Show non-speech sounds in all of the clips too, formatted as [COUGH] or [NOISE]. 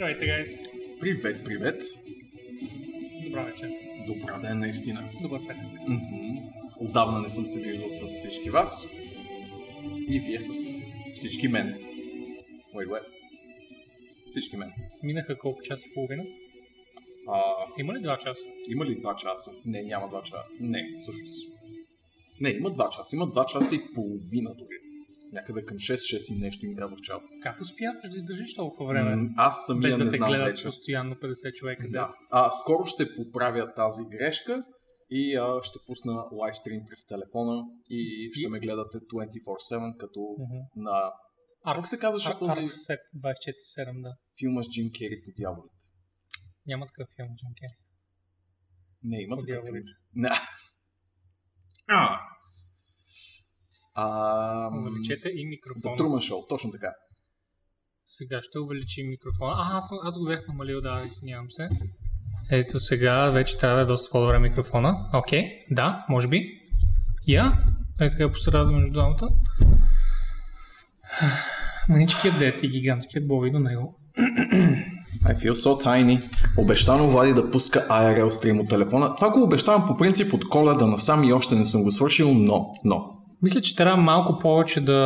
Здравейте, гайс. Привет, привет. Добра вечер. Добра ден, наистина. Добър петък. Мгм. Отдавна не съм се виждал с всички вас. И вие с всички мен. Wait, what? Всички мен. Минаха колко часа и половина? А, Има ли два часа? има ли два часа? Не, няма два часа. Не, всъщност. Не, има два часа. Има два часа и половина дори. Някъде към 6-6 и нещо им казах чао. Как успяваш да издържиш толкова време? М, Аз самия без да не те знам гледат вече. постоянно 50 човека. Да. А, скоро ще поправя тази грешка и а, ще пусна лайвстрим през телефона и ще И- ме гледате 24-7 като Мгм. на... Как се казваше Ар- този Арксет 24-7, да. филма с Джим Кери по дяволите? Няма такъв филм, Джим Кери. Не, има По такъв филм. Не. А. А, Увеличете и The микрофона. Truman Show, точно така. Сега ще увеличим микрофона. А, аз, аз го бях намалил, да, извинявам се. Ето сега вече трябва да е доста по-добре микрофона. Окей, да, може би. Я, е така по средата между двамата. Маничкият дет и гигантският бови до него. I feel so tiny. Обещано Влади да пуска IRL стрим от телефона. Това го обещавам по принцип от коледа насам и още не съм го свършил, но, но. Мисля, че трябва малко повече да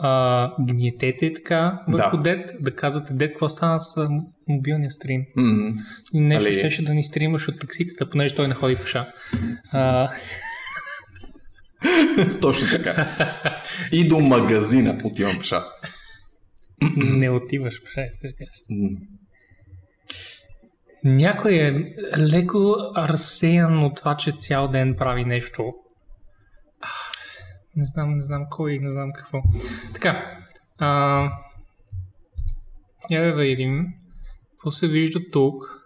а, гниетете така върху Да. дет, да казвате дет какво стана с а, мобилния стрим. И нещо Али- щеше да ни стримаш от такситата, понеже той не ходи пеша. А, Точно така. И до магазина отивам пеша. не отиваш пеша, иска да кажеш. Някой е леко разсеян от това, че цял ден прави нещо. Не знам, не знам кой, не знам какво. Така. А, я да видим. Какво се вижда тук?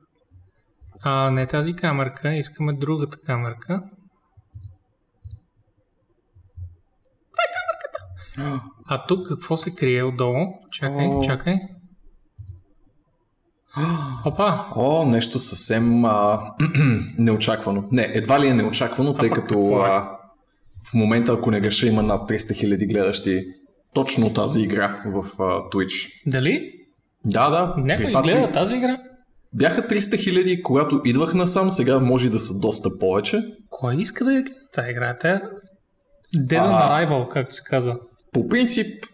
А, не тази камерка, искаме другата камерка. А тук какво се крие отдолу? Чакай, О. чакай. Опа! О, нещо съвсем а, [CLEARS THROAT] неочаквано. Не, едва ли е неочаквано, тъй пък като какво е? а, в момента, ако не греша, има над 300 000 гледащи точно тази игра в а, Twitch. Дали? Да, да. Някой това гледа тази игра? Бяха 300 000, когато идвах насам, сега може да са доста повече. Кой иска да я гледа тази игра? Е Dead on А. Arrival, както се казва. По принцип,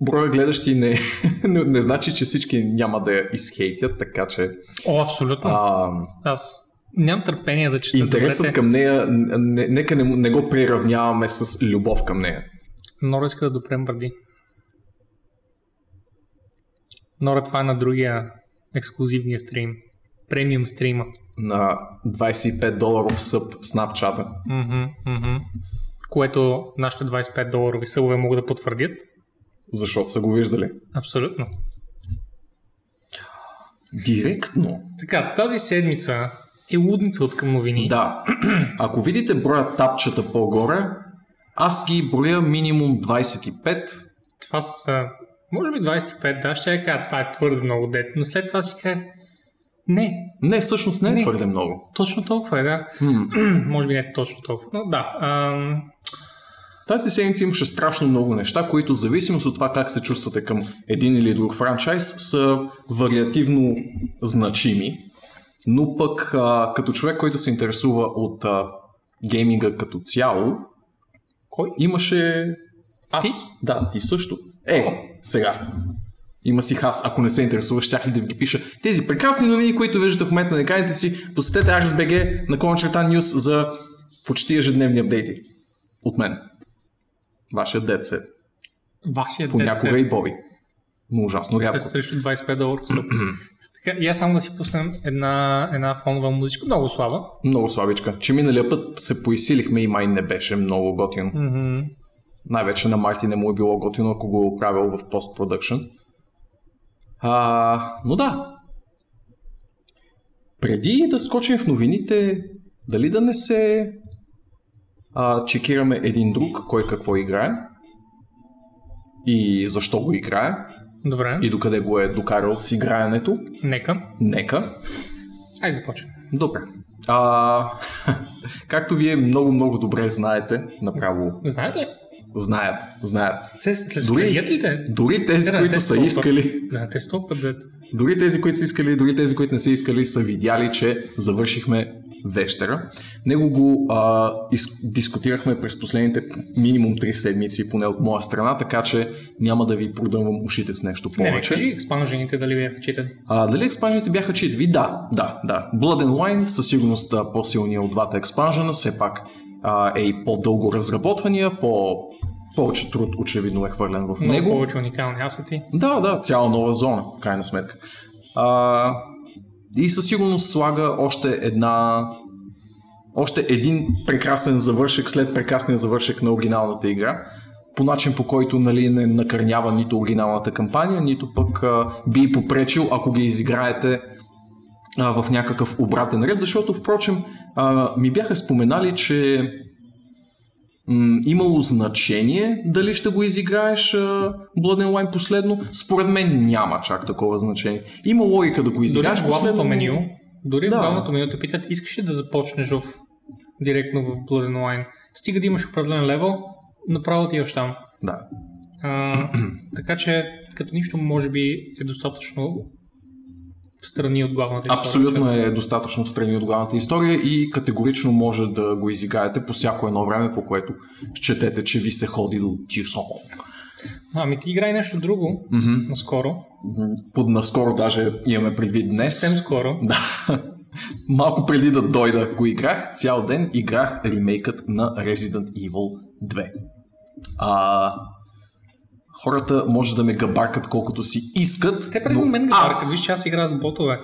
броя гледащи не, [LAUGHS] не, не значи, че всички няма да я изхейтят, така че О, абсолютно. а, Аз нямам търпение да чета интересът добрете. към нея, не, нека не, не го приравняваме с любов към нея. Нора иска да допрем бърди. Нора, това е на другия ексклюзивния стрим. Премиум стрима. На 25 доларов съб Snapchat. Мгм, мгм. Което нашите 25 доларови събове могат да потвърдят. Защото са го виждали. Абсолютно. Директно. Така, тази седмица е лудница от към новини. Да. [CLEARS THROAT] Ако видите броя тапчета по-горе, аз ги броя минимум 25. Това са, може би 25, да, ще я кажа, това е твърде много дет, но след това си кажа, не, Не, всъщност не е Не. твърде много. точно толкова е, да. [CLEARS THROAT] Може би не точно толкова, но да. Ам, Тази седмица имаше страшно много неща, които в зависимост от това как се чувствате към един или друг франчайз са вариативно значими. Но пък а, като човек, който се интересува от а, гейминга като цяло, кой? имаше... Аз? Ти? Да, ти също. Е, сега. Има си хас. Ако не се интересуваш, щях ли да ви ги пиша. Тези прекрасни новини, които виждате в момента на екраните си, посетете RSBG на кончерта News за почти ежедневни апдейти. От мен. Вашия дет се. Вашия Понякога и Боби. Но ужасно рядко. Срещу 25 долара. [CLEARS THROAT] така, и аз само да си пуснем една, една фонова музичка, много слаба. Много слабичка. Че миналия път се поизсилихме и май не беше много готино. Мгм. Най-вече на Марти не му е било готино, ако го е правил в постпродъкшн. А, но да. Преди да скочим в новините, дали да не се а, чекираме един друг, кой какво играе и защо го играе Добре, и докъде го е докарал с играенето. нека. Нека. Айде започваме. Добре. А, [LAUGHS] както вие много-много добре знаете, направо Знаете ли? Знаят, знаят. Се, след Дори- ли те? Дори тези, Да, които те са толкова. искали, Да, те стопат да. дори тези, които са искали, дори тези, които не са искали, са видяли, че завършихме вещера. Него го а, из, дискутирахме през последните минимум 3 седмици, поне от моя страна, така че няма да ви продъмвам ушите с нещо Не, не, повече. кажи експанжените дали бяха читали. А, дали експанжените бяха читави? Да, да, да. Blood and Wine със сигурност а, по-силният от двата експанжена, все пак а, е и по-дълго разработвания, по... повече труд очевидно е хвърлен в Много него. повече уникални асети. Да, да, цяла нова зона, в крайна сметка. А, и със сигурност слага още една още един прекрасен завършек след прекрасния завършек на оригиналната игра, по начин по който нали, не накърнява нито оригиналната кампания, нито пък а, би й попречил, ако ги изиграете а, в някакъв обратен ред, защото впрочем а, ми бяха споменали, че м, имало значение дали ще го изиграеш а, Blood and Wine последно. Според мен няма чак такова значение. Има логика да го Дори изиграеш главното последно. меню, дори Да. в главното меню те питат, искаш ли да започнеш в, директно в Blood and Wine. Стига да имаш определен левел, направо отиваш там. Да. А, [CLEARS THROAT] така че, като нищо, може би е достатъчно страни от главната история. Абсолютно е достатъчно в страни от главната история и категорично може да го изиграете по всяко едно време, по което счетете, че ви се ходи до Тюсон. Ами ти играй нещо друго, Мгм. наскоро. Под наскоро даже имаме предвид днес. Съвсем скоро. [LAUGHS] Да. Малко преди да дойда го играх, цял ден играх ремейкът на Resident Evil 2. А, хората може да ме габаркат колкото си искат, Те преди но мен аз... аз... виж, че аз игра с ботове.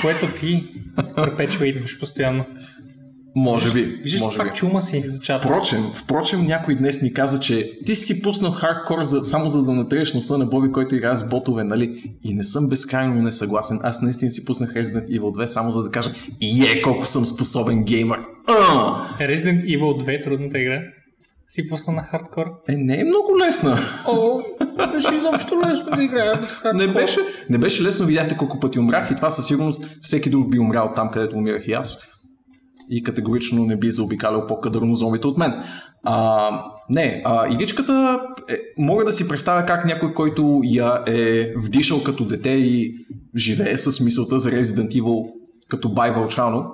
Което ти перпечуейтваш постоянно. Може би, Виждаш може пак би. чума си за чата. Впрочем, впрочем, някой днес ми каза, че ти си пуснал хардкор за, само за да натриеш носа на Боби, който играе с ботове, нали? И не съм безкрайно несъгласен. Аз наистина си пуснах Resident Evil 2 само за да кажа, е, колко съм способен геймър. А! Resident Evil 2 трудната игра. Си пусна на хардкор. Е, не е много лесна. О, беше изобщо лесно да играя в хардкор. Не беше, не беше лесно, видяхте колко пъти умрях и това със сигурност всеки друг би умрял там, където умирах и аз. И категорично не би заобикалял по-кадърно зомбите от мен. А, не, а, игичката, е, мога да си представя как някой, който я е вдишал като дете и живее с мисълта за Resident Evil като бай вълчано,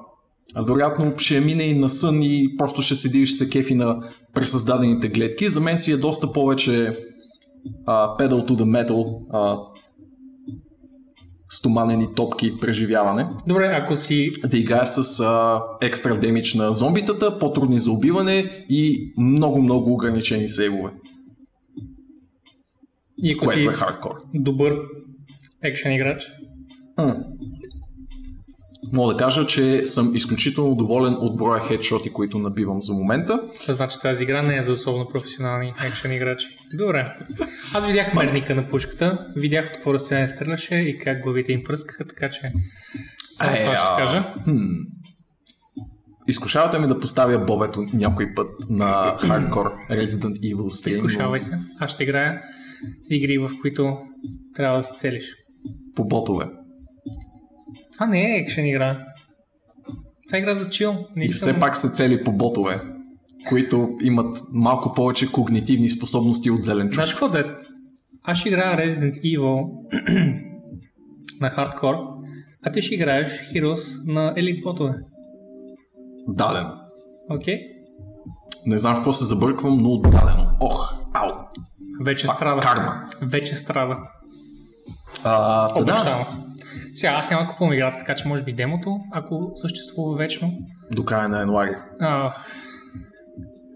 вероятно ще мине и на сън и просто ще седи и ще се кефи на пресъздадените гледки. За мен си е доста повече а, pedal to the metal, а, стоманени топки преживяване. Добре, ако си Да играе с а, екстра демидж на зомбитата, по-трудни за убиване и много-много ограничени сейвове, и ако което си е хардкор. добър екшен играч, М. Мога да кажа, че съм изключително доволен от броя хедшоти, които набивам за момента. това значи тази игра не е за особено професионални екшен играчи. Добре. Аз видях мерника на пушката, видях от какво разстояние стреляше и как главите им пръскаха, така че само това ще кажа. хм. Изкушавате ми да поставя бобето някой път на хардкор Resident Evil стрим. Изкушавай се. Аз ще играя игри, в които трябва да си целиш. По ботове. Това не е екшен игра. Това е игра за чил. Не И искам... все пак са цели по ботове, които имат малко повече когнитивни способности от зеленчук. Знаеш какво да Аз ще играя Resident Evil [CLEARS THROAT] на хардкор, а ти ще играеш Heroes на елит ботове. Дадено. Окей? Не знам какво се забърквам, но дадено. Ох, ау. Вече Това страда. карма. Вече страда. А, та да. Сега аз няма купувам играта, така че може би демото, ако съществува вечно. до края на януари. А,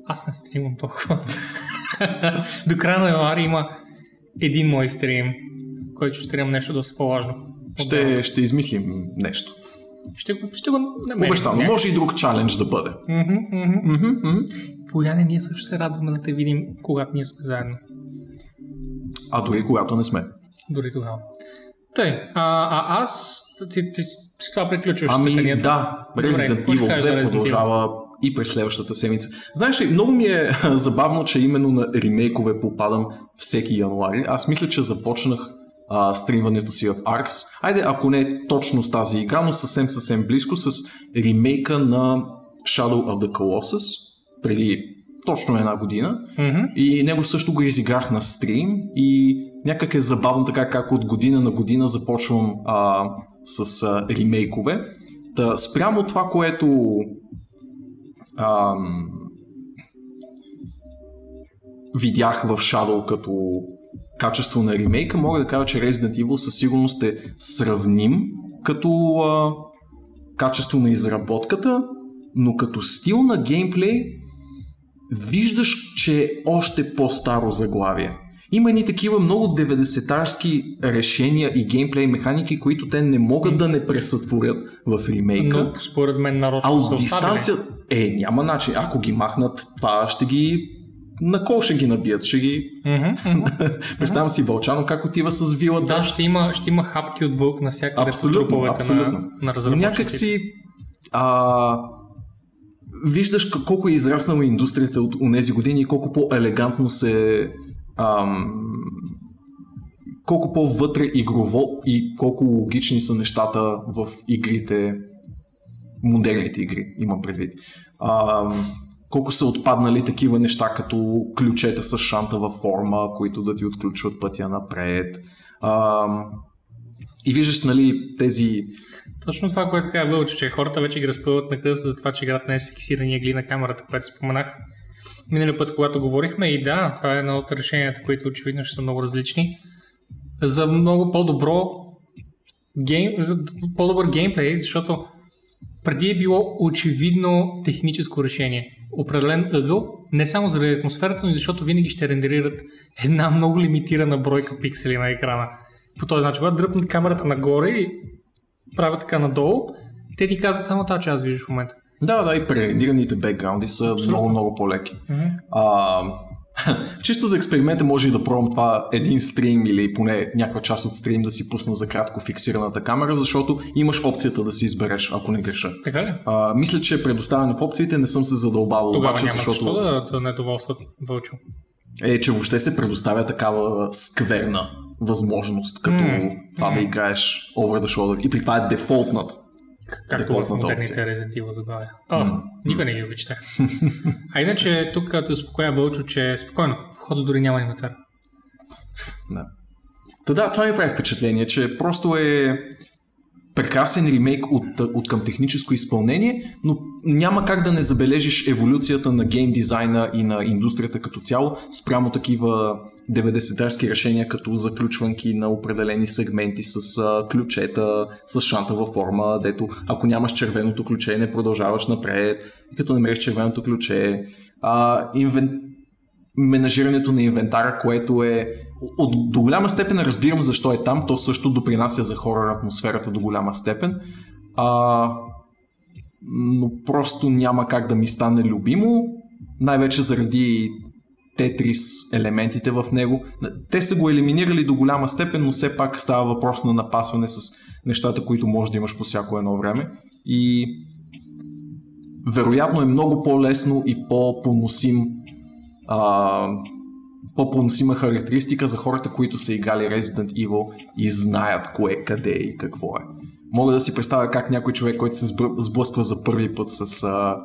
аз не стримам толкова. До края на януари има един мой стрим, който ще стримам нещо доста по-важно. Ще, ще измислим нещо. Ще, ще го намерим. Обещано. някак. Може и друг чалендж да бъде. Мгм. Поляне, ние също се радваме да те видим, когато ние сме заедно. А дори когато не сме. Дори тогава. Тъй, а, а аз... Ти, ти, с това приключваш Ами цъканията. да, Resident Evil кажеш за 2 Resident Evil? продължава и през следващата седмица. Знаеш ли, много ми е [LAUGHS] забавно, че именно на ремейкове попадам всеки януари. Аз мисля, че започнах а, стримването си в Arx. Айде, ако не точно с тази игра, но съвсем съвсем близко с ремейка на Shadow of the Colossus преди точно една година. Мгм. И него също го изиграх на стрим и някак е забавно така как от година на година започвам а, с а, ремейкове. Та, спрямо това, което ам, видях в Shadow като качество на ремейка, мога да кажа, че Resident Evil със сигурност е сравним като а, качество на изработката, но като стил на геймплей виждаш, че е още по-старо заглавие. Има едни такива много 90-тарски решения и геймплей механики, които те не могат да не пресътворят в ремейка. Но според мен а нарочно са от дистанция... Е, няма начин. Ако ги махнат, това ще ги... На кол ще ги набият, ще ги... Мгм, мгм. [LAUGHS] Представям си Вълчано как отива с вилата. Да, ще има, ще има хапки от вълк навсякъде по Абсолютно, абсолютно. на, на разработчиците. някак си а, виждаш колко е израснала индустрията от тези години и колко по-елегантно се ам, колко по-вътре игрово и колко логични са нещата в игрите модерните игри, имам предвид. Ам, колко са отпаднали такива неща, като ключета с шантава форма, които да ти отключват пътя напред. Ам, и виждаш, нали, тези Точно това, което каза Вълчо, че хората вече ги разпъват на къса за това, че играта не е с фиксирания гли на камерата, което споменах миналия път, когато говорихме. И да, това е едно от решенията, които очевидно ще са много различни. За много по-добро гейм, за по-добър геймплей, защото преди е било очевидно техническо решение. Определен ъгъл, не само заради атмосферата, но и защото винаги ще рендерират една много лимитирана бройка пиксели на екрана. По този начин, когато дръпнат камерата нагоре и правят така надолу, те ти казват само че аз виждаш в момента. Да, да, и пререндираните бекграунди са много, много по-леки. Мгм. А, [LAUGHS] чисто за експеримента може и да пробвам това един стрим или поне някаква част от стрим да си пусна за кратко фиксираната камера, защото имаш опцията да си избереш, ако не греша. Така ли? А, мисля, че е предоставено в опциите, не съм се задълбавал Тогава обаче, няма защото защо да, да не доволстват Вълчо. е, че въобще се предоставя такава скверна възможност, като М, това да играеш over the shoulder. И при това е дефолтната. Както в модерните. Resident Evil заглавия. О, М, никой не ги обича. [LAUGHS] а иначе тук те успокоя Вълчо, че спокойно, вход дори няма инвентар. Да. Та да, това ми прави впечатление, че просто е прекрасен ремейк от, от към техническо изпълнение, но няма как да не забележиш еволюцията на гейм дизайна и на индустрията като цяло спрямо такива 90-тарски решения, като заключванки на определени сегменти с ключета, с шантава форма, дето ако нямаш червеното ключе, не продължаваш напред, и като намериш червеното ключе, а, инвен менажирането на инвентара, което е от, до голяма степен разбирам защо е там, то също допринася за хорър атмосферата до голяма степен, а, но просто няма как да ми стане любимо, най-вече заради Тетрис елементите в него. Те са го елиминирали до голяма степен, но все пак става въпрос на напасване с нещата, които може да имаш по всяко едно време. И вероятно е много по-лесно и по-поносим а, по-поносима характеристика за хората, които са играли Resident Evil и знаят кое, къде и какво е. Мога да си представя как някой човек, който се сблъсква за първи път с а,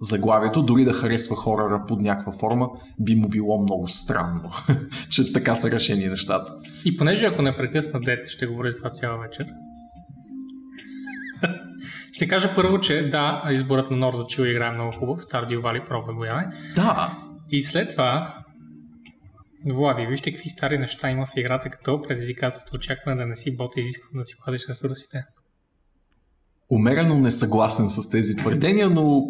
заглавието, дори да харесва хорора под някаква форма, би му било много странно, [LAUGHS] че така са решени нещата. И понеже ако не прекъсна дет, ще говоря за това цяла вечер. [LAUGHS] ще кажа първо, че да, изборът на Норд за Чил играе много хубаво. Stardew Valley, пробвай го яме. Да, И след това, Влади, вижте какви стари неща има в играта, като предизвикателство. Очакваме да не си бот и изисква да си кладеш ресурсите. умерено не съгласен с тези твърдения, но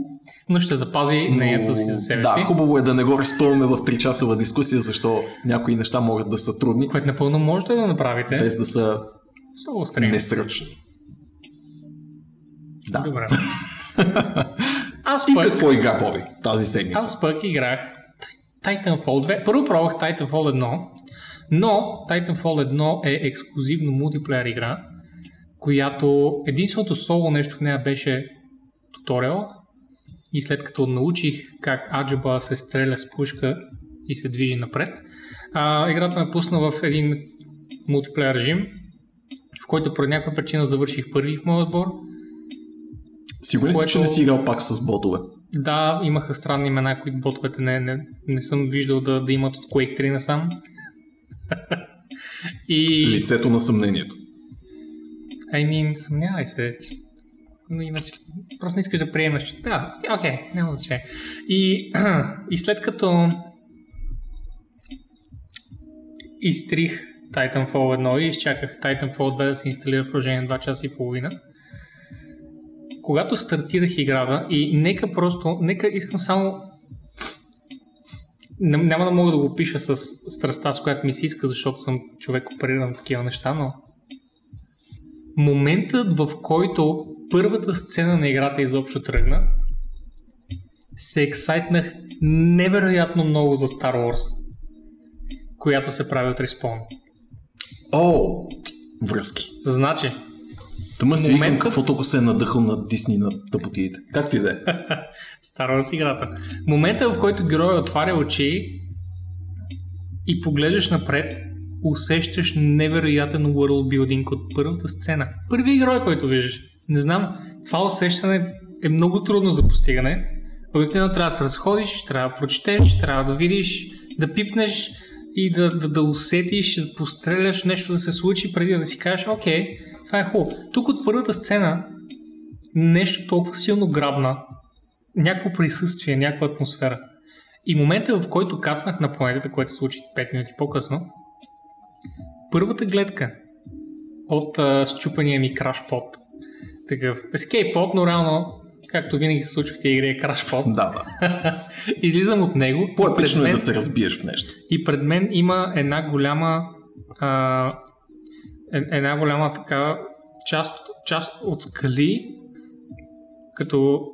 Но ще запази мнението си за себе да, си, хубаво е да не го разпълваме в 3-часова дискусия, защо някои неща могат да са трудни, което напълно можете да направите. без да са несръчни. Да. Добре. [LAUGHS] Аз пък, какво игра, Боби, тази седмица? аз пък играх Titanfall 2. Първо пробвах Titanfall 1, но Titanfall 1 е ексклюзивно мултиплеер игра, която единственото соло нещо в нея беше туториал и след като научих как Аджаба се стреля с пушка и се движи напред, а, играта ме пусна в един мултиплеер режим, в който по някаква причина завърших първи в моят отбор. Сигурен си, което- че не си играл пак с ботове? Да, имаха странни имена, които ботовете не, не, не съм виждал да, да имат от Quake 3 насам. И... Лицето на съмнението. I mean, съмнявай се. Но иначе, просто не искаш да приемаш, че да, окей, okay, няма значение. И, [CLEARS THROAT] и след като изтрих Titanfall 1 и изчаках Titanfall 2 да се инсталира в продължение на 2 часа и половина, когато стартирах играта и нека просто, нека искам само няма да мога да го пиша с страста, с която ми се иска, защото съм човек опериран на такива неща, но моментът, в който първата сцена на играта изобщо тръгна, се ексайтнах невероятно много за Star Wars, която се прави от Respawn. О, връзки. Значи, Тъма си викам какво толкова се е надъхал на Дисни на тъпотиите. Както и да е. [LAUGHS] Star Wars играта. Момента, в който героя отваря очи и поглеждаш напред, усещаш невероятен world building от първата сцена. Първи герой, който виждаш. Не знам, това усещане е много трудно за постигане. Обикновено трябва да се разходиш, трябва да прочетеш, трябва да видиш, да пипнеш и да, да, да усетиш, да постреляш нещо да се случи преди да си кажеш, окей, това е хубаво. Тук от първата сцена нещо толкова силно грабна, някакво присъствие, някаква атмосфера. И момента, в който кацнах на планетата, което се случи 5 минути по-късно, първата гледка от а, счупания ми крашпот, такъв escape pod, но реално, както винаги се случва в тези игри, е крашпот. Да, да. [LAUGHS] Излизам от него. По-епично е мен- да се разбиеш в нещо. и пред мен има една голяма а, е- една голяма така част, част от скали, като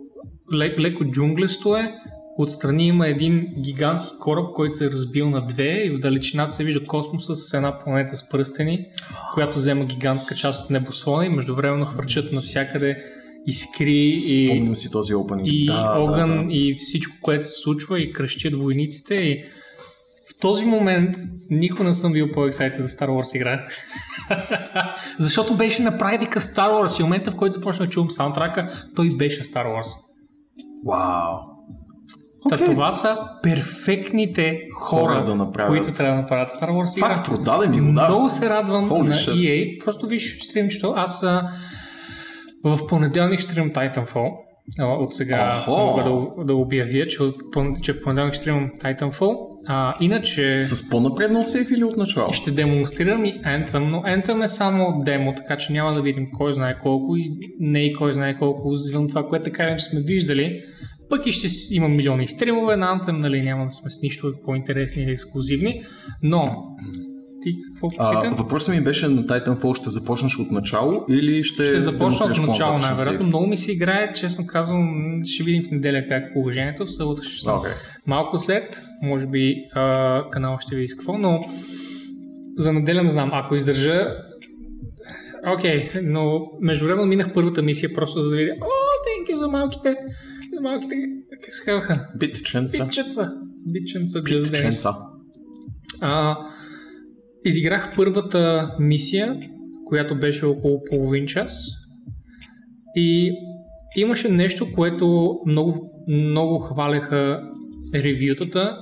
лек, леко джунглесто е. Отстрани има един гигантски кораб, който се е разбил на две и в далечината се вижда космоса с една планета с пръстени, която взема гигантска част от небосвода и междувременно хвърчат навсякъде искри и, Спомням си този опенинг. и да, огън да, да. и всичко, което се случва и кръщят войниците и този момент никога не съм бил по-ексайтед за Star Wars игра. [LAUGHS] Защото беше на практика Star Wars и момента в който започна да чувам саундтрака, той беше Star Wars. Вау. Та Окей. това са перфектните хора, Хора да направят. които трябва да направят Star Wars игра. Факт, продаде ми го, да. Много се радвам Holy на shit. EA. Просто виж стримчето. Аз а, в понеделник ще стримам Titanfall. От сега Охо. мога да, да обявя, че, от, че в понеделник ще стримам Titanfall. А, иначе С по-напреднал сейф или от начало? ще демонстрирам и Anthem, но Anthem е само демо, така че няма да видим кой знае колко и не и кой знае колко извън това, което така иначе сме виждали. Пък и ще има милиони стримове на Anthem, нали, няма да сме с нищо по-интересни или ексклюзивни, но ти какво А, въпросът ми беше на Titanfall ще започнеш от начало или ще Ще започна от начало най-вероятно. Много ми се играе, честно казвам, ще видим в неделя как е положението. В събота ще съм Окей. малко след, може би а, канал ще види с какво, но за неделя не знам. Ако издържа, окей, но междувременно минах първата мисия просто за да видя, о, thank you за малките, за малките, как се казваха? Битченца. Just dance. Битченца. Изиграх първата мисия, която беше около половин час. И имаше нещо, което много, много хваляха ревютата.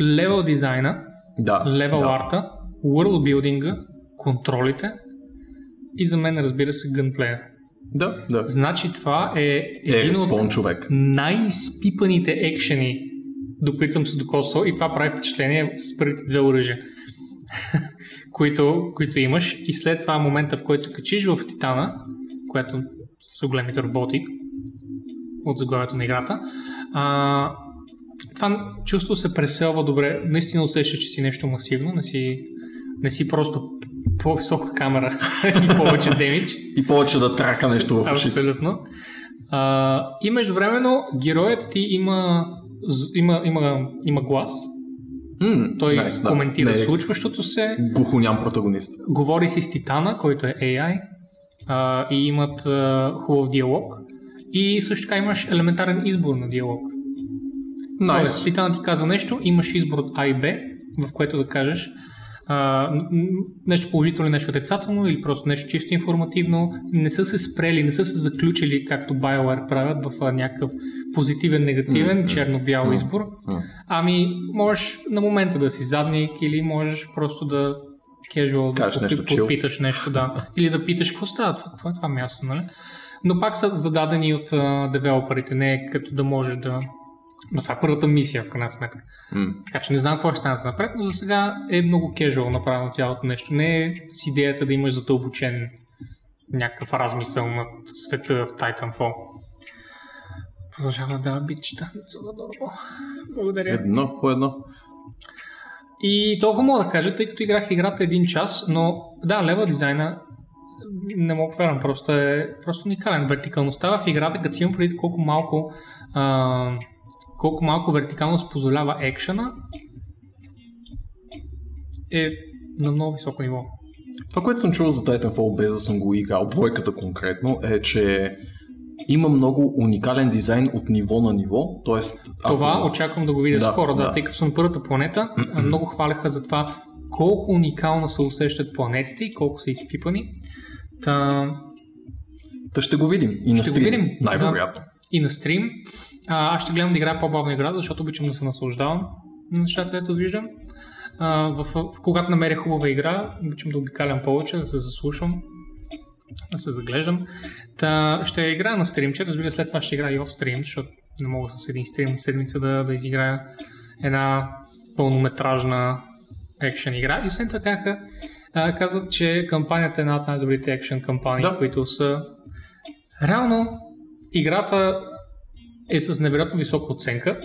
Левел дизайна, Да. левел да. арта, world билдинга, контролите и за мен разбира се гънплея. Да, да. Значи това е Е, един от спон човек. най-изпипаните екшени, до които съм се докосвал и това прави впечатление с първите две оръжия, [LAUGHS] които, които имаш и след това момента, в който се качиш в Титана, което са големите роботи от заглавието на играта, а, това чувство се преселва добре. Наистина усещаш, че си нещо масивно, не си, не си просто по-висока камера [LAUGHS] и повече демидж. И повече да трака нещо в ушите. Абсолютно. А, и междувременно героят ти има, има, има, има глас. М, Той nice, да. коментира Не е случващото се. Глухоням протагонист. Говори си с Титана, който е AI. А, и имат а, хубав диалог. И също така имаш елементарен избор на диалог. Тоест, Найс. Титана ти казва нещо, имаш избор от А и Б, в което да кажеш а, нещо положително нещо отрицателно или просто нещо чисто информативно. Не са се спрели, не са се заключили, както BioWare правят в а, някакъв позитивен, негативен, Мгм. черно-бял Мгм. избор. М. Ами, можеш на момента да си задник или можеш просто да casual да Кажеш попи- нещо попиташ нещо, да. [LAUGHS] Или да питаш какво става, това, какво е това място, нали? Но пак са зададени от а, девелоперите, не е като да можеш да... Но това е първата мисия, в крайна сметка. М. Така че не знам какво ще стане за напред, но за сега е много casual направено цялото нещо. Не е с идеята да имаш задълбочен някакъв размисъл над света в Titanfall. Продължава да бичта. Благодаря. Едно по едно. И толкова мога да кажа, тъй като играх играта един час, но да, лева дизайна не мога повярвам, просто е просто уникален. Вертикалността в играта, като си имам преди колко малко а, колко малко вертикалност позволява екшена, е на много високо ниво. Това, което съм чувал за Titanfall, без да съм го играл, двойката конкретно, е, че има много уникален дизайн от ниво на ниво. Тоест, Това ако... очаквам да го видя Да, скоро, да, да. тъй като съм на първата планета, много хваляха за това колко уникално се усещат планетите и колко са изпипани. Та, Та ще го видим. И на Ще стрим, най-вероятно. и на стрим. А, аз ще гледам да играя по-бавна игра, защото обичам да се наслаждавам на нещата, ето виждам. А, в, в, когато намеря хубава игра, обичам да обикалям повече, да се заслушам, да се заглеждам. Та, ще играя на стримче, разбира се, след това ще играя и оф стрим, защото не мога с един стрим на седмица да, да изиграя една пълнометражна екшен игра. И освен така а, казват, че кампанията е една от най-добрите екшен кампании, Да. които са Реално, играта е с невероятно висока оценка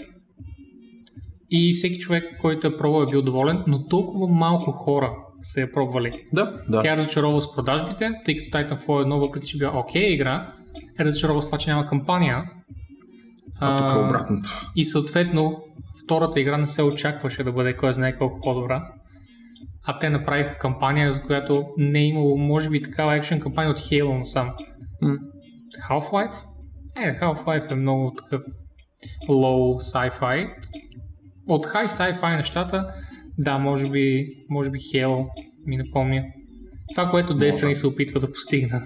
и всеки човек, който е пробвал е бил доволен, но толкова малко хора се е пробвали. Да, да. Тя е разочарова с продажбите, тъй като Titanfall 1, въпреки че била окей игра, е разочарова с това, че няма кампания. А тук е А, обратното. и съответно, втората игра не се очакваше да бъде кой знае колко по-добра. А те направиха кампания, за която не е имало, може би, такава екшен кампания от Halo насам. М. Half-Life? Е, Half-Life е много такъв low sci-fi. От high sci-fi нещата, да, може би, може би Halo ми напомня. Това, което Destiny се опитва да постигне.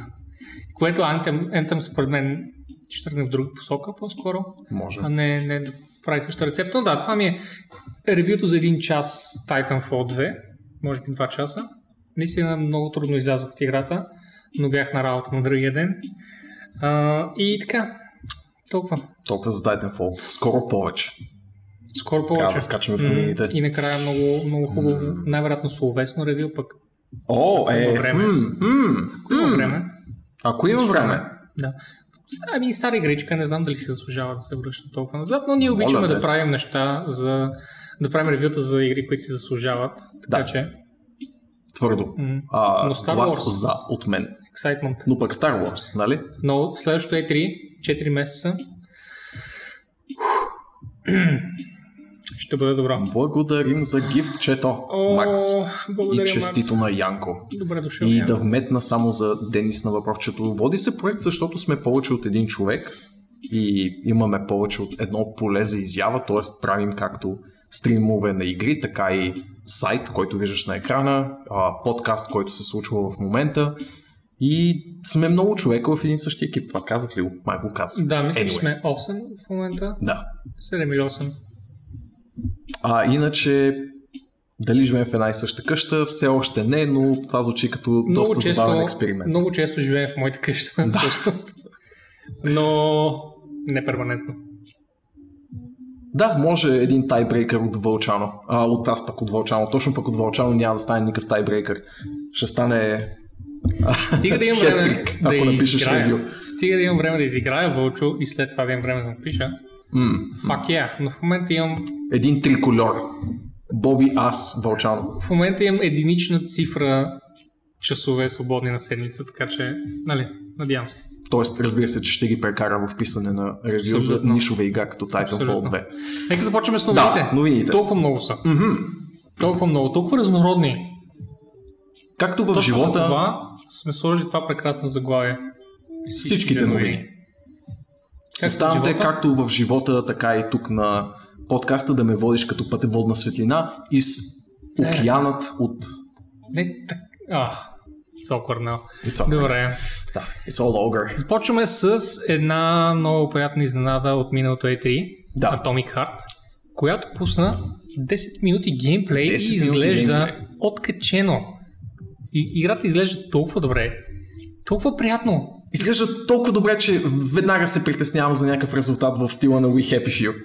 Което Anthem, Anthem според мен ще тръгне в друга посока по-скоро, Може. а не, не да прави същата рецепта. Но да, това ми е ревюто за един час Titanfall 2, може би два часа. Наистина много трудно излязох от играта, но бях на работа на другия ден. А, и така, толкова. Толкова за Titanfall. Скоро повече. Скоро повече. Трябва да скачаме в новините. И накрая много, много хубаво, най-вероятно словесно ревю, пък О, Ако е, има време. м, м, ако има м. време. Ако има време. Да. Ами стара игричка, не знам дали си заслужава да се връща толкова назад, но ние обичаме те. да правим неща за да правим ревюта за игри, които си заслужават. Така Да. че, Твърдо. м, А, Но Star глас Wars. за от мен. excitement. Но пък Star Wars, нали? Но следващото е 3, 4 месеца. Ще бъде добро. Благодарим за гифтчето, О, Макс. И честито Макс. на Янко. Добре дошъл. И Ян. да вметна само за Денис на въпросчето. Води се проект, защото сме повече от един човек и имаме повече от едно поле за изява, т.е. правим както стримове на игри, така и сайт, който виждаш на екрана, подкаст, който се случва в момента и сме много човека в един същи екип. Това казах ли го? Май го казах. Да, мисля, че Anyway. сме 8 в момента. Да. 7 или 8. А иначе, дали живеем в една и съща къща, все още не, но това звучи като Много доста често, забавен експеримент. много често живеем в моята къща, всъщност. Но не перманентно. Да, може един тайбрейкър от Вълчано. А, от аз пък от Вълчано. Точно пък от Вълчано няма да стане никакъв тайбрейкър. Ще стане... Стига да имам време да изиграя. Стига да имам време да изиграя Вълчо и след това да имам време да напиша. Фак yeah. Но в момента имам един трикольор. Боби Аз Вълчано. в момента имам единична цифра часове свободни на седмица, така че, нали, надявам се. Тоест, разбира се, че ще ги прекара в писане на ревю за нишова игра като Titanfall Абсолютно. 2. Нека започваме с новините. Да, новините. Толкова много са. Мгм. Толкова много, толкова разнородни. Както в Точно живота, за това сме сложили това прекрасно заглавие. всичките новини. Както Оставам те както в живота, така и тук на подкаста да ме водиш като пътеводна светлина и с океанът от Не так... А, it's awkward now. It's all, Добре. да, it's all ogre. Започваме с една много приятна изненада от миналото E3, Да. Atomic Heart, която пусна 10 минути геймплей 10 и минути изглежда геймплей. откачено. И, играта изглежда толкова добре, толкова приятно. Изглежда толкова добре, че веднага се притеснявам за някакъв резултат в стила на We Happy Few.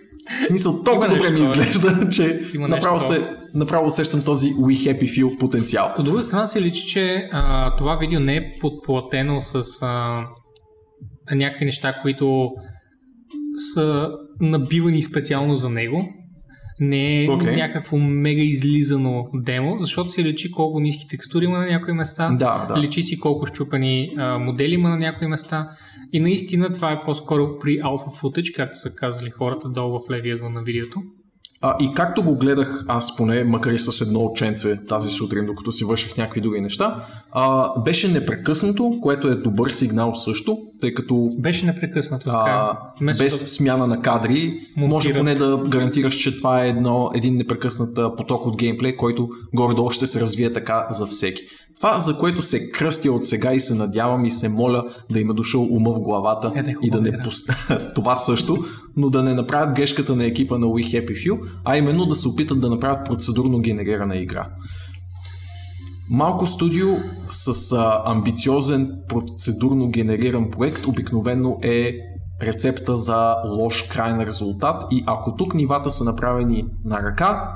В смисъл, толкова добре ми изглежда, че Има направо, се, направо усещам този We Happy Few потенциал. От друга страна се личи, че а, това видео не е подплатено с а, някакви неща, които са набивани специално за него. Не е Окей. някакво мега излизано демо, защото се личи колко ниски текстури има на някои места. Да, да. Личи си колко щупани а, модели има на някои места. И наистина това е по-скоро при Alpha Footage, както са казали хората долу в левия ъгъл на видеото. А, и както го гледах аз поне, макар и с едно оченце тази сутрин, докато си върших някакви други неща, а, беше непрекъснато, което е добър сигнал също, тъй като Беше непрекъснато. така. а, без смяна на кадри, може монтират. поне да гарантираш, че това е едно, един непрекъснат поток от геймплей, който горе-долу ще се развие така за всеки. Това, за което се кръстя от сега и се надявам и се моля да има дошъл ума в главата Е, да е и да не игра. пуст... [LAUGHS] това също, но да не направят грешката на екипа на We Happy Few, а именно да се опитат да направят процедурно генерирана игра. Малко студио с а, амбициозен процедурно генериран проект обикновено е рецепта за лош крайен резултат и ако тук нивата са направени на ръка,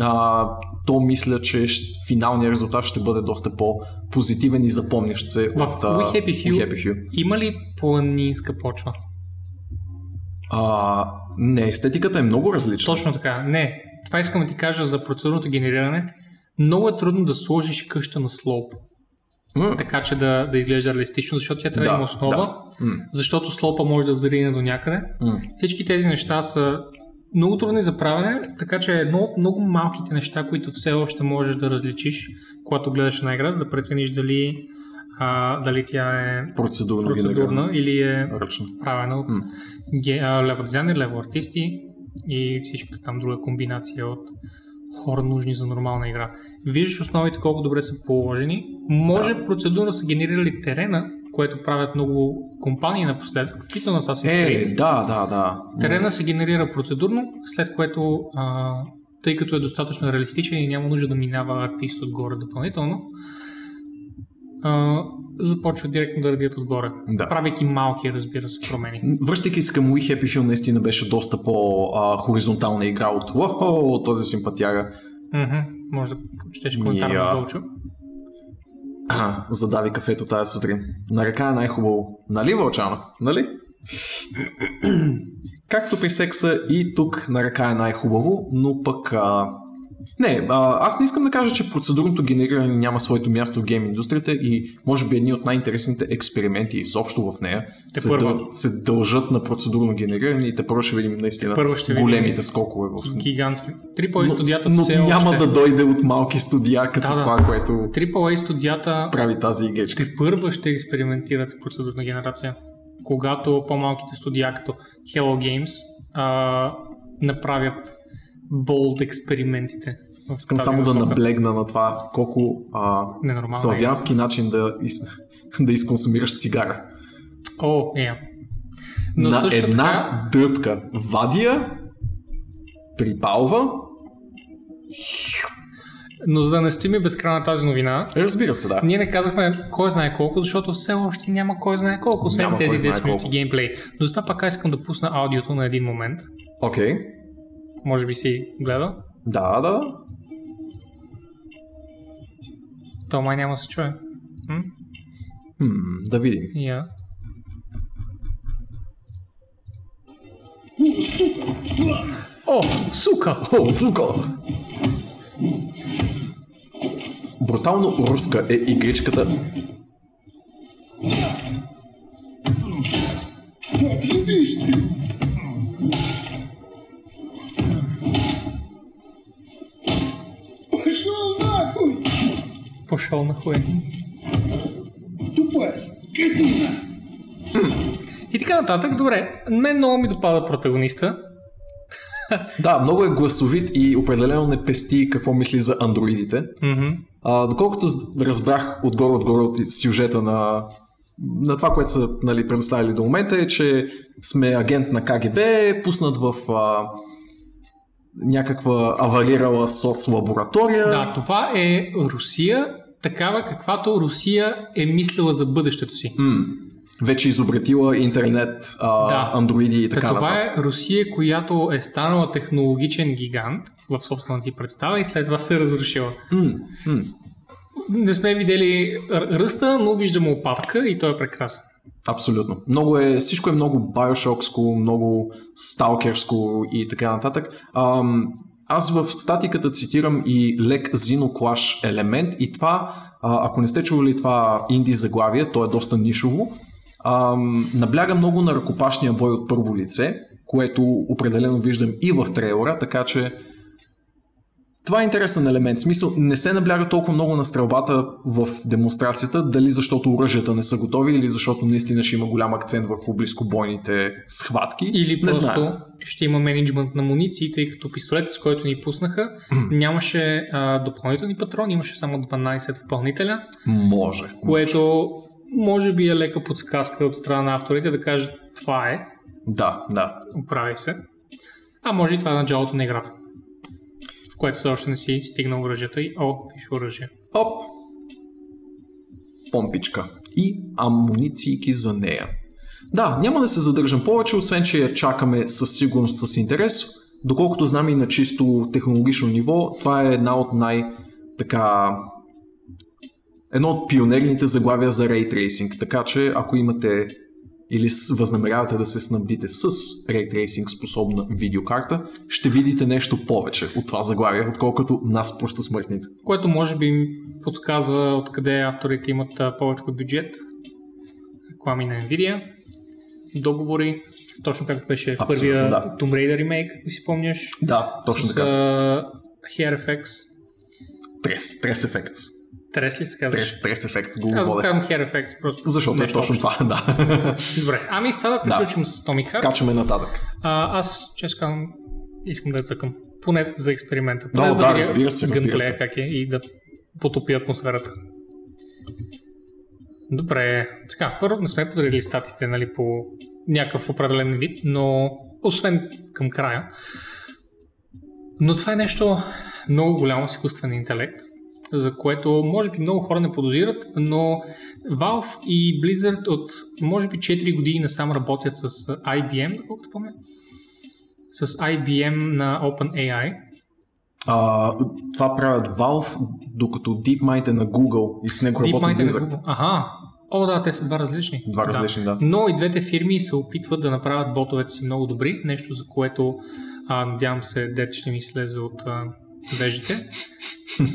а, то мисля, че финалният резултат ще бъде доста по-позитивен и запомнящ се В от We Happy Few, We Happy Few. има ли планинска почва? А, не, естетиката е много различна. Точно така. Не. Това искам да ти кажа за процедурното генериране. Много е трудно да сложиш къща на слоуп, М, така че да, да изглежда реалистично, защото тя трябва да, има основа, да. М. защото слоупа може да зарине до някъде. м. Всички тези неща са много трудни за правене, така че е едно от много малките неща, които все още можеш да различиш, когато гледаш на игра, за да прецениш дали, а, дали тя е процедурна генерирана. или е Ръчно. правена от а, лево дизайнер, лево артисти и всичката там друга комбинация от хора нужни за нормална игра. Виждаш основите колко добре са положени. Може да. процедурно са генерирали терена, което правят много компании напоследък, включително с Assassin's Е, Creed. да, да, да. Терена се генерира процедурно, след което, а, тъй като е достатъчно реалистичен и няма нужда да минава артист отгоре допълнително, а, започват директно да радият отгоре. Да. Правейки малки, разбира се, промени. Връщайки се към We Happy Few, наистина беше доста по-хоризонтална игра от Уохо, този симпатяга. Мгм. Може да прочетеш коментар Я. на Вълчо. А, задави кафето тази сутрин. На ръка е най-хубаво. Нали, Вълчано? Нали? [CLEARS THROAT] Както при секса и тук на ръка е най-хубаво, но пък... А... Не, а, аз не искам да кажа, че процедурното генериране няма своето място в гейм индустрията и може би едни от най-интересните експерименти изобщо в нея Те се, първа. дъл... се дължат на процедурно генериране и те първо ще видим наистина Първо ще видим големите скокове в Гигантски. AAA студията но все няма още... да дойде от малки студия, като Да, да. това, което AAA студията прави тази игечка. те първа ще експериментират с процедурна генерация. Когато по-малките студия, като Hello Games, а, направят болд експериментите. Искам само да наблегна на това колко а, Ненормално е. славянски начин да, из, да изконсумираш цигара. О, е. Но на също една така, дръпка. Вадия, припалва. но за да не стоим безкрай на тази новина, Разбира се, да. Ние не казахме кой знае колко, защото все още няма кой знае колко, освен Няма тези кой знае 10 минути геймплей. Но затова пак искам да пусна аудиото на един момент. Окей. Може би си гледал. Да, да. То май няма да се чуе. М? Хм, да видим. Я. О, сука! О, сука! Брутално руска е игричката. Пошел Пошъл на хуй. Тупая скотина! И така нататък. Добре, мен много ми допада протагониста. Да, много е гласовит и определено не пести какво мисли за андроидите. Мгм. А, доколкото разбрах отгоре-отгоре от сюжета на, на това, което са нали, предоставили до момента е, че сме агент на КГБ, пуснат в а, някаква аварирала соц лаборатория. Да, това е Русия, такава каквато Русия е мислила за бъдещето си. М, вече изобретила интернет, а, Да. андроиди и Та така това нататък. е Русия, която е станала технологичен гигант в собствената си представа и след това се е разрушила. М, м. Не сме видели ръста, но виждаме опадъка и той е прекрасен. Абсолютно. Много е, всичко е много байошокско, много сталкерско и така нататък. Ам, аз в статиката цитирам и лек Xenoclash елемент и това, ако не сте чували това инди заглавие, то е доста нишово, ам, набляга много на ръкопашния бой от първо лице, което определено виждам и в трейлера, така че това е интересен елемент. В смисъл, не се набляга толкова много на стрелбата в демонстрацията, дали защото оръжията не са готови или защото наистина ще има голям акцент върху близкобойните схватки. Или не просто знам. ще има менеджмент на муниции, тъй като пистолетът, с който ни пуснаха, нямаше а, допълнителни патрони, имаше само 12 допълнителя, Може. което може би е лека подсказка от страна на авторите да кажат това е, Да, да. оправи се. А може и това е началото на играта, което все още не си стигнал оръжията и о, пише оръжие. Оп. Помпичка. И амуниции за нея. Да, няма да се задържам повече, освен че я чакаме със сигурност с интерес. Доколкото знам и на чисто технологично ниво, това е една от най- така едно от пионерните заглавия за Tracing, така че ако имате или възнамерявате да се снабдите с Ray Tracing способна видеокарта, ще видите нещо повече от това заглавие, отколкото нас просто смъртните. Което може би им подсказва откъде авторите имат повече бюджет. Реклами на Nvidia, договори, точно както беше Абсолютно, първия да. Tomb Raider ремейк, ако си спомняш. Да, точно с така. а, HairFX. Трес, трес ефект. Трес ли се казваш? Трес, трес ефект го Аз го казвам HairFX, просто. Защото е точно това, да. Добре, ами с това да Да. приключим с Atomic Heart. Скачаме нататък. А, аз, често казвам, искам да я цъкам. Поне за експеримента. Поне Да, да, видя разбира се, се. как е и да потопи атмосферата. Добре, така, първо не сме подарили статите нали, по някакъв определен вид, но освен към края. Но това е нещо много голямо с изкуствен интелект, за което може би много хора не подозират, но Valve и Blizzard от може би 4 години насам работят с IBM, доколкото помня, с IBM на OpenAI. А, това правят Valve, докато DeepMind е на Google и с него работи е на Blizzard. Google. Аха, О, да, те са два различни. Два различни, да. Но и двете фирми се опитват да направят ботовете си много добри, нещо за което а, надявам се дете ще ми слезе от а, вежите. [LAUGHS]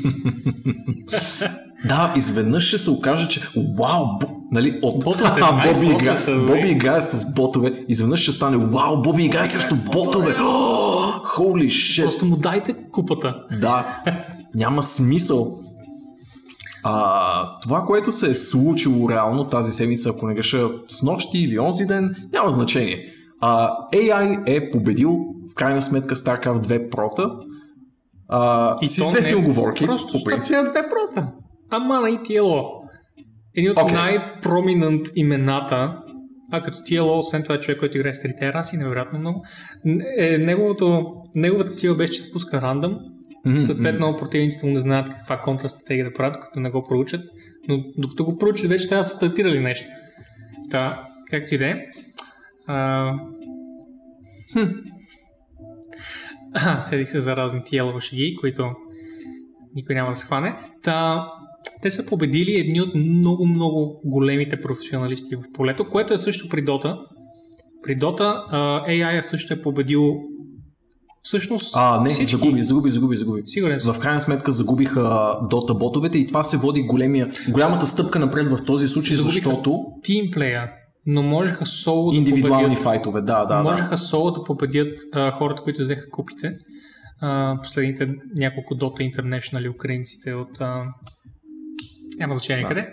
Да, изведнъж ще се окаже, че вау, бо, нали, от Ботовете А, Боби, игра, са. Боби играе с ботове, изведнъж ще стане вау, Боби играе срещу ботове. [GASPS] Holy shit. Просто му дайте купата. Да, няма смисъл. А, това, което се е случило реално тази седмица, ако не греша с нощи или онзи ден, няма значение. А, AI е победил в крайна сметка StarCraft 2 прота. А, И с известни е оговорки, Просто по принцип. стартира две прота. Ама на и TLO. Едни от Окей. най-проминент имената, а като TLO, освен това човек, който играе с трите раси, невероятно много, е, неговото, неговата сила беше, че спуска рандъм, Мгм, Съответно, противниците му не знаят каква контрастратегия да правят, като не го проучат. Но докато го проучат, вече трябва да са стартирали нещо. Та, както и да е. [COUGHS] Седих се за разни тиелово шеги, които никой няма да схване. Та, те са победили едни от много-много големите професионалисти в полето, което е също при Дота. При а, AI също е победил всъщност А, не, всички. загуби, загуби, загуби, загуби. Сигурен съм. В крайна сметка загубиха дота ботовете и това се води големия, голямата стъпка напред в този случай, Загубиха защото тимплея, но можеха соло да победят, файтове, да, да, да. можеха соло да победят а, хората, които взеха купите. А, последните няколко Dota International украинците от а, няма значение Да. къде.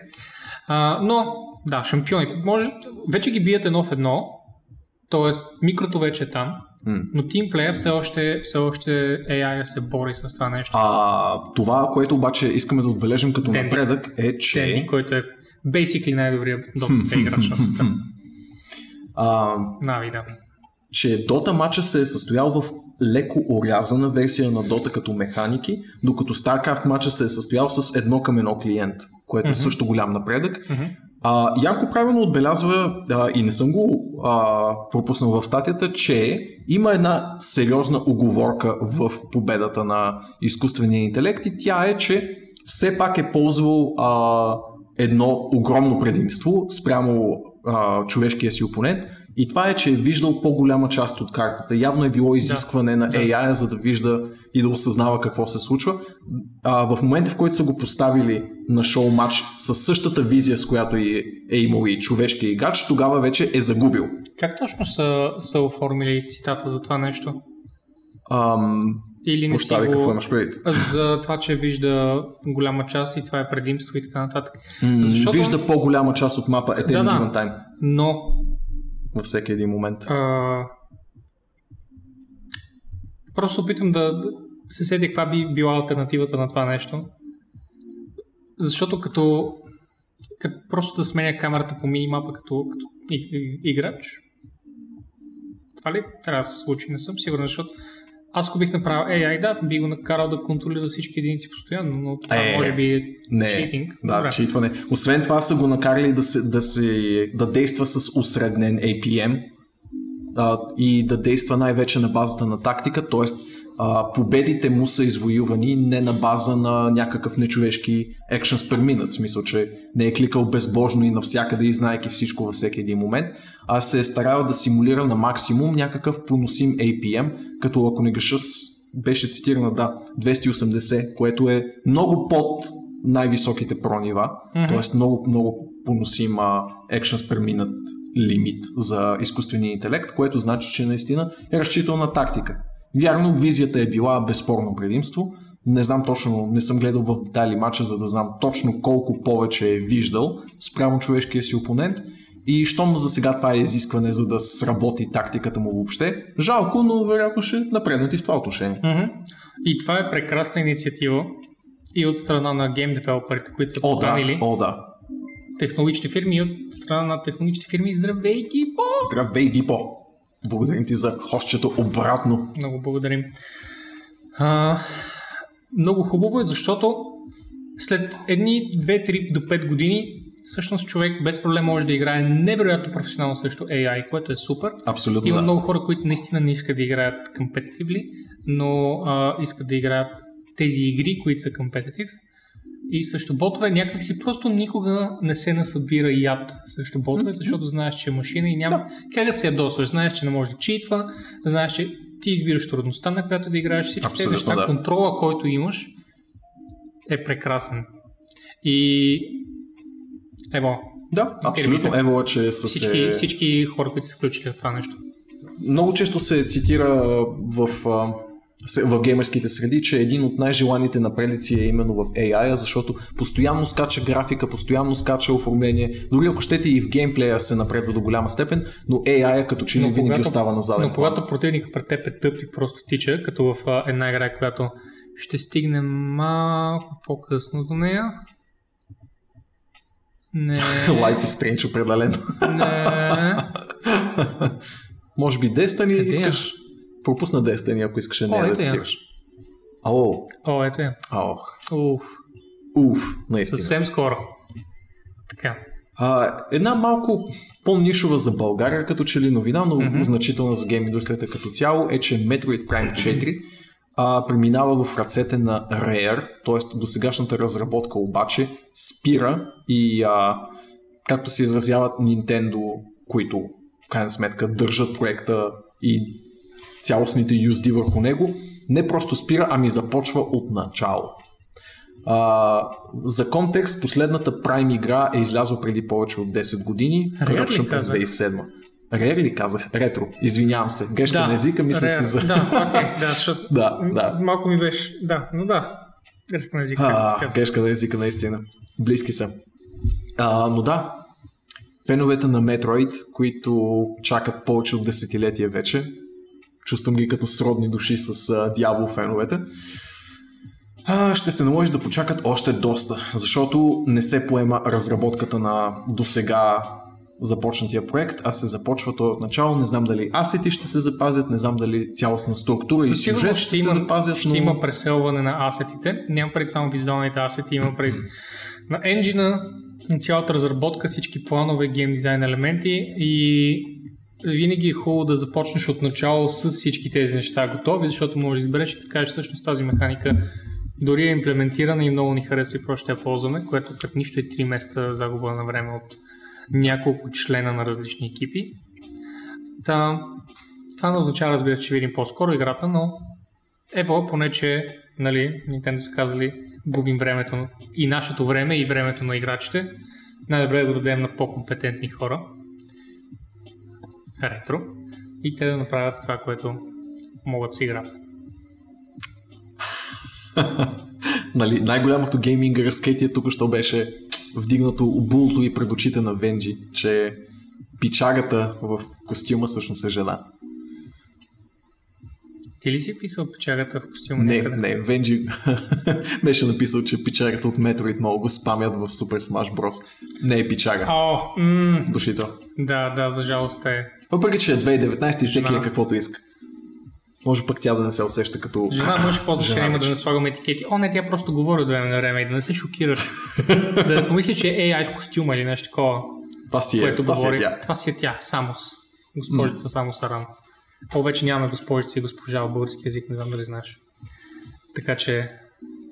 А, но, да, шампионите. Може, вече ги бият едно в едно, т.е. микрото вече е там. М. Но тимплея все още, все още AI се бори с това нещо. А, това, което обаче искаме да отбележим като Денди. напредък е, че... Денди, който е basically най-добрият [LAUGHS] Dota играч на света. А, Нави, да. че Дота матча се е състоял в леко орязана версия на Дота като механики, докато StarCraft матча се е състоял с едно към едно клиент, което е също голям напредък. А, Янко правилно отбелязва, а, и не съм го а, пропуснал в статията, че има една сериозна оговорка в победата на изкуствения интелект и тя е, че все пак е ползвал а, едно огромно предимство спрямо а, човешкия си опонент и това е, че е виждал по-голяма част от картата. Явно е било изискване на AI, за да вижда и да осъзнава какво се случва. А, в момента, в който са го поставили на шоу матч с същата визия, с която и е имал и човешкия играч, тогава вече е загубил. Как точно са, са оформили цитата за това нещо? Ам, Или не си Прощавай, го... какво имаш предвид? [LAUGHS] За това, че вижда голяма част и това е предимство и така нататък. Защото- Вижда по-голяма част от мапа at any Да, given time. Но Във всеки един момент. а... просто опитвам да, да се сетя каква би била альтернативата на това нещо. Защото като, като просто да сменя камерата по минимапа като, като и- и- играч, това ли трябва да се случи? Не съм сигурен, защото аз ако бих направил AI, да, би го накарал да контролира всички единици постоянно, но това Е, може би е Не, читинг. да, Добре. читване. Освен това са го накарали да, се, да, се, да действа с усреднен APM а, и да действа най-вече на базата на тактика, т.е. победите му са извоювани не на база на някакъв нечовешки per minute, в смисъл, че не е кликал безбожно и навсякъде и знаеки всичко във всеки един момент, а се е старал да симулира на максимум някакъв поносим APM, като ако не греша беше цитирана, да, 280, което е много под най-високите про нива, т.е. много, много поносима actions per minute лимит за изкуствения интелект, което значи, че наистина е разчитал на тактика. Вярно, визията е била безспорно предимство. Не знам точно, не съм гледал в детайли матча, за да знам точно колко повече е виждал спрямо човешкия си опонент. И щом за сега това е изискване, за да сработи тактиката му въобще, жалко, но вероятно ще напреднат и в това отношение. Мгм. И това е прекрасна инициатива и от страна на гейм девелоперите, които са О, да, поканили о, да. технологични фирми и от страна на технологични фирми. Здравейки, по! Здравей, Дипо! Благодарим ти за хостчето обратно. Много благодарим. А, много хубаво е, защото след едни 2-3 до 5 години всъщност човек без проблем може да играе невероятно професионално срещу AI, което е супер. Абсолютно Има да. много хора, които наистина не искат да играят competitively, но а, искат да играят тези игри, които са competitive. И също ботове някакси просто никога не се насъбира яд срещу ботове, защото знаеш, че е машина и няма как да се ядосваш. Знаеш, че не може да читва, знаеш, че ти избираш трудността, на която да играеш всички тези неща. да. Контрола, който имаш, е прекрасен. И ево, Да, абсолютно. Ево, че са всички, се... всички хора, които са включили в това нещо. Много често се цитира в, се- в геймерските среди, че един от най-желаните напредици е именно в AI, защото постоянно скача графика, постоянно скача оформление, дори ако щете и в геймплея се напредва до голяма степен, но AI като че ли винаги когато- остава на заден Но когато противника пред теб е тъп и просто тича, като в а, една игра, която ще стигне малко по-късно до нея. Не. [LAUGHS] Life is Strange определено. не. Може би Destiny Къде е? искаш? Пропусна Destiny, ако искаш О, нея да цитираш. О, О, ето я. ох, Уф. уф, наистина. Съвсем скоро. Така. А, една малко по-нишова за България като че ли новина, но mm-hmm. значителна за гейм индустрията като цяло е, че Metroid Prime 4 а, преминава в ръцете на Rare, т.е. досегашната разработка обаче спира и а, както се изразяват Nintendo, които в крайна сметка държат проекта и цялостните юзди върху него, не просто спира, ами започва от начало. А, за контекст, последната Prime игра е излязла преди повече от 10 години. Corruption през казах? 2007. Рер ли казах? Ретро. Извинявам се. Грешка на езика, мисля си за... Да, окей, да, защото [LAUGHS] Да, да. малко ми беше... Да, но да. Грешка на езика. А, грешка на езика, наистина. Близки са. А, но да, феновете на Metroid, които чакат повече от десетилетия вече, чувствам ги като сродни души с uh, Diablo феновете. А, ще се наложи да почакат още доста, защото не се поема разработката на досега започнатия проект, а се започва той от начало. Не знам дали асети ще се запазят, не знам дали цялостна структура и сюжет ще, ще има, се запазят. Ще но... има преселване на асетите. Няма пред само визуалните асети, има пред на енджина, цялата разработка, всички планове, гейм дизайн елементи и винаги е хубаво да започнеш от начало с всички тези неща готови, защото можеш да избереш и да кажеш всъщност тази механика дори е имплементирана и много ни харесва и просто я ползваме, което като нищо е 3 месеца загуба на време от няколко члена на различни екипи. Та, това не означава, разбира се, че видим по-скоро играта, но ево, поне че нали, Nintendo са казали, губим времето и нашето време и времето на играчите. Най-добре е да го дадем на по-компетентни хора. Ретро. И те да направят това, което могат си играят. [LAUGHS] нали, най-голямото гейминг разкетие тук що беше вдигнато обулто и пред очите на Венджи, че пичагата в костюма всъщност е жена. Ти ли си писал печагата в костюма? Не, някъде? не, Венджи [LAUGHS] беше написал, че печагата от Metroid много го спамят в Super Smash Bros. Не е пичага. О, м- Душица. Да, да, за жалост е. Въпреки, че е 2019 и всеки е каквото иска. Може пък тя да не се усеща като... Жена може [LAUGHS] по да има да не слагаме етикети. О, не, тя просто говори от време на време и да не се шокираш. [LAUGHS] да не помисли, че е AI в костюма или нещо такова. Това си е, това говори. си е тя. Това си е тя, Самос. Госпожица mm. Самос Аран. О, вече нямаме госпожица и госпожа в български язик, не знам дали знаеш. Така че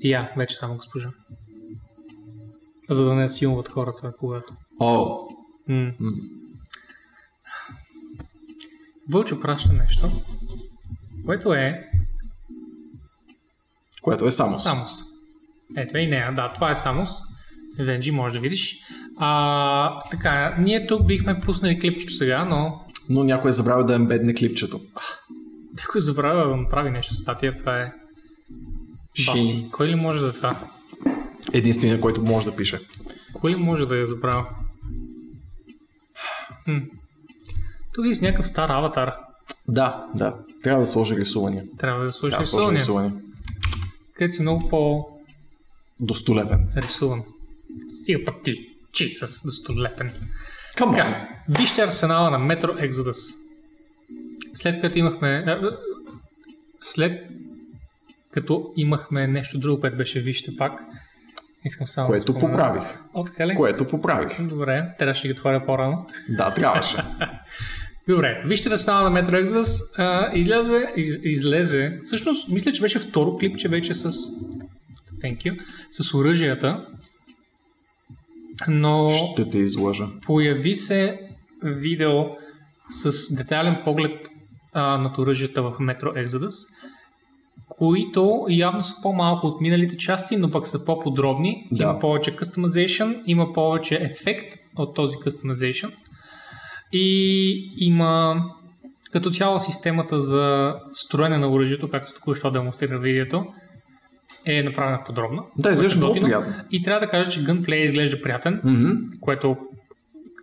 и я, вече само госпожа. За да не силват хората, когато. О! Mm. Mm. Вълчо праща нещо, което е... Което е Самос. Самос. Ето е и нея, да, това е Самос. Венджи, може да видиш. А, така, ние тук бихме пуснали клипчето сега, но... Но някой е забравил да ембедне клипчето. Някой е забравил да направи нещо статия, това е... Шин. Кой ли може да е това? Единственият, който може да пише. Кой ли може да е забравил? Хм. Тук е с някакъв стар аватар. Да, да. Трябва да сложи рисувания. Трябва да сложи рисувания. Да рисувания. Където си много по... Достолепен. Рисуван. Стига път ти. Чи с достолепен. Така, вижте арсенала на Metro Exodus. След като имахме... След като имахме нещо друго, което беше вижте пак. Искам само Което да поправих. О, така ли? Което поправих. Добре, трябваше да ги отворя по-рано. Да, трябваше. [LAUGHS] Добре, вижте да стана на Metro Exodus. А, излезе, из, излезе, всъщност мисля, че беше второ клип, че вече с thank you, с оръжията. Но ще те излъжа. Появи се видео с детайлен поглед а, над оръжията в Metro Exodus, които явно са по-малко от миналите части, но пък са по-подробни. Да. Има повече customization, има повече ефект от този customization. И има като цяло системата за строене на оръжието, както току-що демонстрира видеото, е направена подробно. Да, изглежда много приятно. И трябва да кажа, че гънплей изглежда приятен, mm-hmm. което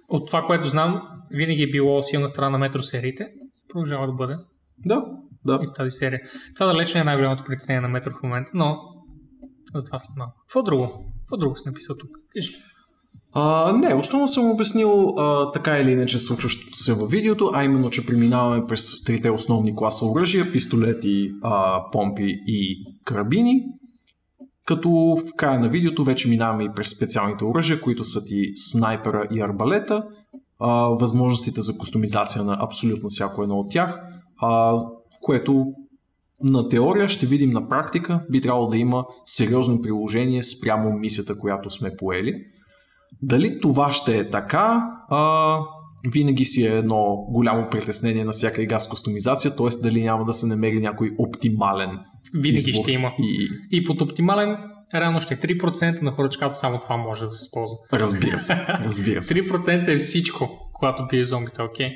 от това, което знам, винаги е било силна страна на метро сериите. Продължава да бъде. Да, да. И в тази серия. Това далеч не е най-голямото притеснение на метро в момента, но за това след малко. Какво друго? Какво друго си написал тук? Кажи. А, не, основно съм обяснил а, така или иначе случващото се във видеото, а именно, че преминаваме през трите основни класа оръжия, пистолети, а, помпи и карабини. Като в края на видеото вече минаваме и през специалните оръжия, които са ти снайпера и арбалета, а, възможностите за кустомизация на абсолютно всяко едно от тях, а, което на теория ще видим на практика, би трябвало да има сериозно приложение спрямо мисията, която сме поели. Дали това ще е така, а, винаги си е едно голямо притеснение на всяка игра с кустомизация, т.е. дали няма да се намери някой оптимален Винаги избор. ще има. И... и под оптимален реално ще е 3% на хората само това може да се използва. Разбира се, [LAUGHS] разбира се. 3% е всичко, когато пие зомбите, окей? Okay?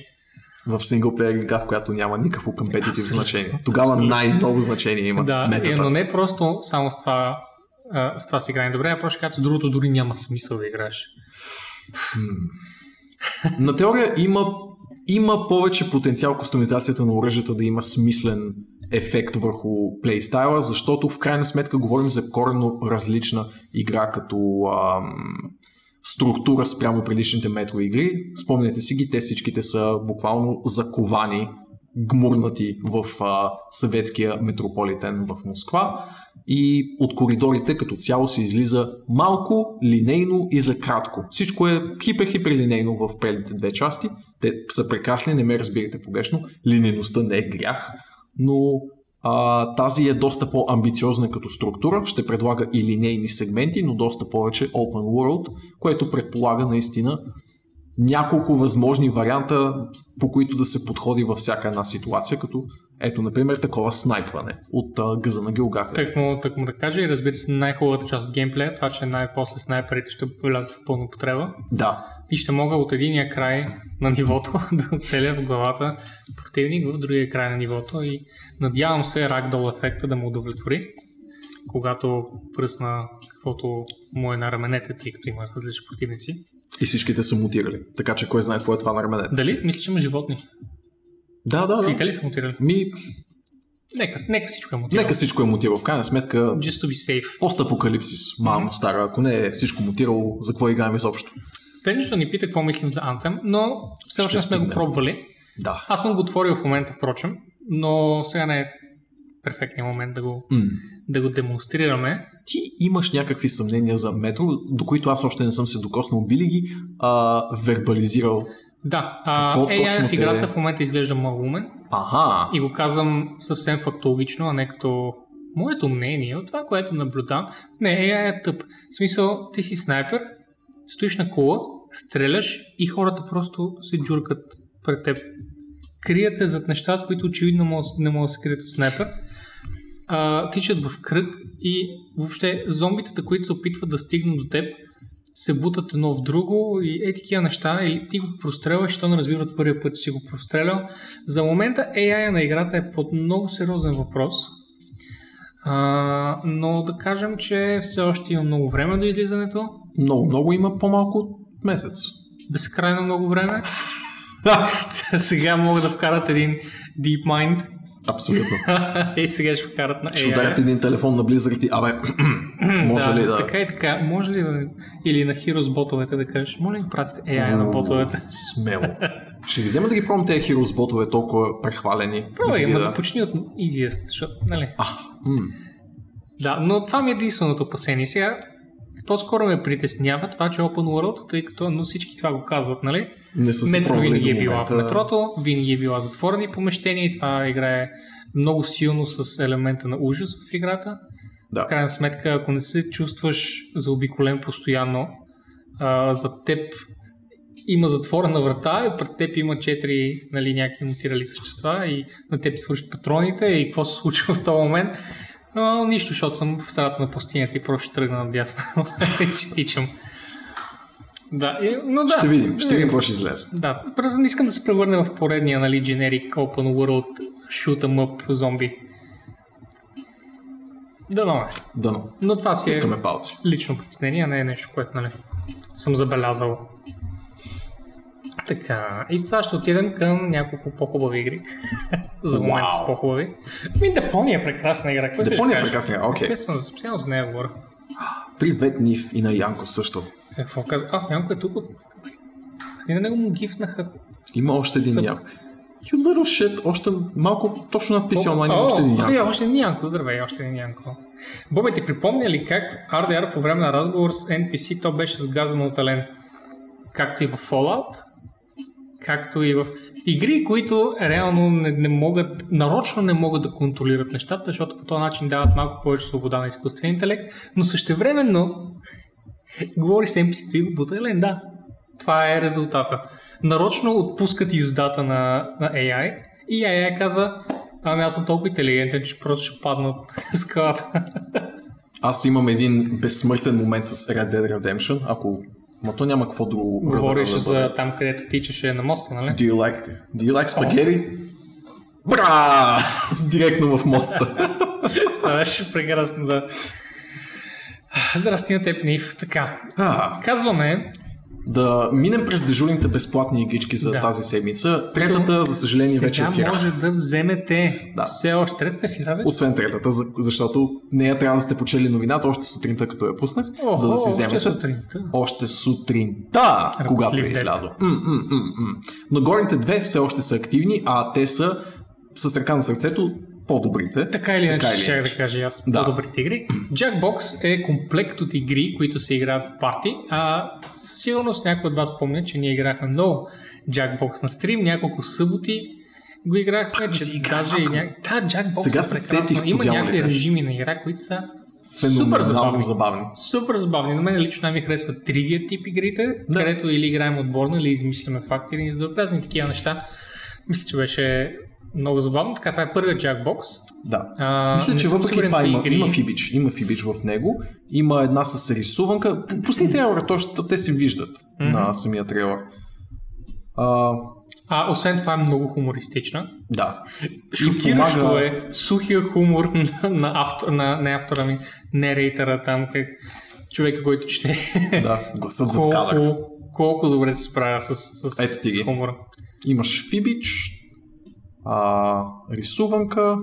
В синглплеер игра, в която няма никакво компетитив значение. Тогава най-много значение има да, метата. Е, но не просто само с това с това си играе добре, а просто казват, другото дори няма смисъл да играеш. На теория има има повече потенциал кастомизацията на оръжията да има смислен ефект върху плейстайла, защото в крайна сметка говорим за коренно различна игра като ам, структура спрямо предишните метро игри. Спомняте си ги, те всичките са буквално заковани, гмурнати в а, съветския метрополитен в Москва и от коридорите като цяло се излиза малко, линейно и за кратко. Всичко е хипер-хипер линейно в предните две части. Те са прекрасни, не ме разбирате погрешно. Линейността не е грях, но а, тази е доста по-амбициозна като структура, ще предлага и линейни сегменти, но доста повече open world, което предполага наистина няколко възможни варианта, по които да се подходи във всяка една ситуация, като ето, например, такова снайпване от а, гъза на география. Так му, так му да кажа и разбира се, най-хубавата част от геймплея, това, че най-после снайперите ще влязат в пълна употреба Да, и ще мога от единия край на нивото [LAUGHS] да оцеля в главата противник в другия край на нивото и надявам се рагдол ефекта да му удовлетвори, когато пръсна каквото му е на раменете, тъй като има различни противници. И всичките са мутирали. Така че кой знае какво е това на раменете. Дали? Мисля, че има животни. Да, да, да. И те ли са мутирали? Ми, Нека, нека всичко е мутирало. нека всичко е мутирало. В крайна сметка, Just to be safe. постапокалипсис, мамо стара. Ако не е всичко мутирало, за какво играем изобщо? Те нищо ни пита какво мислим за Anthem, но все още сме го пробвали. Да. Аз съм го отворил в момента, впрочем, но сега не е перфектният момент да го, М. да го демонстрираме. Ти имаш някакви съмнения за метро, до които аз още не съм се докоснал. Би ли ги а, вербализирал? Да, а, Какво AI точно в те- играта в момента изглежда много умен Аха, и го казвам съвсем фактологично, а не като моето мнение от това, което наблюдавам. Не, AI е тъп. В смисъл, ти си снайпер, стоиш на кола, стреляш и хората просто се джуркат пред теб. Крият се зад нещата, които очевидно не могат да се крият от снайпер. А, тичат в кръг и въобще зомбитата, които се опитват да стигнат до теб, се бутат едно в друго и е такива неща, или ти го прострелваш, то не разбират първия път, че си го прострелял. За момента AI на играта е под много сериозен въпрос, а, но да кажем, че все още има много време до излизането, много, много има по-малко от месец. безкрайно много време. [LAUGHS] [LAUGHS] сега могат да вкарат един DeepMind Абсолютно. [LAUGHS] и сега ще вкарат на AI. Ще ударят един телефон на Blizzard и, абе, [CLEARS THROAT] може ли да... Така и така. Може ли да... Или на Heroes ботовете да кажеш, може ли да пратите AI на ботовете? Смело. [LAUGHS] Ще ги взема да ги пробвам тези Heroes ботове толкова прехвалени. Пробвай, да ама започни от easiest, защото, нали? А, м. Да, но това ми е единственото опасение. Сега, по-скоро ме притеснява това, че Open World, тъй като но всички това го казват, нали? Не са Метро винаги е била в метрото, винаги е била затворени помещения и това играе много силно с елемента на ужас в играта. Да. В крайна сметка, ако не се чувстваш заобиколен постоянно, а, за теб има затворена врата и пред теб има четири нали, някакви мутирали същества и на теб свършат патроните и какво се случва в този момент. Но, нищо, защото съм в средата на пустинята и просто ще тръгна надясно и [LAUGHS] ще тичам. Да, и, но да. Ще видим, ще видим какво ще излезе. Да, просто не искам да се превърне в поредния, нали, generic open world shoot 'em up зомби. Да, но, Дано. но това си е Искаме палци. лично притеснение, не е нещо, което нали, съм забелязал. Така, и с това ще отидем към няколко по-хубави игри. [LAUGHS] за момента Вау. са по-хубави. Ми, Депония е прекрасна игра. Депония е прекрасна, окей. Естествено, специално за нея говоря. Привет, Нив и на Янко също. Какво каза? А, Янко е тук. И на него му гифнаха. Има още един Съп. Янко. You little shit, още малко точно над PC онлайн има още един о, е, Янко. още един Янко. Здравей, още един Янко. Бобе, ти припомня ли как RDR по време на разговор с NPC то беше сгазано от Елен? Както и в Fallout, както и в игри, които реално не, не могат, нарочно не могат да контролират нещата, защото по този начин дават малко повече свобода на изкуствен интелект, но същевременно говори с NPC-то и го бута Елен, да. Това е резултата. Нарочно отпускат юздата на, на AI и AI каза, ами аз съм толкова интелигентен, че просто ще падна от [LAUGHS] скалата. Аз имам един безсмъртен момент с Red Dead Redemption, ако... Ма то няма какво друго. Говориш да бъде. за там, където тичаше на моста, нали? Do you like, do you like spaghetti? Бра! [LAUGHS] С директно в моста. [LAUGHS] Това беше прекрасно, да. Здрасти на теб, Нив. Така, а, казваме да минем през дежурните безплатни игрички за Да. тази седмица. Третата, за съжаление, вече е Сега в Ирак. може да вземете Да. все още третата в Ирак. Освен третата, за- защото нея трябва да сте почели новината още сутринта, като я пуснах, Охо, за да си още вземете. сутринта. Още сутринта, когато е излязла. Но горните две все още са активни, а те са с ръка на сърцето по-добрите. Така или иначе, ще да кажа аз Да. по-добрите игри. Jackbox е комплект от игри, които се играят в парти. А със сигурност някой от вас помня, че ние играхме много Jackbox на стрим, няколко съботи го играхме, Пак че си даже и ня... Да, Jackbox Сега е прекрасно. Има някакви режими на игра, които са супер забавни. забавни. Супер забавни. На мен лично ми харесват тригия тип игрите, Да. където или играем отборно, или измисляме факти, или за друг разни такива неща. Мисля, че беше много забавно. Така, това е първият Jackbox. Да. А, Мисля, че въпреки това има, игри. има фибич. Има фибич в него. Има една с рисуванка. Пусни трейлера, то ще, те се виждат на самия трейлер. А, А, освен това е много хумористична. да. Шокиращо помага- е сухия хумор [LAUGHS] на, на, авто, на, не автора ми, не рейтера там, човека, който чете. Да, гласът зад кадър. колко, колко добре се справя с, с, Ето ти с хумора. Имаш фибич, а, рисуванка,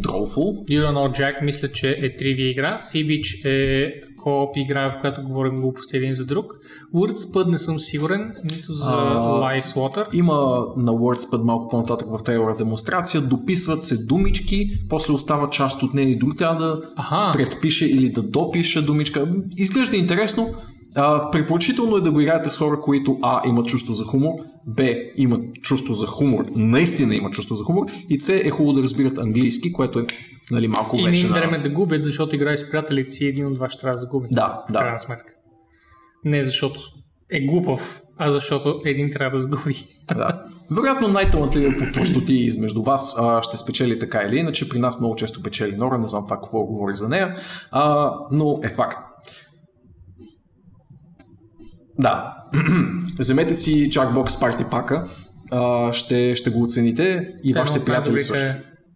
Drawful. You Don't Know Jack мисля, че е 3D игра. Фибич е кооп игра, в която говорим глупости един за друг. Wordspud не съм сигурен, нито за Lice Water. Има на WordSpud малко по-нататък в трейлера демонстрация, дописват се думички, после остава част от нея и друг трябва да Аха, предпише или да допише думичка. Изглежда интересно. А, препоръчително е да го играете с хора, които А имат чувство за хумор, Б имат чувство за хумор, наистина имат чувство за хумор и С е хубаво да разбират английски, което е нали, малко и не вече им на... време да губят, защото играе с приятелите си и един от вас ще трябва да загуби. Да, в да. крайна сметка. Не защото е глупав, а защото един трябва да сгуби. Да. Вероятно най-талантливият по простоти измежду вас а, ще спечели така или иначе. При нас много често печели Нора, не знам това какво говори за нея, а, но е факт. Да. [CLEARS THROAT] Вземете си Jackbox Party пака, а, ще, ще го оцените и вашите приятели също.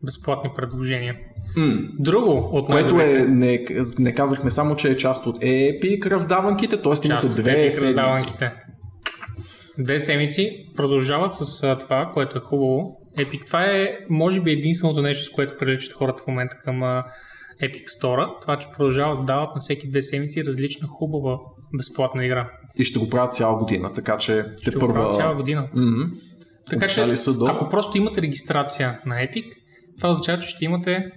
безплатни предложения. М. Друго от Което е, не, не казахме само, че е част от Epic раздаванките, т.е. имате две седмици. Две седмици продължават с а, това, което е хубаво. Epic, това е може би единственото нещо, с което привличат хората в момента към а, Epic Store. Това, че продължават да дават на всеки две седмици различна хубава безплатна игра. И ще го правят цяла година, така че те Ще го правят цяла година. Мгм. Така че, Обещали до- ако просто имате регистрация на Epic, това означава, че ще имате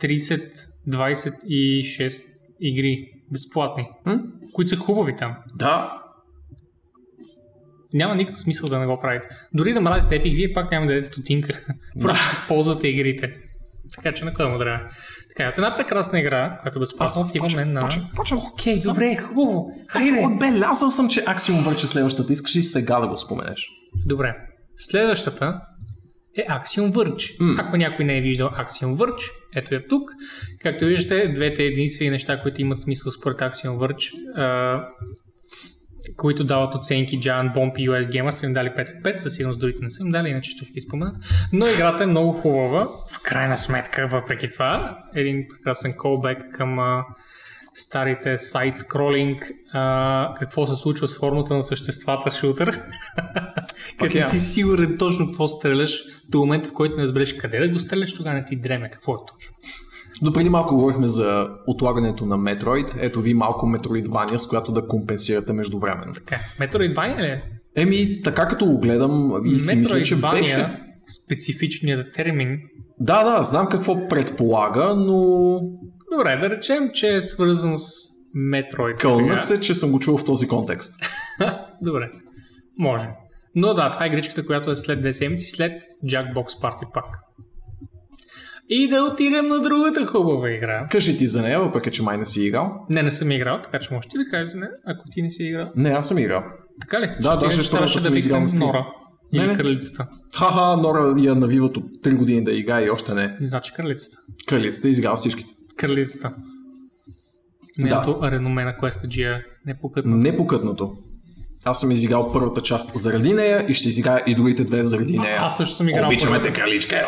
30-26 игри безплатни, М? които са хубави там. Да, Няма никакъв смисъл да не го правите. Дори да мразите Epic, вие пак няма да дадете стотинка. [LAUGHS] Просто ползвате игрите. Така че на кой му трябва. От една прекрасна игра, която е безплатна, отиваме на... почвам. Окей, добре, хубаво. Хайде. Отбелязал съм, че Axiom Verge е следващата. Искаш ли сега да го споменеш? Добре. Следващата е Axiom Verge. М. Ако някой не е виждал Axiom Verge, ето я тук. Както виждате, двете единствени неща, които имат смисъл според Axiom Verge, които дават оценки Giant Bomb и US Gamer, са им дали 5 от 5, със сигурност другите не са им дали, иначе ще ги споменат. Но играта е много хубава, в крайна сметка, въпреки това. Един прекрасен callback към а, старите сайт скролинг, а, какво се случва с формата на съществата шутър. [LAUGHS] Е. не си сигурен точно какво стреляш, до момента в който не разбереш къде да го стреляш, тогава не ти дреме. Какво е точно? До преди малко говорихме за отлагането на Metroid. Ето ви малко Metroidvania, с която да компенсирате междувременно. Така, Metroidvania ли е? Еми, така като го гледам и си мисля, че беше... специфичният термин, Да, да, знам какво предполага, но добре, да речем, че е свързан с Metroid. кълна се, че съм го чул в този контекст. [LAUGHS] Добре, може. Но да, това е игричката, която е след две седмици, след Jackbox Party Pack. И да отидем на другата хубава игра. Кажи ти за нея, въпреки че май не си играл. Не, не съм играл, така че можеш ти да кажеш за нея, ако ти не си играл. Не, аз съм играл. Така ли? Да, даже първата трябваше да на стрим. Нора. Не, не. кралицата. Ха-ха, Нора я навиват от 3 години да играе и още не. Значи кралицата. Кралицата е изиграл всичките. Кралицата. Нейното реноме на Quest G е непокътно. Непокътното. Аз съм изиграл първата част заради нея и ще изиграя и другите две заради нея. Аз също съм играл Обичаме първата. те, краличка.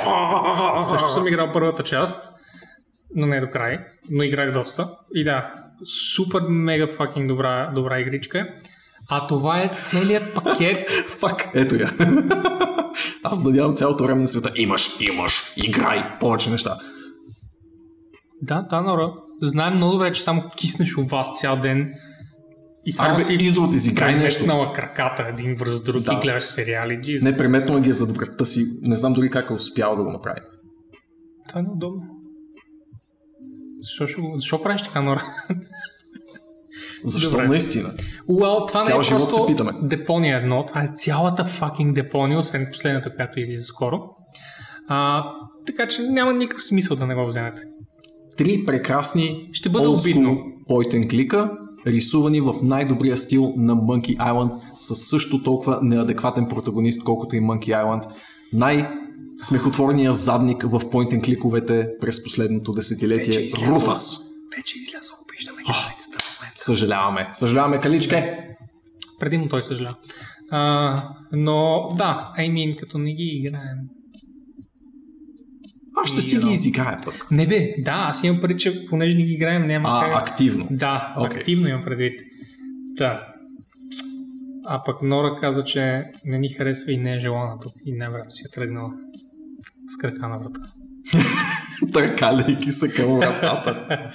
Също съм играл първата част. но не до край, но играх доста. И да, супер мега факинг добра, добра игричка. А това е целият пакет. [LAUGHS] Фак, ето я. [LAUGHS] Аз надявам цялото време на света. Имаш, имаш, играй, повече неща. да, да, Нора. Знаем много добре, че само киснеш у вас цял ден и само Айде, си изрод изиграй нещо. преметнала краката един връз друг Да. и гледаш сериали. Jesus. Не преметно ги е зад врата си. Не знам дори как е успял да го направи. Това е неудобно. Защо, го- защо правиш така, Нора? Защо Добре. наистина? Уау, това Цял не е живот просто се питаме. Депония едно, това е цялата fucking Депония, освен последната, която излиза скоро. А, така че няма никакъв смисъл да не го вземете. Три прекрасни Ще бъде обидно. point and клика, рисувани в най-добрия стил на Monkey Island, с също толкова неадекватен протагонист, колкото и Monkey Island. Най- смехотворния задник в point and кликовете през последното десетилетие. Вече излязла. Руфас. Вече излязъл, обиждаме границата в момента. Съжаляваме. Съжаляваме, Каличке. Преди му той съжалява. Но да, I mean, като не ги играем. Аз ще си You ги know. изиграя пък. Не бе, да, аз имам преди, че понеже не ги играем, няма А, как. активно. Да, Окей. активно имам предвид. Да. А пък Нора каза, че не ни харесва и не е желана тук. И най-вероятно си е тръгнала с крака на врата. [LAUGHS] Търкаляйки се към вратата. [LAUGHS]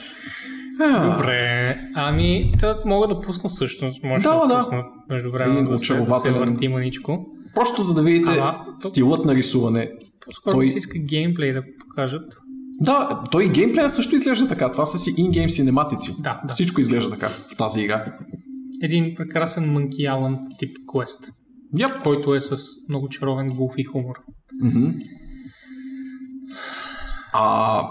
Добре, ами, та мога да пусна всъщност. Може Да, да, да. пусна между време да се, да се върти маничко. Просто за да видите Ама, стилът на рисуване. По-скоро Той- се иска геймплей да покажат. Да, той и геймплея също изглежда така. Това са си in-game синематици. Да, да. Всичко изглежда така в тази игра. Един прекрасен Monkey Island тип квест, Yep. който е с много чаровен гуфи хумор. Мгм. А,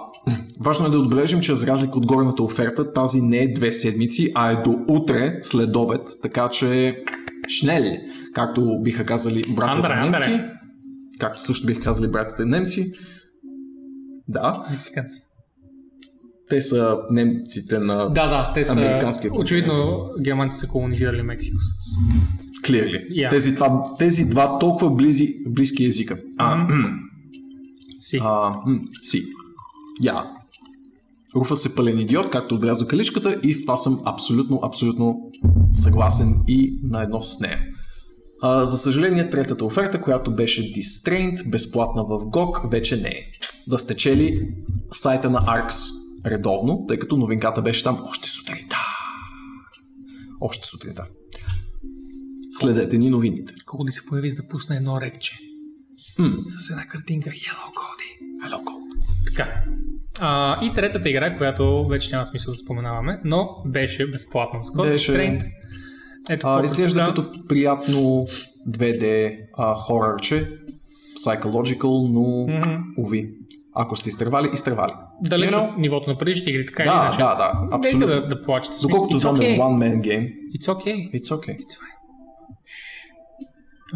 важно е да отбележим, че за разлика от горната оферта, тази не е две седмици, а е до утре след обед, така че шнели, както биха казали братята Андре, немци, андре. Както също биха казали братята немци. Да, Мексиканци. те са немците на Да, да, те са... Американския континент. Очевидно, германците са колонизирали Мексико. Clearly. Yeah. Тези, два, тези два толкова близи, близки езика. А, Си. а, си. Я. Руфа се пълен идиот, както отбеляза каличката и в това съм абсолютно, абсолютно съгласен и наедно с нея. А, за съжаление, третата оферта, която беше Distrained, безплатна в GOG, вече не е. Да сте чели сайта на ARX редовно, тъй като новинката беше там още сутринта. Още сутринта. Следете ни новините. Коди се появи за да пусне едно рекче. М. С една картинка Hello Cody. Hello, Cold. Така. А, и третата игра, която вече няма смисъл да споменаваме, но беше безплатна. Скоро Беше. Trained. Ето, А, изглежда като приятно 2D а, хорърче, psychological, но Мгм. уви. Ако сте изтървали, изтървали. Далеч You know? от нивото на предишните игри, така или Да, иначе. да, да, Нека абсолютно. да, да плачете. Доколкото знам okay. е one man game, It's okay. it's okay. It's fine.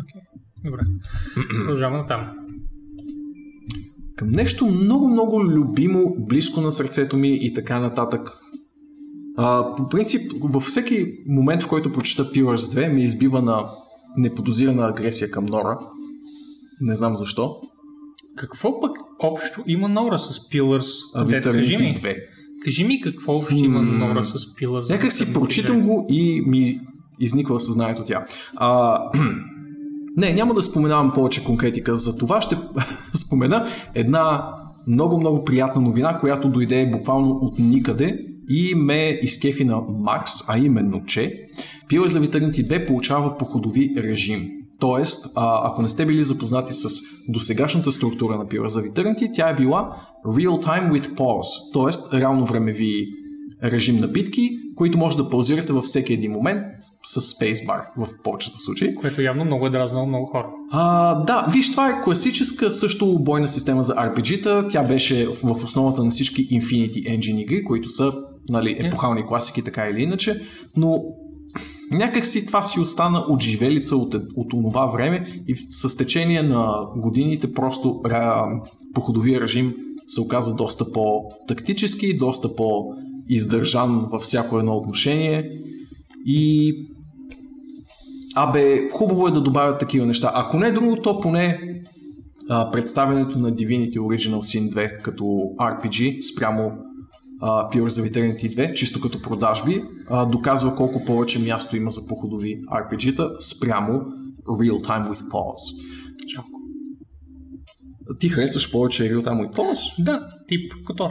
Okay. Добре. Продължаваме там. Към нещо много, много любимо, близко на сърцето ми и така нататък. А, по принцип, във всеки момент, в който прочета Pillars 2, ми избива на неподозирана агресия към Нора. Не знам защо. Какво пък общо има Нора с Pillars? А Дед, кажи ми. 2. Кажи ми какво общо има Нора с Pillars? Някак си прочитам 2? го и ми изниква съзнанието тя. А, [CLEARS THROAT] не, няма да споменавам повече конкретика за това. Ще [LAUGHS] спомена една много-много приятна новина, която дойде буквално от никъде и ме изкефи на Макс, а именно, че Pillars за Eternity 2 получава походови режим. Тоест, а, ако не сте били запознати с досегашната структура на Pillars за Eternity, тя е била Real Time with Pause, т.е. реално времеви режим на битки, които може да паузирате във всеки един момент с спейсбар в повечето случаи. Което явно много е дразнало много хора. А, да, виж, това е класическа също бойна система за RPG-та. Тя беше в основата на всички Infinity Engine игри, които са нали, епохални класики, така или иначе, но някак си това си остана от живелица от, от това време и с течение на годините просто ра, походовия режим се оказа доста по-тактически, доста по-издържан във всяко едно отношение и Абе, хубаво е да добавят такива неща. Ако не е друго, то поне а, представянето на Divinity Original Sin 2 като RPG спрямо uh, Pure за Eternity 2, чисто като продажби, uh, доказва колко повече място има за походови RPG-та спрямо Real Time with Pause. Жалко. Ти харесваш повече Real Time with Pause? Да, тип Котор.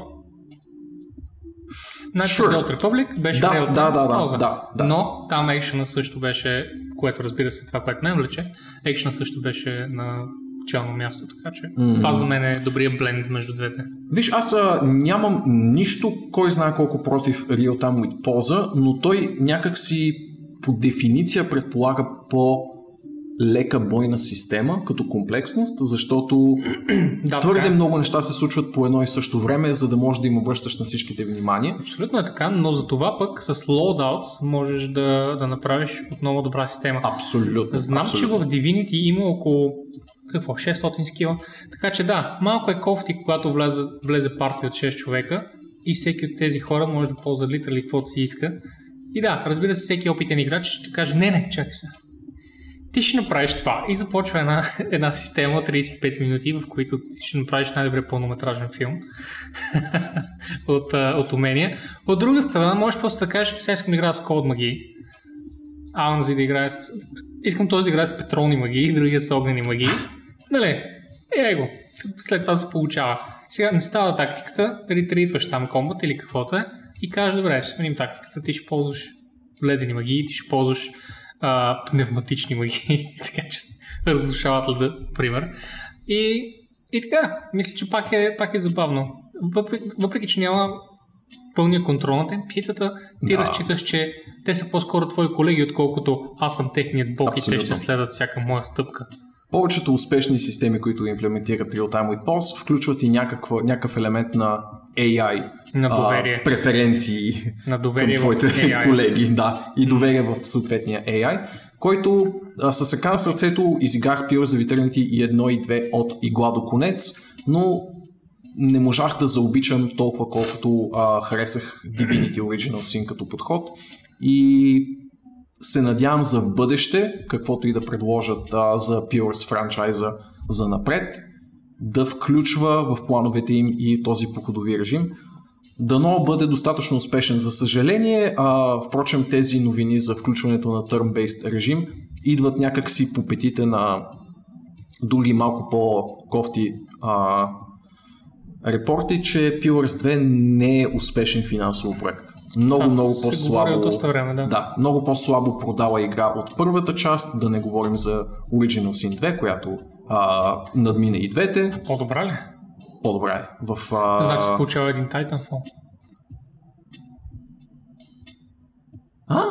Значи Sure. Old Republic беше Да, тайм с да, да, пауза. да, да. Но там екшена също беше, което разбира се това, което мен влече, екшена също беше на челно място, така че Мгм. това за мен е добрия бленд между двете. Виж, аз а, нямам нищо, кой знае колко против Real Time with Pause, но той някак си по дефиниция предполага по лека бойна система като комплексност, защото [CLEARS THROAT] Да, твърде така е. много неща се случват по едно и също време, за да можеш да им обръщаш на всичките внимание. Абсолютно е така, но за това пък с loadouts можеш да, да направиш отново добра система. Абсолютно. Знам, абсолютно. че в Divinity има около какво, 600 скила. Така че да, малко е кофти, когато влезе, влезе партия от 6 човека и всеки от тези хора може да ползва литерали каквото си иска. И да, разбира се, всеки опитен играч ще каже, не, не, чакай се. Ти ще направиш това и започва една, [LAUGHS] една система от 35 минути, в които ти ще направиш най-добре пълнометражен филм [LAUGHS] от, от умения. От друга страна, можеш просто да кажеш, сега искам да играя с код магии, а онзи да играе с... Искам този да играе с петролни магии, другия с огнени магии. Нали? Е, го. След това се получава. Сега не става тактиката, ретритваш там комбат или каквото е и кажеш, добре, ще сменим тактиката, ти ще ползваш ледени магии, ти ще ползваш а, пневматични магии, [LAUGHS] така че разрушават леда, пример. И, и така, мисля, че пак е, пак е забавно. Въпреки, въпреки, че няма пълния контрол на темпитата, ти Да. разчиташ, че те са по-скоро твои колеги, отколкото аз съм техният бог и те Абсолютно. ще следват всяка моя стъпка. Повечето успешни системи, които имплементират Real Time with Pause, включват и някаква, някакъв елемент на AI На доверие. а, преференции На доверие към твоите AI. [LAUGHS] колеги, да, и доверие в съответния AI, който а, с ръка на сърцето изиграх Pure за Eternity и едно и две от игла до конец, но не можах да заобичам толкова колкото а, харесах Divinity Original Sin като подход и се надявам за в бъдеще, каквото и да предложат а, за Pures франчайза за напред, да включва в плановете им и този походови режим. Дано бъде достатъчно успешен. За съжаление, а, впрочем, тези новини за включването на turn-based режим идват някакси по петите на други малко по-кофти а, репорти, че Pillars 2 не е успешен финансово проект. Много, Това много по-слабо. доста време, да. Да, много по-слабо продава игра от първата част, да не говорим за Original Sin 2, която а, надмина и двете. По-добра ли? По-добре е. В, а... Значи се получава един Titanfall. А?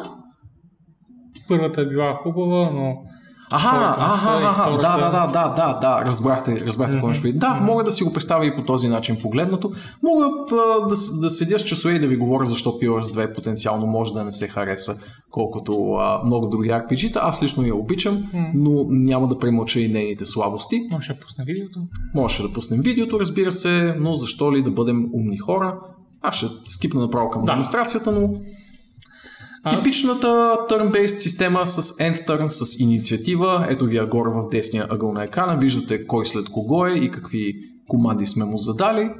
Първата е била хубава, но Аха, аха, аха, втората- да, да, да, да, да, да, разбрахте, разбрахте какво Мгм. нещо. Да, мога да си го представя и по този начин погледнато. Мога да, да седя с часове и да ви говоря защо Pillars 2 потенциално може да не се хареса, колкото а, много други RPG-та. Аз лично я обичам, М. но няма да премълча и нейните слабости. може да пусна видеото. Можеше да пуснем видеото, разбира се, но защо ли да бъдем умни хора? Аз ще скипна направо към Да. демонстрацията, но Типичната turn-based система с end turn, с инициатива. Ето ви я горе в десния ъгъл на екрана. Виждате кой след кого е и какви команди сме му задали.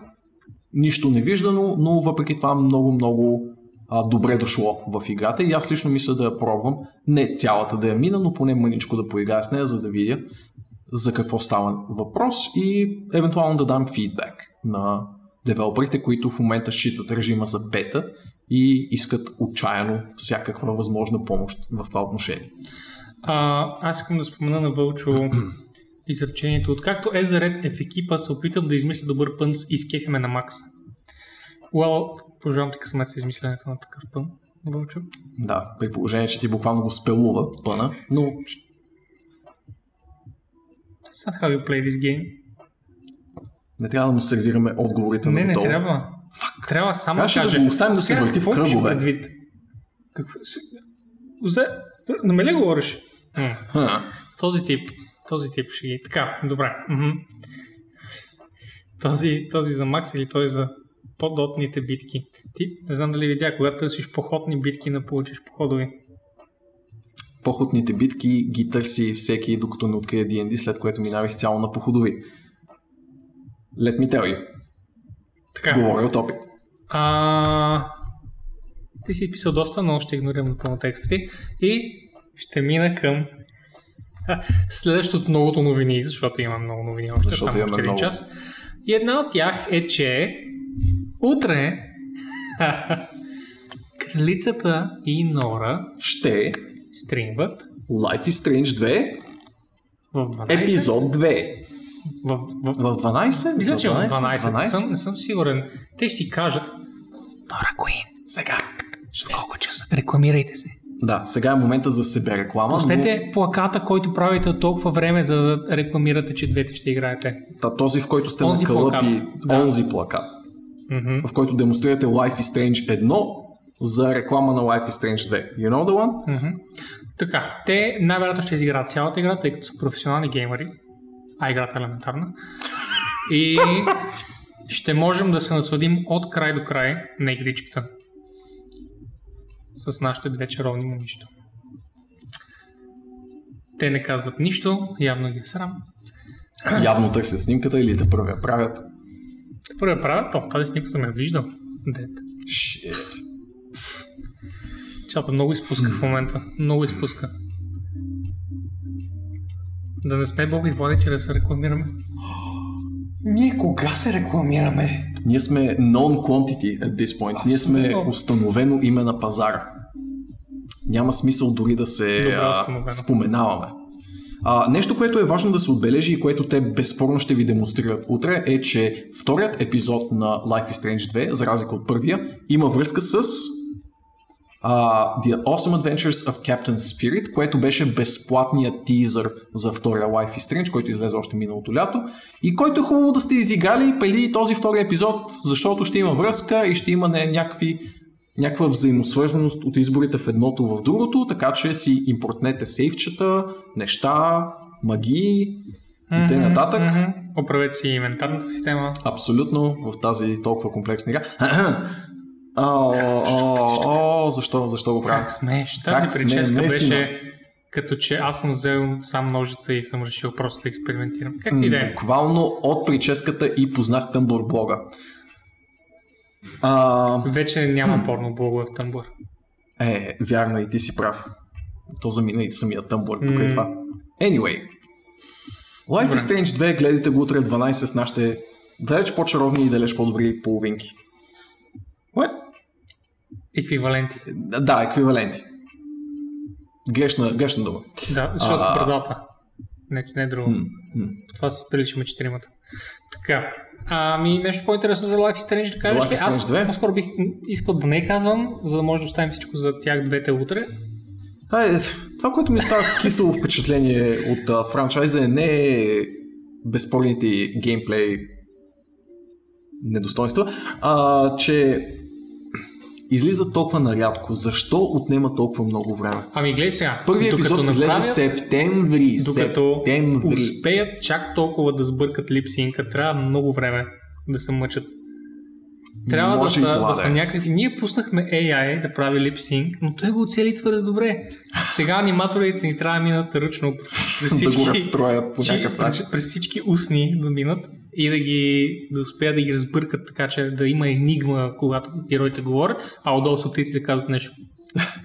Нищо не виждано, но въпреки това много, много а, добре дошло в играта и аз лично мисля да я пробвам. Не цялата да я мина, но поне мъничко да поиграя с нея, за да видя за какво става въпрос и евентуално да дам фидбек на девелоперите, които в момента считат режима за бета и искат отчаяно всякаква възможна помощ в това отношение. А, аз искам да спомена на Вълчо [CLEARS THROAT] изречението. Откакто е заред е в екипа, се опитам да измисля добър пънс и скефеме на Макс. Well, пожелавам ти късмет за измисленето на такъв пън, Вълчо. Да, при положение, че ти буквално го спелува пъна, но It's not how you play this game. не трябва да му сервираме отговорите Не, на не готово. трябва. Фак. Трябва само да Трябваше да го оставим да се върти в кръгове. предвид? Какво? На ме ли говориш? Ха. Този тип. Този тип ще ги. Така, добре. Този, този за Макс или този за по-дотните битки. Ти не знам дали видя, когато търсиш походни битки, да получиш походови. Походните битки ги търси всеки, докато не открие D&D, след което минавах цяло на походови. Let me tell you. Така. Говоря от опит. А, ти си писал доста, но ще игнорирам напълно текстите. И ще мина към следващото от многото новини, защото има много новини още Защото само още един час. И една от тях е, че утре [LAUGHS] Кралицата и Нора Ще стримват Life is Strange 2, в 12. епизод 2. В, в, В 12? Мисля, че в 12. 12. Не, 12? съм, не съм сигурен. Те ще си кажат Нора Куин, Сега. колко часа? Рекламирайте се. Да, сега е момента за себе реклама. Пуснете плаката, който правите от толкова време, за да рекламирате, че двете ще играете. Но, та, този, в който сте Онзи на кълъпи, плакат. Да. онзи плакат, Мгм. в който демонстрирате Life is Strange 1 за реклама на Life is Strange 2. You know the one? Мгм. Така, те най-вероятно ще изиграят цялата игра, тъй като са професионални геймери, а играта е елементарна. И ще можем да се насладим от край до край на игричката. С нашите две чаровни момичета. Те не казват нищо, явно ги е срам. Явно търсят снимката или те първия правят. Те първо правят, то, тази снимка съм я виждал. Дет. Shit. Чата много изпуска в момента. Много изпуска. Да не сме Бог и води, че да се рекламираме. Ние кога се рекламираме? Ние сме known quantity at this point. Ние сме установено име на пазара. Няма смисъл дори да се Добре а, споменаваме. А, нещо, което е важно да се отбележи и което те безспорно ще ви демонстрират утре е, че вторият епизод на Life is Strange 2, за разлика от първия, има връзка с а, The Awesome Adventures of Captain Spirit, което беше безплатният тизър за втория Life is Strange, който излезе още миналото лято и който е хубаво да сте изиграли преди този втори епизод, защото ще има връзка и ще има не, някакви, някаква взаимосвързаност от изборите в едното в другото, така че си импортнете сейфчета, неща, магии и т.н. нататък. Мгм. Оправете си инвентарната система. Абсолютно в тази толкова комплексна игра. [CLEARS THROAT] О, о, о, защо, защо го правя? Как смееш? Тази Как прическа наистина. беше като че аз съм взел сам ножица и съм решил просто да експериментирам. Как и да е? Буквално от прическата и познах Tumblr блога. А, Вече няма порно блогове в Тъмбър. е, вярно и ти си прав. То замина и самия Tumblr покрай М. това. Anyway. Life Добре. is Strange 2, гледайте го утре 12 с нашите далеч по-чаровни и далеч по-добри половинки. Еквиваленти. Да, еквиваленти. Грешна, грешна дума. Да, защото А. брадата. Не, не е друго. М, м. Това се приличаме четиримата. Така. Ами нещо по-интересно за Life is Strange да кажеш Life ли? is Аз Strange 2? по-скоро бих искал да не казвам, за да може да оставим всичко за тях двете утре. А, е, това, което ми става кисело впечатление от а, франчайза е не е безспорните геймплей недостойнства, а че излиза толкова нарядко. Защо отнема толкова много време? Ами гледай сега. Първият епизод излезе септември. Докато септември. успеят чак толкова да сбъркат липсинка, трябва много време да се мъчат. Трябва да Може са, това да да са е. някакви... Ние пуснахме AI да прави липсинг, но той го оцели твърде добре. Сега аниматорите ни трябва да минат ръчно през [LAUGHS] да всички, го разстроят по някакъв начин. през, през всички устни да минат и да ги да успеят да ги разбъркат така, че да има енигма, когато героите говорят, а отдолу субтитрите казват нещо,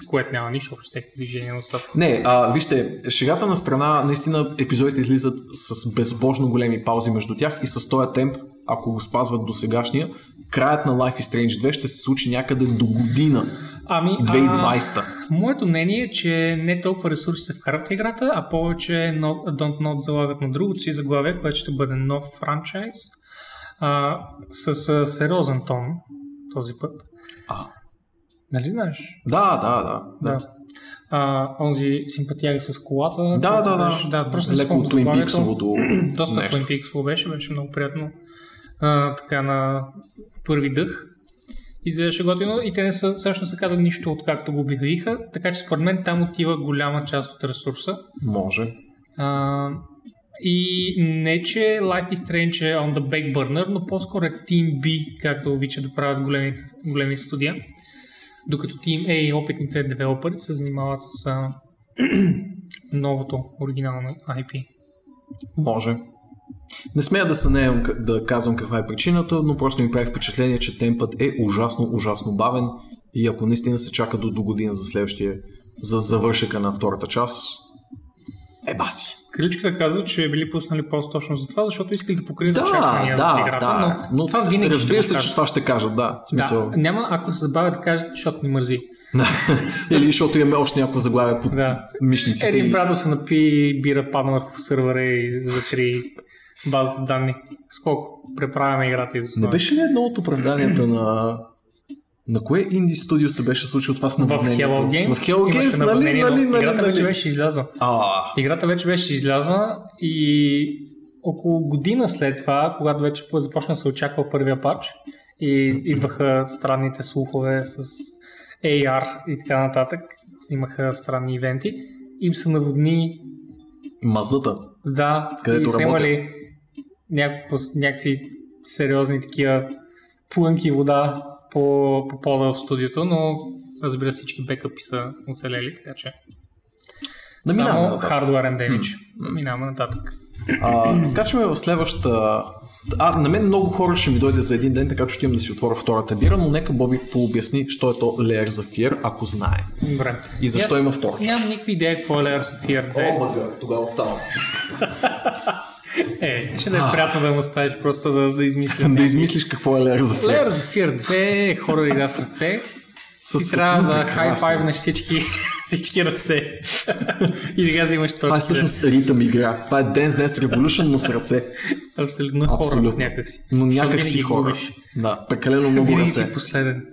което няма нищо общо с техните движения на устата. Не, а, вижте, шегата на страна, наистина епизодите излизат с безбожно големи паузи между тях и с този темп, ако го спазват до сегашния, краят на Life is Strange 2 ще се случи някъде до година, Ами, 2020. А, моето мнение е, че не толкова ресурси се вкарват в играта, а повече Don't Not залагат на другото си заглавие, което ще бъде нов франчайз а, с, с сериозен тон този път. А. Нали знаеш? Да, да, да. Да. А, онзи симпатияга с колата. Да, да, да. Беше, да просто Леко Twin. Peaks-овото [CLEARS THROAT] Доста нещо. Twin беше, беше много приятно. А, така на първи дъх. Изглеждаше готино и те не са, всъщност се казали нищо откакто го обявиха, така че според мен там отива голяма част от ресурса. Може. А, и не, че Life is Strange е on the back burner, но по-скоро е Team B, както обичат да правят големите, големите студия. Докато Team A и опитните девелопери се занимават с а, [CLEARS THROAT] новото оригинално IP. Може. Не смея да к- да казвам каква е причината, но просто ми прави впечатление, че темпът е ужасно, ужасно бавен и ако наистина се чака до, до година за следващия, за завършека на втората част, е баси. Криличката казва, че били пуснали пост точно за това, защото искали да покрият Да, очаквания да, от играта, да, но, това винаги разбира се, че това ще кажат, да. В смисъл, Да, няма, ако се забавят да кажат, защото ни мързи. [LAUGHS] Или защото имаме още някакво заглавие под Да. мишниците. Един и- брато се напи бира падна върху сървъра и затри базата данни. Сколко преправяме играта из Не беше ли едно от оправданията на... На кое инди студио се беше случило това с В наводнението? Hello Games, В Hello Games, нали, нали, но нали, Играта нали. вече беше излязла. А, Играта вече беше излязла и около година след това, когато вече започна да се очаква първия пач и идваха странните слухове с AR и така нататък, имаха странни ивенти, им се наводни мазата. Да, Където и са имали някакво, някакви сериозни такива плънки вода по, по пода в студиото, но разбира се всички бекъпи са оцелели, така че Да само нататък. hardware and damage. Да минаваме нататък. А, скачаме в следващата... А, на мен много хора ще ми дойде за един ден, така че ще имам да си отворя втората бира, но нека Боби пообясни, що е то Layer за Fear, ако знае. Добре. И защо Аз има втора част? Нямам никаква идея какво е Layers of Fear 2. мага, тогава оставам. [LAUGHS] Е, ще да е приятно да му оставиш просто да, да измисля. да измислиш какво е Layer за Fear. Layers of Fear 2 е хорор игра с ръце. С Ти трябва да хай-файвнеш всички, [LAUGHS] всички ръце. [LAUGHS] и така взимаш точно. Това е всъщност ритъм игра. Това е Dance Dance Revolution, но с ръце. Абсолютно Абсолютно. някак си. Но Защото някак си винаги хора. губиш. Да, прекалено много Винаги ръце. си последен.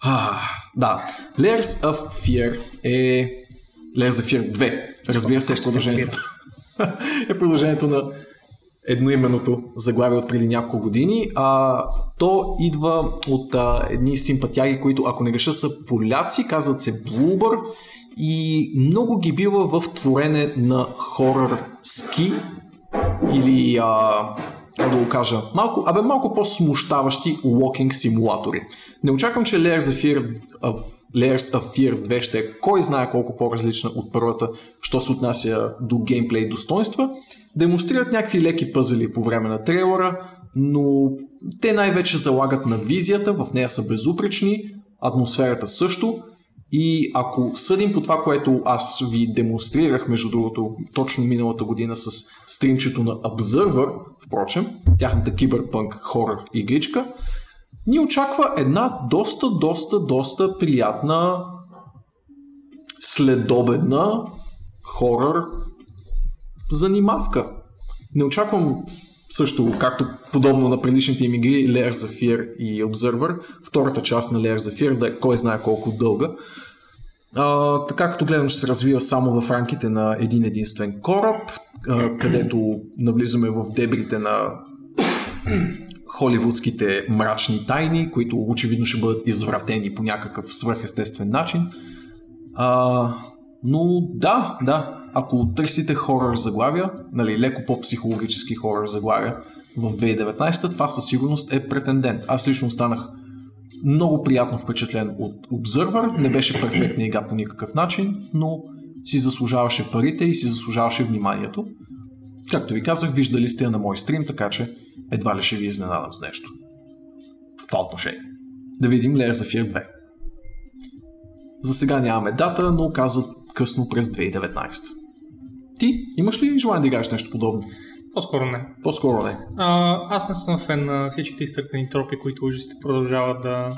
А, да. Layers of Fear е... Layers of Fear 2. Разбира се, продължението. [LAUGHS] е продължението на едноименното заглавие от преди няколко години. А, то идва от а, едни симпатяги, които, ако не греша, са поляци, казват се Bloober и много ги бива в творене на хорър ски или а, как да го кажа, малко, абе, малко по-смущаващи walking симулатори. Не очаквам, че Fear, of, Layers of Fear 2 ще е кой знае колко по-различна от първата, що се отнася до геймплей достоинства. Демонстрират някакви леки пъзели по време на трейлера, но те най-вече залагат на визията, в нея са безупречни, атмосферата също, и ако съдим по това, което аз ви демонстрирах, между другото, точно миналата година с стримчето на Observer, впрочем, тяхната киберпънк хорър игричка, ни очаква една доста, доста, доста приятна следобедна хорър занимавка. Не очаквам също, както подобно на предишните им игри, Layers of Fear и Observer, втората част на Layers of Fear да е кой знае колко дълга. А, така като гледам, ще се развива само в рамките на един единствен кораб, а, където навлизаме в дебрите на холивудските мрачни тайни, които очевидно ще бъдат извратени по някакъв свръхестествен начин. А, но да, да, ако търсите хорър заглавия, нали, леко по-психологически хорър заглавия в 2019, това със сигурност е претендент. Аз лично останах много приятно впечатлен от Observer. Не беше перфектна игра по никакъв начин, но си заслужаваше парите и си заслужаваше вниманието. Както ви казах, виждали сте я на мой стрим, така че едва ли ще ви изненадам с нещо. В това отношение. Да видим Layers of Fear 2. За сега нямаме дата, но казват късно през 2019. Ти имаш ли желание да играеш нещо подобно? По-скоро не. По-скоро не. А, аз не съм фен на всичките изтъкани тропи, които ужасите продължават да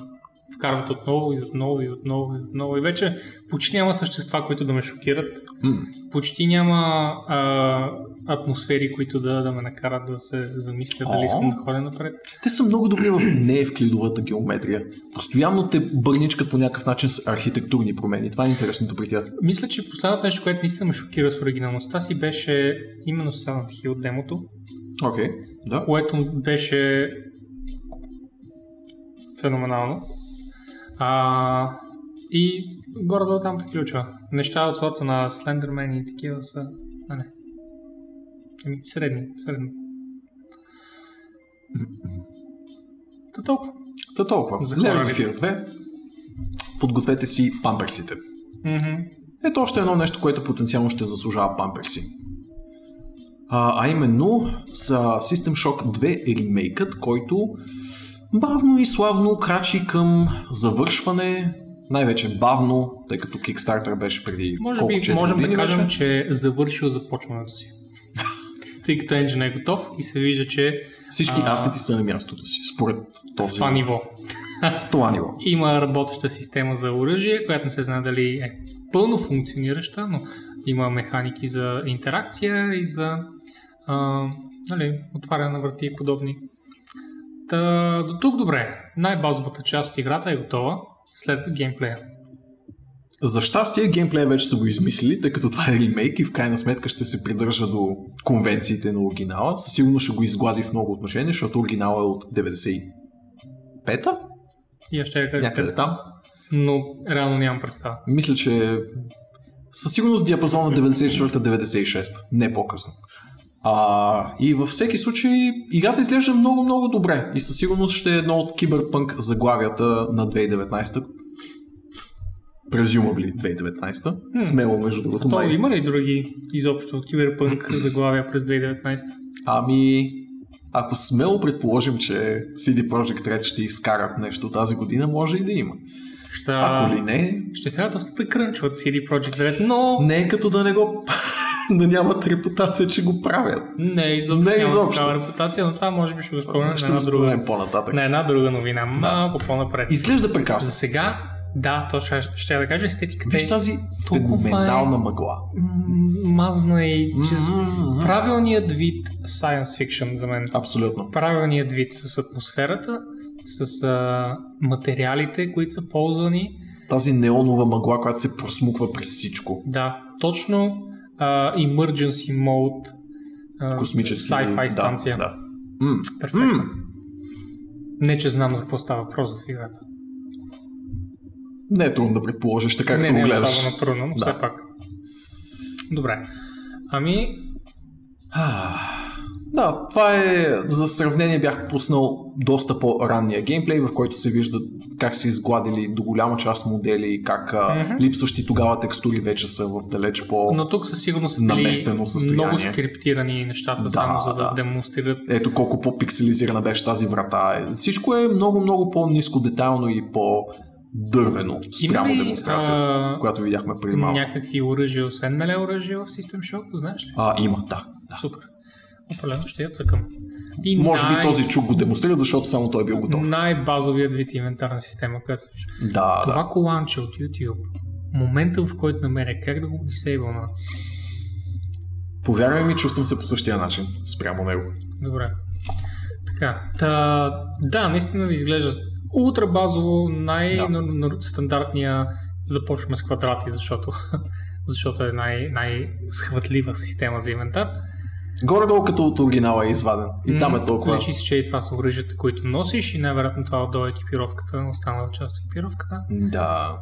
вкарват отново и отново и отново и отново. И вече почти няма същества, които да ме шокират. М. Почти няма а, атмосфери, които да, да ме накарат да се замисля дали искам да ходя напред. Те са много добри в [CLEARS THROAT] неевклидовата геометрия. Постоянно те бърничкат по някакъв начин с архитектурни промени. Това е интересното при тях. Мисля, че последното нещо, което наистина ме шокира с оригиналността си, беше именно Silent Hill демото, Окей, да. което беше феноменално. А, и горе-долу там приключва. Неща от сорта на Slenderman и такива са... Не. Еми, средни, средни. Та толкова. Та толкова. За Fear 2. Подгответе си памперсите. Мгм. Ето още едно нещо, което потенциално ще заслужава памперси. А, а именно с System Shock 2 ремейкът, който бавно и славно крачи към завършване, най-вече бавно, тъй като Kickstarter беше преди Може колко, би можем да кажем, вече? че е завършил започването си. Тъй като енджин е готов и се вижда, че Всички а, асети са на мястото си, според този това ниво. в [LAUGHS] това ниво. Има работеща система за оръжие, която не се знае дали е пълно функционираща, но има механики за интеракция и за а, нали, отваряне на врати и подобни. Та, до тук добре. Най-базовата част от играта е готова след геймплея. За щастие, геймплея вече са го измислили, тъй като това е ремейк и в крайна сметка ще се придържа до конвенциите на оригинала. Със сигурност ще го изглади в много отношения, защото оригинала е от 95-та? И ще кажа, Някъде там. но реално нямам представа. Мисля, че със сигурност диапазона 94-96, не по-късно. А, и във всеки случай играта изглежда много-много добре и със сигурност ще е едно от киберпънк заглавията на 2019 Presumably 2019 Смело, между другото. То май. има ли други изобщо киберпънк [CLEARS THROAT] заглавия през 2019? Ами, ако смело предположим, че CD Projekt Red ще изкарат нещо тази година, може и да има. Ще, Ако ли не, ще трябва доста да крънчват CD Projekt Red, но не е като да не го... да нямат репутация, че го правят. не, изобщо Не няма такава репутация, но това може би ще го спомнем на една друга, по-нататък. на една друга новина, малко по-напред. Изглежда За прекрасно. сега, да, то ще, да кажа, естетиката Виж е тази феноменална е- мъгла. мазна и чист. Мгм. Правилният вид science fiction за мен. Абсолютно. Правилният вид с атмосферата, с а, материалите, които са ползвани. Тази неонова мъгла, която се просмуква през всичко. Да, точно а, emergency mode а, Космически. sci-fi да, станция. Да. М. Перфектно. М. Не, че знам за какво става въпрос в играта. Не е трудно да предположиш, така не, както не го е гледаш. особено трудно, но Да. все пак. Добре. Ами, Да, това е, за сравнение бях пуснал доста по-ранния геймплей, в който се вижда как са изгладили до голяма част модели, как а, Мгм. липсващи тогава текстури вече са в далеч по... но тук със сигурност наместено състояние. много скриптирани нещата, Да, само за да, да. демонстрират. Ето колко по-пикселизирана беше тази врата. Всичко е много-много по-низко детайлно и по-дървено спрямо Има ли, демонстрацията, а, която видяхме преди малко. някакви оръжия, освен меле оръжия в System Shock, знаеш ли? А, има, да. да. Супер. Определено ще я цъкам. И Може би най- този чук го демонстрира, защото само той е бил готов. Най-базовият вид инвентарна система, която. Да, Това да. коланче от YouTube, момента в който намеря как да го дисейбълна, Повярвай ми, чувствам се по същия начин спрямо него. Добре. Така. Та, да, наистина изглежда ултра базово, най-стандартния започваме с квадрати, защото, [LAUGHS] защото е най- най-схватлива система за инвентар. Горе-долу като от оригинала е изваден. И там е толкова... Личи се, че и това са оръжията, които носиш и най-вероятно това отдолу е екипировката, останала част от екипировката. Да.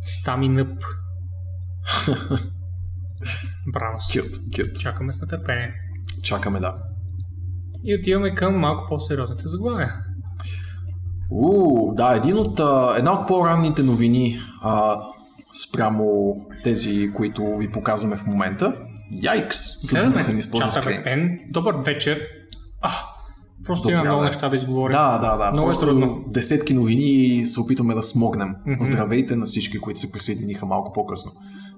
Стаминъп. Браво си. Кют, кют. Чакаме с нетърпение. Чакаме, да. И отиваме към малко по-сериозните заглавия. Уу, да, един от, една от по-ранните новини а, спрямо тези, които ви показваме в момента. Яйкс! Гледаме скрин. Пен. Добър вечер. А, просто Добре, има много да. неща да изговорим. Да, да, да. Много е Просто трудно. десетки новини и се опитваме да смогнем. Мгм. Здравейте на всички, които се присъединиха малко по-късно.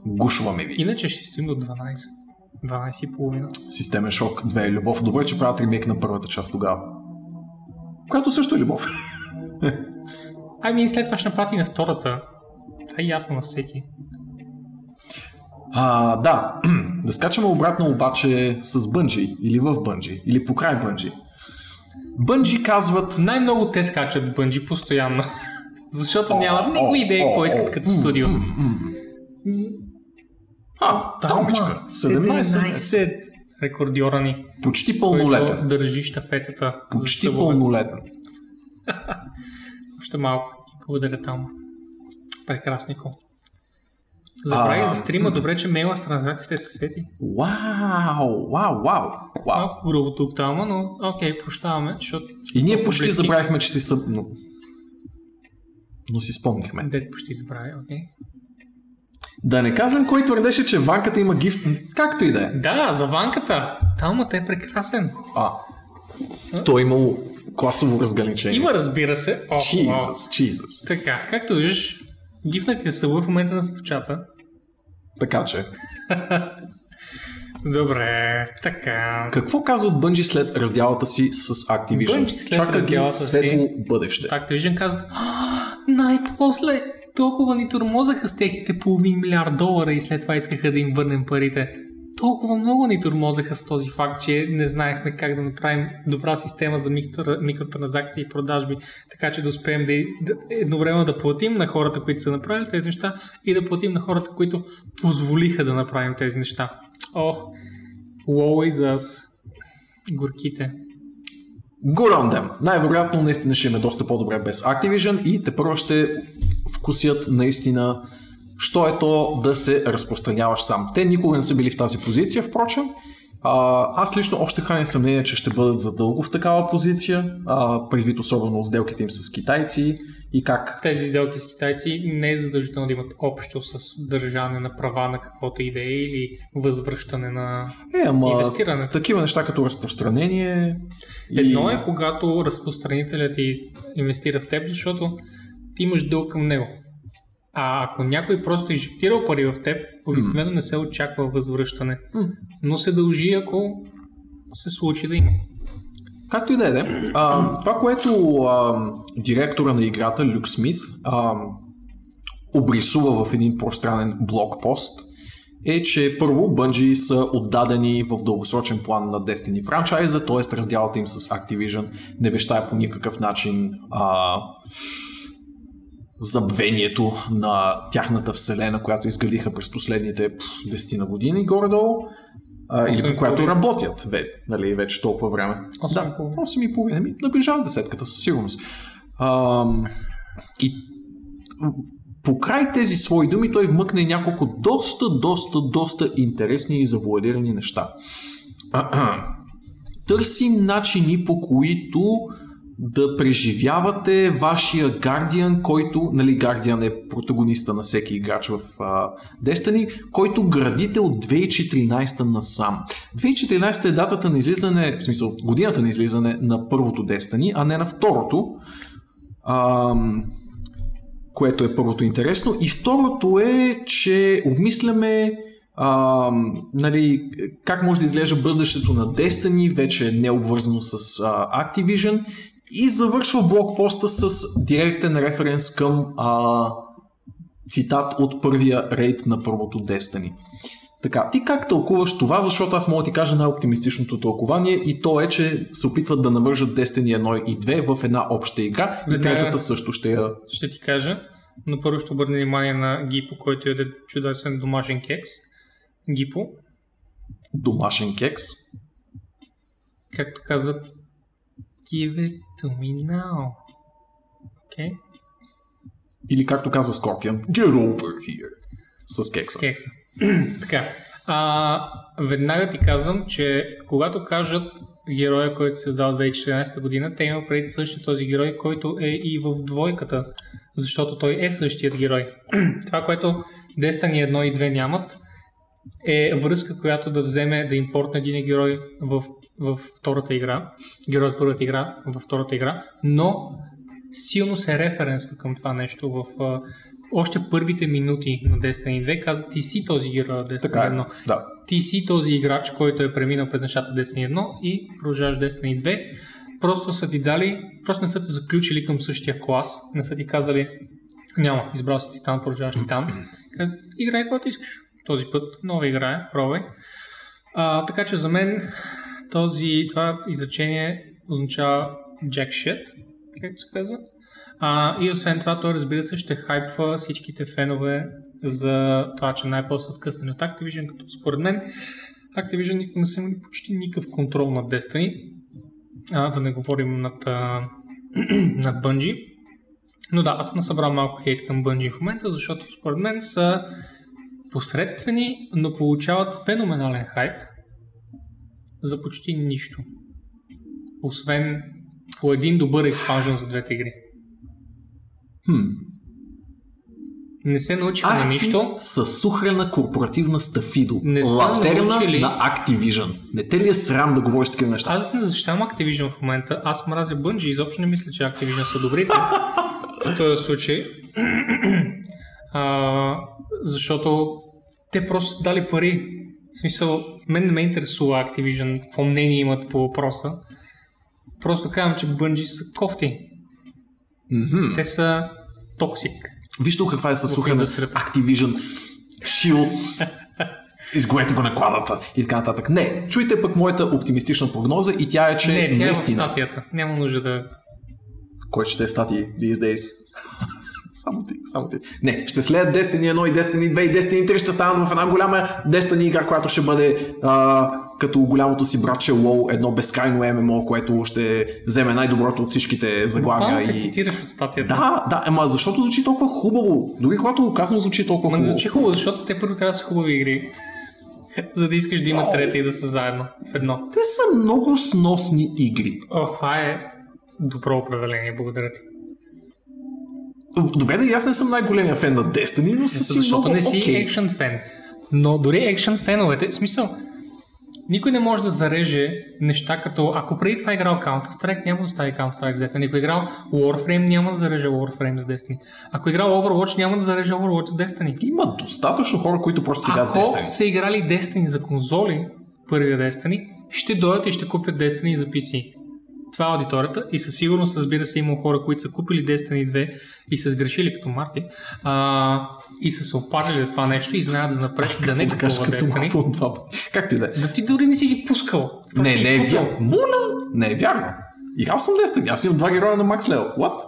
Гушваме ви. Иначе ще стоим до 12. 12 и половина. Системен шок 2 е любов. Добре, че правят ремейк на първата част тогава. Която също е любов. Ами след това ще направи на втората. Това е ясно на всеки. А, да, [CLEARS THROAT] да скачаме обратно обаче с Бънджи или в Бънджи или покрай Бънджи. Бънджи казват... Най-много те скачат с бънджи постоянно. [LAUGHS] Защото О, нямат никаква идея какво искат като студио. А, Томичка, 17 17 рекордьора ни, Почти пълнолетен. държи щафетата Почти пълнолетен. [LAUGHS] Още малко. Благодаря там. Прекраснико. Забравих А, за стрима, добре, че мейла с транзакциите се сети. Вау, вау, вау, вау. Малко грубо тук там, но окей, прощаваме, защото И ние почти близки. забравихме, че си съб... Но, но си спомнихме. дед почти забрави, окей. Да не казвам, кой твърдеше, че ванката има гифт. Както и да е. Да, за ванката. Талмата е прекрасен. А, той е имало класово разграничение. Има, разбира се. О. Jesus, Jesus. Така, както виждаш, гифнатите са в момента на в Така че, [LAUGHS] Добре, така. какво казват Bungie след раздялата си с Activision? Bungie след Чака ги раздялата си- светло бъдеще. Activision казват, «А, най-после толкова ни тормозаха с техните половин милиард долара и след това искаха да им върнем парите. Толкова много ни тормозаха с този факт, че не знаехме как да направим добра система за микро, микротранзакции и продажби, така че да успеем да, да едновременно да платим на хората, които са направили тези неща и да платим на хората, които позволиха да направим тези неща. О, woe is us. Горките. Good on them. Най-вероятно наистина ще им е доста по-добре без Activision и те първо ще вкусят наистина що е то да се разпространяваш сам. Те никога не са били в тази позиция, впрочем. А, аз лично още храня съмнение, че ще бъдат задълго в такава позиция, а, предвид особено сделките им с китайци и как тези сделки с китайци не е задължително да имат общо с държане на права на каквото и да е или възвръщане на е, ама, инвестирането. такива неща като разпространение и... Едно е когато разпространителят ти инвестира в теб, защото ти имаш дълг към него. А ако някой просто е инжектирал пари в теб, обикновено не се очаква възвръщане. Но се дължи, ако се случи да има. Както и да е, това, което а, директора на играта, Люк Смит, а, обрисува в един пространен блокпост, е, че първо Bungie са отдадени в дългосрочен план на Destiny франчайза, т.е. разделата им с Activision не вещае по никакъв начин а, забвението на тяхната вселена, която изградиха през последните пф, 10 на години горе-долу. А, или по която работят ве, нали, вече толкова време. Осем да, и половина. 8 и половина. Ми, наближават десетката със сигурност. Ам, и покрай тези свои думи той вмъкне няколко доста, доста, доста интересни и завуалирани неща. [CLEARS THROAT] Търсим начини по които да преживявате вашия Guardian, който, нали, Guardian е протагониста на всеки играч в а, Destiny, който градите от 2014 насам. 2014 е датата на излизане, в смисъл годината на излизане на първото Destiny, а не на второто. Ам, което е първото интересно. И второто е, че обмисляме а, нали, как може да изглежда бъдещето на Destiny, вече е необвързано с а, Activision и завършва блокпоста с директен референс към а, цитат от първия рейд на първото Destiny. Така, ти как тълкуваш това, защото аз мога да ти кажа най-оптимистичното тълкование и то е, че се опитват да навържат Destiny 1 и 2 в една обща игра и третата също ще я Ще ти кажа, но първо ще обърна внимание на Гипо, който е чудесен домашен кекс. Гипо, домашен кекс. както казват, give it to me now. Okay? Или както казва Скорпион, get over here. С кекса. Кекса. [CLEARS THROAT] така. А, веднага ти казвам, че когато кажат героя, който се създава 2014 година, те има преди същия този герой, който е и в двойката, защото той е същият герой. [CLEARS THROAT] Това, което Destiny 1 и 2 нямат, е връзка, която да вземе да импортне един герой в, в втората игра, герой от първата игра във втората игра, но силно се референсва към това нещо в а, още първите минути на Destiny 2 каза ти си този герой от Destiny Така е. 1. Да. Ти си този играч, който е преминал през нещата Destiny 1 и продължаваш Destiny 2. Просто са ти дали, просто не са те заключили към същия клас, не са ти казали няма, избрал си Титан, продължаваш Титан. [CLEARS THROAT] Казват, играй който искаш. Този път нова игра е, пробвай. А, така че за мен този, това изречение означава jack shit, както се казва. А, и освен това, той разбира се ще хайпва всичките фенове за това, че най-после са откъснани от Activision, като според мен Activision никога не са имали почти никакъв контрол над Destiny. А, да не говорим над, а, [CLEARS THROAT] над Bungie. Но да, аз съм събрал малко хейт към Bungie в момента, защото според мен са посредствени, но получават феноменален хайп за почти нищо. Освен по един добър експанжен за двете игри. Хм. Не се научиха на нищо. са сухрена корпоративна стафидо. Не Латерна научили- на Activision. Не те ли е срам да говориш такива неща? Аз не защитавам Activision в момента. Аз мразя Bungie. Изобщо не мисля, че Activision са добрите. [LAUGHS] в този случай. [CLEARS THROAT] а, защото те просто дали пари. В смисъл, мен не ме интересува Activision, какво мнение имат по въпроса. Просто казвам, че Bungie са кофти. Мгм. Те са токсик. Виж тук каква е със сухрена индустрията. Activision. Шил. [LAUGHS] Изгорете го на кладата и така нататък. Не, чуйте пък моята оптимистична прогноза и тя е, че Не, тя е наистина... статията. Няма нужда да... Кой ще е статии these days? Само ти, само ти. Не, ще следят Destiny 1 и Destiny 2 и Destiny 3 ще станат в една голяма Destiny игра, която ще бъде а, като голямото си братче WoW, едно безкрайно ММО, което ще вземе най-доброто от всичките заглавия. Се И... цитираш от статията. Да, да, ама защото звучи толкова хубаво. Дори когато го казвам, звучи толкова хубаво. звучи хубаво, защото те първо трябва да са хубави игри. [LAUGHS] за да искаш да има трета и да са заедно в едно. Те са много сносни игри. О, това е добро определение, благодаря ти. Добре да и аз не съм най-големия фен на Destiny, но са си Защото много не си окей. екшен фен. Но дори екшен феновете, в смисъл, никой не може да зареже неща като, ако преди това е играл Counter-Strike, няма да остави Counter-Strike с Destiny. Ако е играл Warframe, няма да зареже Warframe с Destiny. Ако е играл Overwatch, няма да зареже Overwatch с Destiny. Има достатъчно хора, които просто играят Ако Destiny. са играли Destiny за конзоли, първия Destiny, ще дойдат и ще купят Destiny за PC. Това е аудиторията и със сигурност, разбира се, има хора, които са купили Destiny 2 и са сгрешили като Марти а, и са се опарили от това нещо и знаят за напред да не да като съм Destiny. пъти. Как ти да е? Но ти дори не си ги пускал. Просто Не, не е вярно. Моля, не е вярно. Играл съм Destiny. Аз имам два героя на Max Level. What?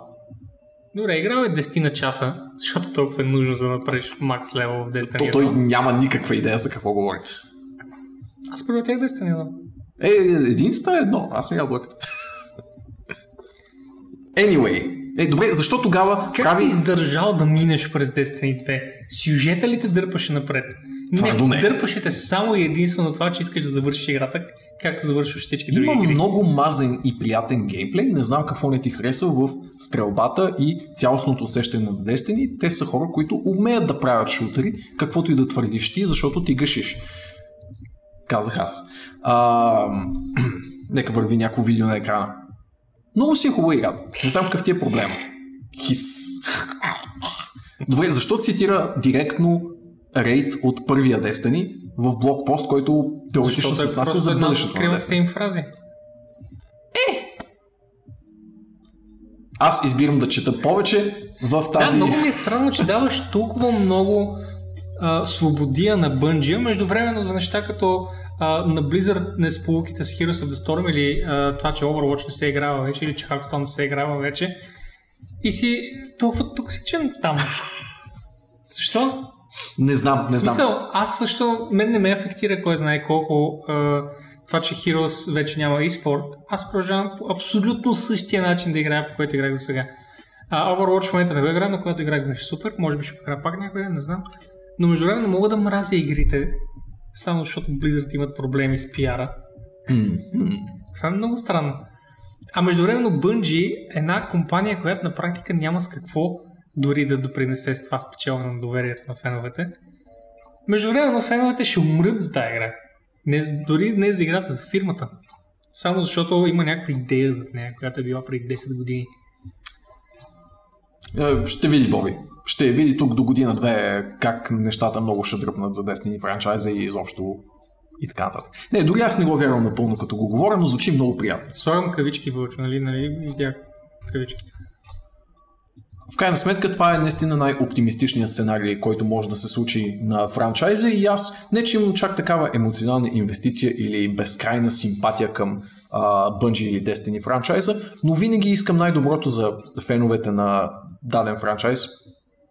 Добре, играл е 10 на часа, защото толкова е нужно за да направиш макс левел в Destiny То, 1. той няма никаква идея за какво говориш. Аз превъртях Destiny 1. Е, единицата е едно. Аз ми ябълката. Anyway. Е, добре, защо тогава Как прави... си издържал да минеш през Destiny 2? Сюжета ли те дърпаше напред? Твърдо не. дърпаше те само и единствено това, че искаш да завършиш играта, както завършваш всички други Има игри. много мазен и приятен геймплей. Не знам какво не ти харесва в стрелбата и цялостното усещане на Destiny. Те са хора, които умеят да правят шутери, каквото и да твърдиш ти, защото ти гъшиш. Казах аз. А, [CLEARS THROAT] нека върви някакво видео на екрана. Много си е хубава игра. Не знам какъв ти е проблем. Хис. Добре, защо цитира директно рейд от първия Destiny в блокпост, който теоретично се е отнася за бъдещето на Destiny? им фрази. Аз избирам да чета повече в тази... Да, много ми е странно, че даваш толкова много а, свободия на Bungie, междувременно за неща като а, на Blizzard не сполуките с Heroes of the Storm или а, това, че Overwatch не се играва вече или че Hearthstone не се играва вече и си толкова токсичен там. [LAUGHS] Защо? Не знам, не знам. смисъл, аз също, мен не ме афектира кой знае колко а, това, че Heroes вече няма e-спорт. Аз продължавам по абсолютно същия начин да играя, по който играх до сега. А, Overwatch в момента не го играя, но когато играх беше супер. Може би ще играя пак някой, не знам. Но между време не мога да мразя игрите, само защото Blizzard имат проблеми с пиара. Това е много странно. А междувременно Bungie е една компания, която на практика няма с какво дори да допринесе с това спечелване на доверието на феновете. Междувременно феновете ще умрат за тази игра. Не, дори не за играта, за фирмата. Само защото има някаква идея зад нея, която е била преди 10 години. Е, Ще види Боби. Ще види тук до година-две как нещата много ще дръпнат за Destiny франчайза и изобщо и така нататък. Не, дори аз не го вярвам напълно като го говоря, но звучи много приятно. Слагам кавички вълчо, нали? нали? Видях кавичките. В крайна сметка това е наистина най-оптимистичният сценарий, който може да се случи на франчайза и аз не че имам чак такава емоционална инвестиция или безкрайна симпатия към Bungie или Destiny франчайза, но винаги искам най-доброто за феновете на даден франчайз,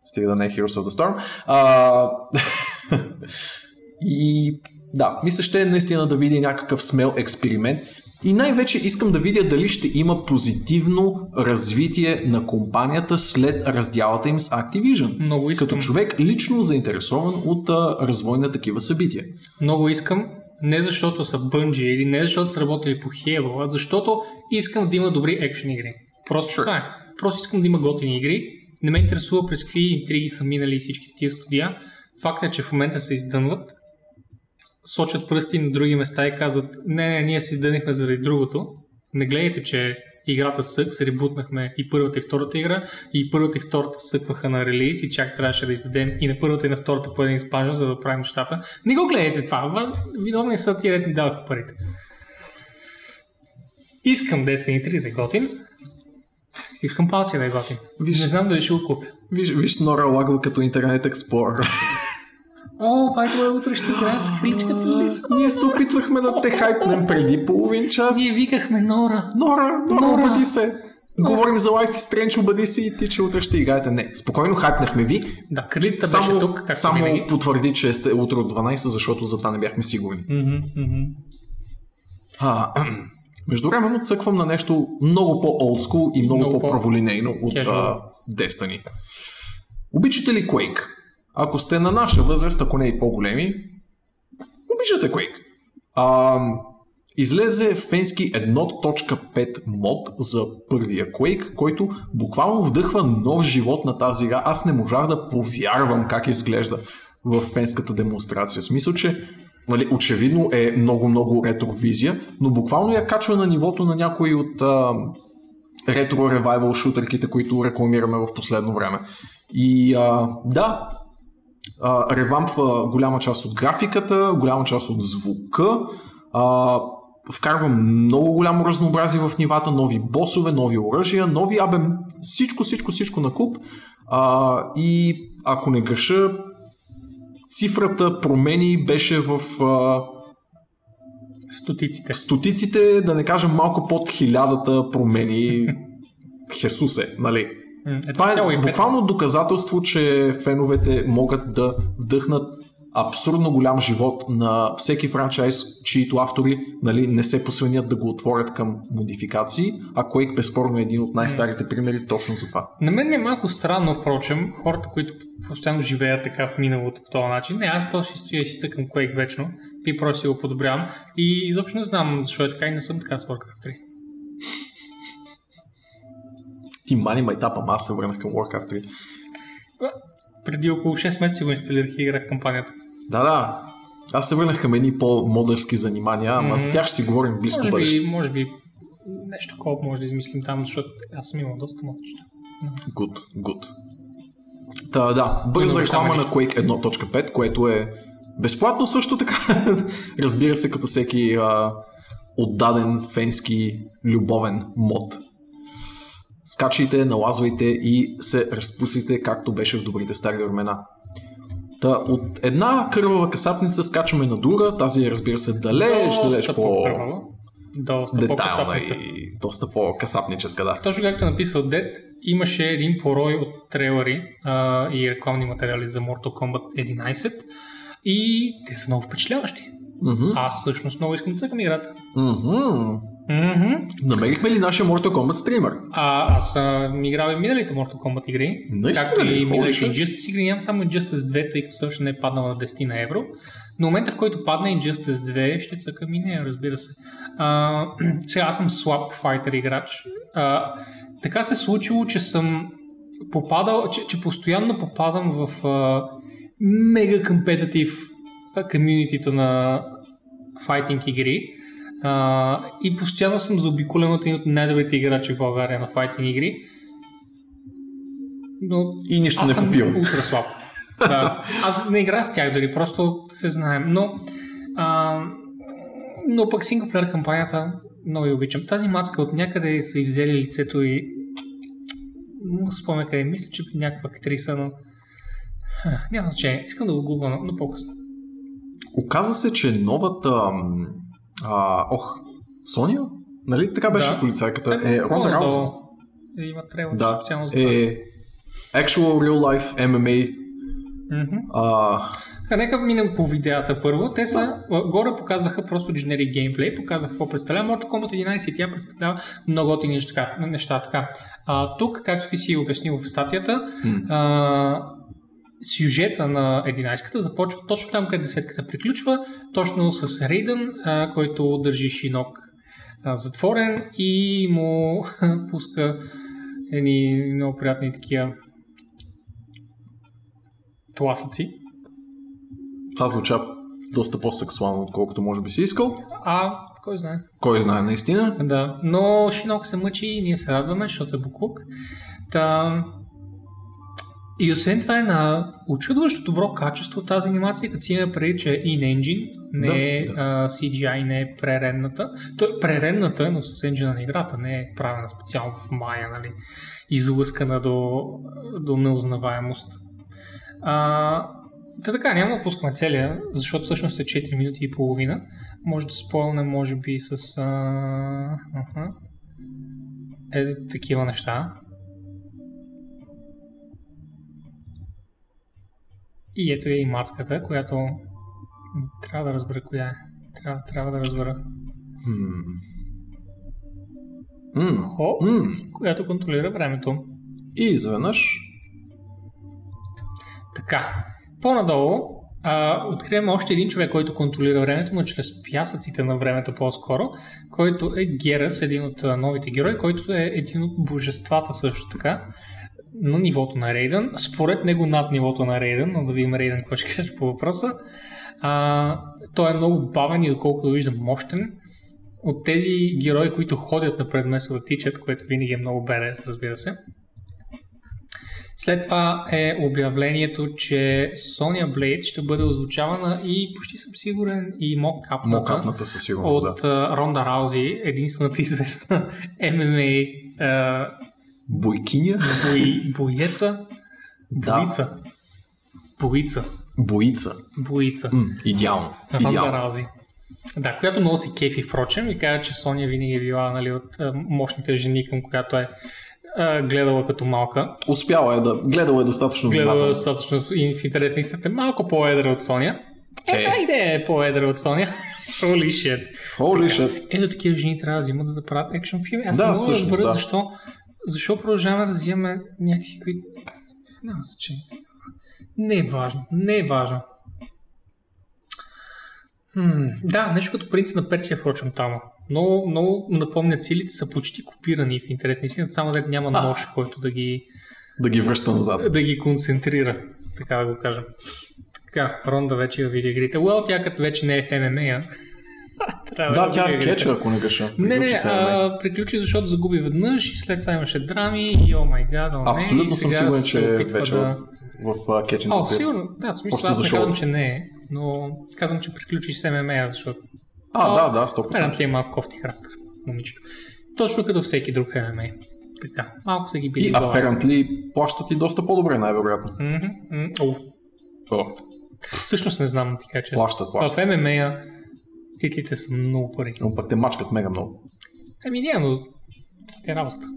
стига да не е Heroes of the Storm. А, [LAUGHS] и да, мисля ще е наистина да видя някакъв смел експеримент и най-вече искам да видя дали ще има позитивно развитие на компанията след раздялата им с Activision. Много искам. Като човек лично заинтересован от а, развой на такива събития. Много искам, не защото са Bungie или не защото са работили по Halo, а защото искам да има добри екшен игри. Просто Sure. това е. Просто искам да има готини игри Не ме интересува през какви интриги са минали всичките тия студия. Факт е, че в момента се издънват, сочат пръсти на други места и казват, не, не, ние се издънихме заради другото. Не гледайте, че играта сък, се ребутнахме и първата и втората игра, и първата и втората съкваха на релиз и чак трябваше да издадем и на първата и на втората по един спанжа, за да правим нещата. Не го гледайте това, ва, виновни са тия, дето ни даваха парите. Искам Destiny 3 да е готин. Искам палци да е готин. Виж- Не знам дали ще го купя. Виж, виж Нора лагва като Internet Explorer. О, байко е утре ще играят с ли? Ние се опитвахме да те хайпнем преди половин час. Ние викахме Нора. Нора, Нора, Нора. обади се. Говорим за Life is Strange, обади се и ти, че утре ще играете. Не, спокойно хайпнахме ви. Да, кралицата Само, беше тук, както само винаги. потвърди, че сте утре от 12, защото за това не бяхме сигурни. Мгм, мгм. А, [CLEARS THROAT] междувременно цъквам на нещо много по-олдскул и много, Много по- по-праволинейно от а, Destiny. Обичате ли Quake? Ако сте на наша възраст, ако не и по-големи, обичате Quake. А, излезе фенски 1.5 мод за първия Quake, който буквално вдъхва нов живот на тази игра. Аз не можах да повярвам как изглежда в фенската демонстрация. Смисъл, че нали, очевидно е много-много ретровизия, но буквално я качва на нивото на някои от ретро ревайвал шутерките, които рекламираме в последно време. И а, да, а, ревампва голяма част от графиката, голяма част от звука, а, вкарва много голямо разнообразие в нивата, нови босове, нови оръжия, нови, абе, всичко, всичко, всичко на куп. А, и ако не греша, цифрата промени беше в а, Стотиците. стотиците, да не кажем малко под хилядата промени. [LAUGHS] Хесусе, нали? Е, Това е буквално доказателство, че феновете могат да вдъхнат абсурдно голям живот на всеки франчайз, чието автори нали, не се посвенят да го отворят към модификации, а Quake безспорно е един от най-старите примери точно за това. На мен е малко странно, впрочем, хората, които постоянно живеят така в миналото по този начин. Не, аз просто стоя и си стъкам Quake вечно и просто си го подобрявам. И изобщо не знам защо е така и не съм така с Warcraft 3. Ти мани майтап, ама аз се върнах към Warcraft 3. Преди около 6 месеца го инсталирах и играх кампанията. Да, да. Аз се върнах към едни по-модърски занимания, ама за тях ще си говорим близко Може бъдеще. би, може би нещо колко може да измислим там, защото аз съм имал доста модчета. Good, good. Та, да, бърза реклама на Quake 1.5, което е безплатно също така. [LAUGHS] Разбира се, като всеки а, отдаден фенски любовен мод. Скачайте, налазвайте и се разпуците, както беше в добрите стари времена. Та, от една кървава касапница скачаме на друга, тази е, разбира се, далеч, далеч Доста по по-кървава. Доста детайлна и доста по-касапническа, да. Точно както е написал Дед, имаше един порой от трейлери а, и рекламни материали за Mortal Kombat 11 и те са много впечатляващи. Мгм. Аз всъщност много искам да цъкам играта. Мгм. Мгм. Намерихме ли нашия Mortal Kombat стример? А, аз съм играл и миналите Mortal Kombat игри, Наистина както ли? и миналите. Injustice игри. Нямам само Injustice 2, тъй като също не е паднал на 10 на евро. Но момента, в който падне Injustice 2, ще цъкам и нея, разбира се. А, [CLEARS THROAT] сега аз съм слаб файтер играч. А, така се е случило, че съм попадал, че, че постоянно попадам в а, мега компетитив комьюнитито на файтинг игри. А, и постоянно съм заобиколен от един от най-добрите играчи в България на файтинг игри. Но И нищо не попивам. ултра слаб. да. Аз не игра с тях дори, просто се знаем. Но, а, но пък синглплеер кампанията много я обичам. Тази мацка от някъде са и взели лицето и не спомня къде. Мисля, че някаква актриса, но Ха, няма значение. Искам да го гугла, но, но по-късно. Оказа се, че новата... А, ох, Соня? Нали така беше Да. полицайката? Те, Е, Ронда Рауза. горе-долу Има трейлър Да. специално за това. Е Actual Real Life MMA. Мгм. А, Така, нека минем по видеята първо. Те са, а, горе показаха просто generic геймплей, показаха какво представлява Mortal Kombat 11 и тя представлява много от неща. неща така. А, тук, както ти си обяснил в статията, М. а, сюжета на 11-ката започва точно там, къде 10-ката приключва, точно с Рейдън, който държи Шинок затворен и му [LAUGHS] пуска едни много приятни такива тласъци. Това звуча доста по-сексуално, отколкото може би си искал. А, кой знае. Кой знае наистина. Да, но Шинок се мъчи и ние се радваме, защото е буклук. Та... И освен това е на очудващо добро качество тази анимация, като си има преди, че е in-engine, не Да, е а, CGI, не е прередната. То е прередната, но с енджина на играта, не е правена специално в Maya, нали? Излъскана до, до неузнаваемост. А, Та така, няма да пускаме целия, защото всъщност е 4 минути и половина. Може да спойлнем, може би, с... А... Аха. Е, такива неща. И ето е и мацката, която трябва да разбера коя е. Трябва, трябва да разбера. Хм. М. О, М. която контролира времето. И изведнъж Така, по-надолу а, откриваме още един човек, който контролира времето, но чрез пясъците на времето по-скоро, който е Герас, един от новите герои, който е един от божествата също така на нивото на Рейдън. Според него над нивото на Рейдън, но да видим Рейдън какво ще каже по въпроса. А, той е много бавен и доколкото виждам мощен. От тези герои, които ходят напред вместо да тичат, което винаги е много БДС, разбира се. След това е обявлението, че Соня Блейд ще бъде озвучавана и почти съм сигурен и мокапната мокапната със сигурност. от Да. Ронда Раузи, единствената известна [LAUGHS] а, Бойкиня? бой, боеца. Да. Боица. Боица. Боица. Боица. М, идеално. Идеално. Да, която много си кефи, впрочем, и каза, че Соня винаги е била нали, от мощните жени, към която е гледала като малка. Успяла е да... Гледала е достатъчно Гледала е достатъчно и в интерес на истината е малко по-едра от Соня. Е, Е. хайде е по-едра от Соня. [LAUGHS] Holy shit. Holy shit. Ето такива жени трябва да взимат, за да правят екшен филми. Аз Да, не мога да разбера да. защо, защо продължаваме да взимаме някакви... Няма значение. Не е важно. Не е важно. Хм, да, нещо като принц на Персия, впрочем, там. Много, много напомнят силите са почти копирани в интерес на истината, само да няма А. нож, който да ги, Да ги връща назад. да ги концентрира, така да го кажем. Така, Ронда вече в видеоигрите. Well, тя като вече не е в ММА? Трябва Да, тя е в кетча, ако не греша. Не, не, а, приключи, защото загуби веднъж и след това имаше драми и о май гад, о не, Абсолютно съм сигурен, че е вече да... в, в кетч О, сигурно, да, в смисъл, аз не казвам, че не е, но казвам, че приключи с ММА, защото А, О, да, да, 100%. Апparently е малко кофти характер, момичето. Точно като всеки друг ММА. Така, малко са ги били И apparently плащат и доста по-добре, най-вероятно. М, о, О, Всъщност не знам ти кажа честно. плащат, плащат. В ММА титлите са много пари. Но пък те мачкат мега много. Ами не, но това ти е работата.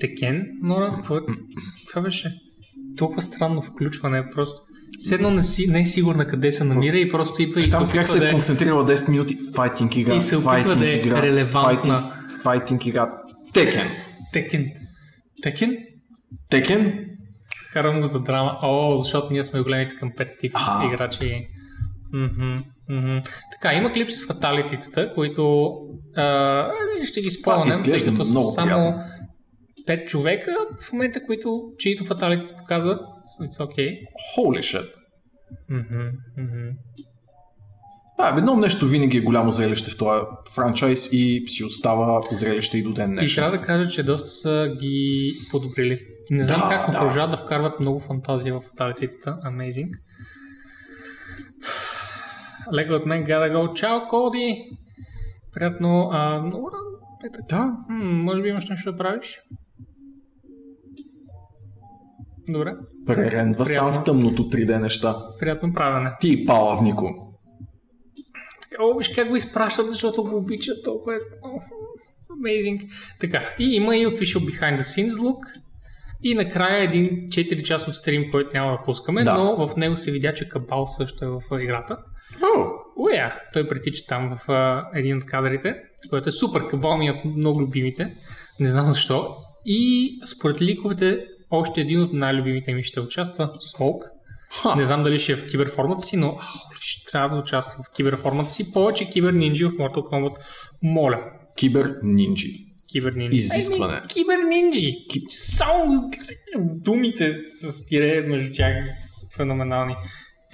Текен, Нора, какво, какво беше? Толкова странно включване, просто. Все едно не, си, не е сигурна къде се намира и просто идва и Там се сега се да е е... концентрирала 10 минути файтинг игра, И се опитва да е игра, релевантна. файтинг, файтинг игра. Текен. Текен. Текен? Текен? Карам го за драма. О, защото ние сме големите компетитив А. играчи. Мгм. Така, има клип с фаталититата, които а, ами ще ги спомням, тъй като са само приятно. 5 човека в момента, които, чието фаталити показват. It's okay. Holy shit. Мгм, мгм. Да, едно нещо винаги е голямо зрелище в този франчайз и си остава зрелище и до ден И днешен. трябва да кажа, че доста са ги подобрили. Не знам Да, как, да. продължават да вкарват много фантазия в фаталититата. Amazing. Лего от мен, gotta go. Чао, Коди! Приятно. А, много. Петък. Да, М, може би имаш нещо да правиш? Добре. пререндва сам в тъмното 3D неща. Приятно правене. Ти, палавнико. Така, О, виж как го изпращат, защото го обичат толкова. е Amazing. Така, и има и official behind the scenes look. И накрая един 4 часов стрим, който няма да пускаме, Да. но в него се видя, че Кабал също е в играта. О, Уя! Той притича там в а, един от кадрите, който е супер. Кабал ми е от много любимите. Не знам защо. И според ликовете, още един от най-любимите ми ще участва, Смоук. Ха. Не знам дали ще е в киберформата си, но ау, ще трябва да участва в киберформата си. Повече кибер нинджи в Mortal Kombat. Моля. Кибер нинджи. Кибернинджи. Изискване. Еми, кибернинджи. Само думите с тире между тях феноменални.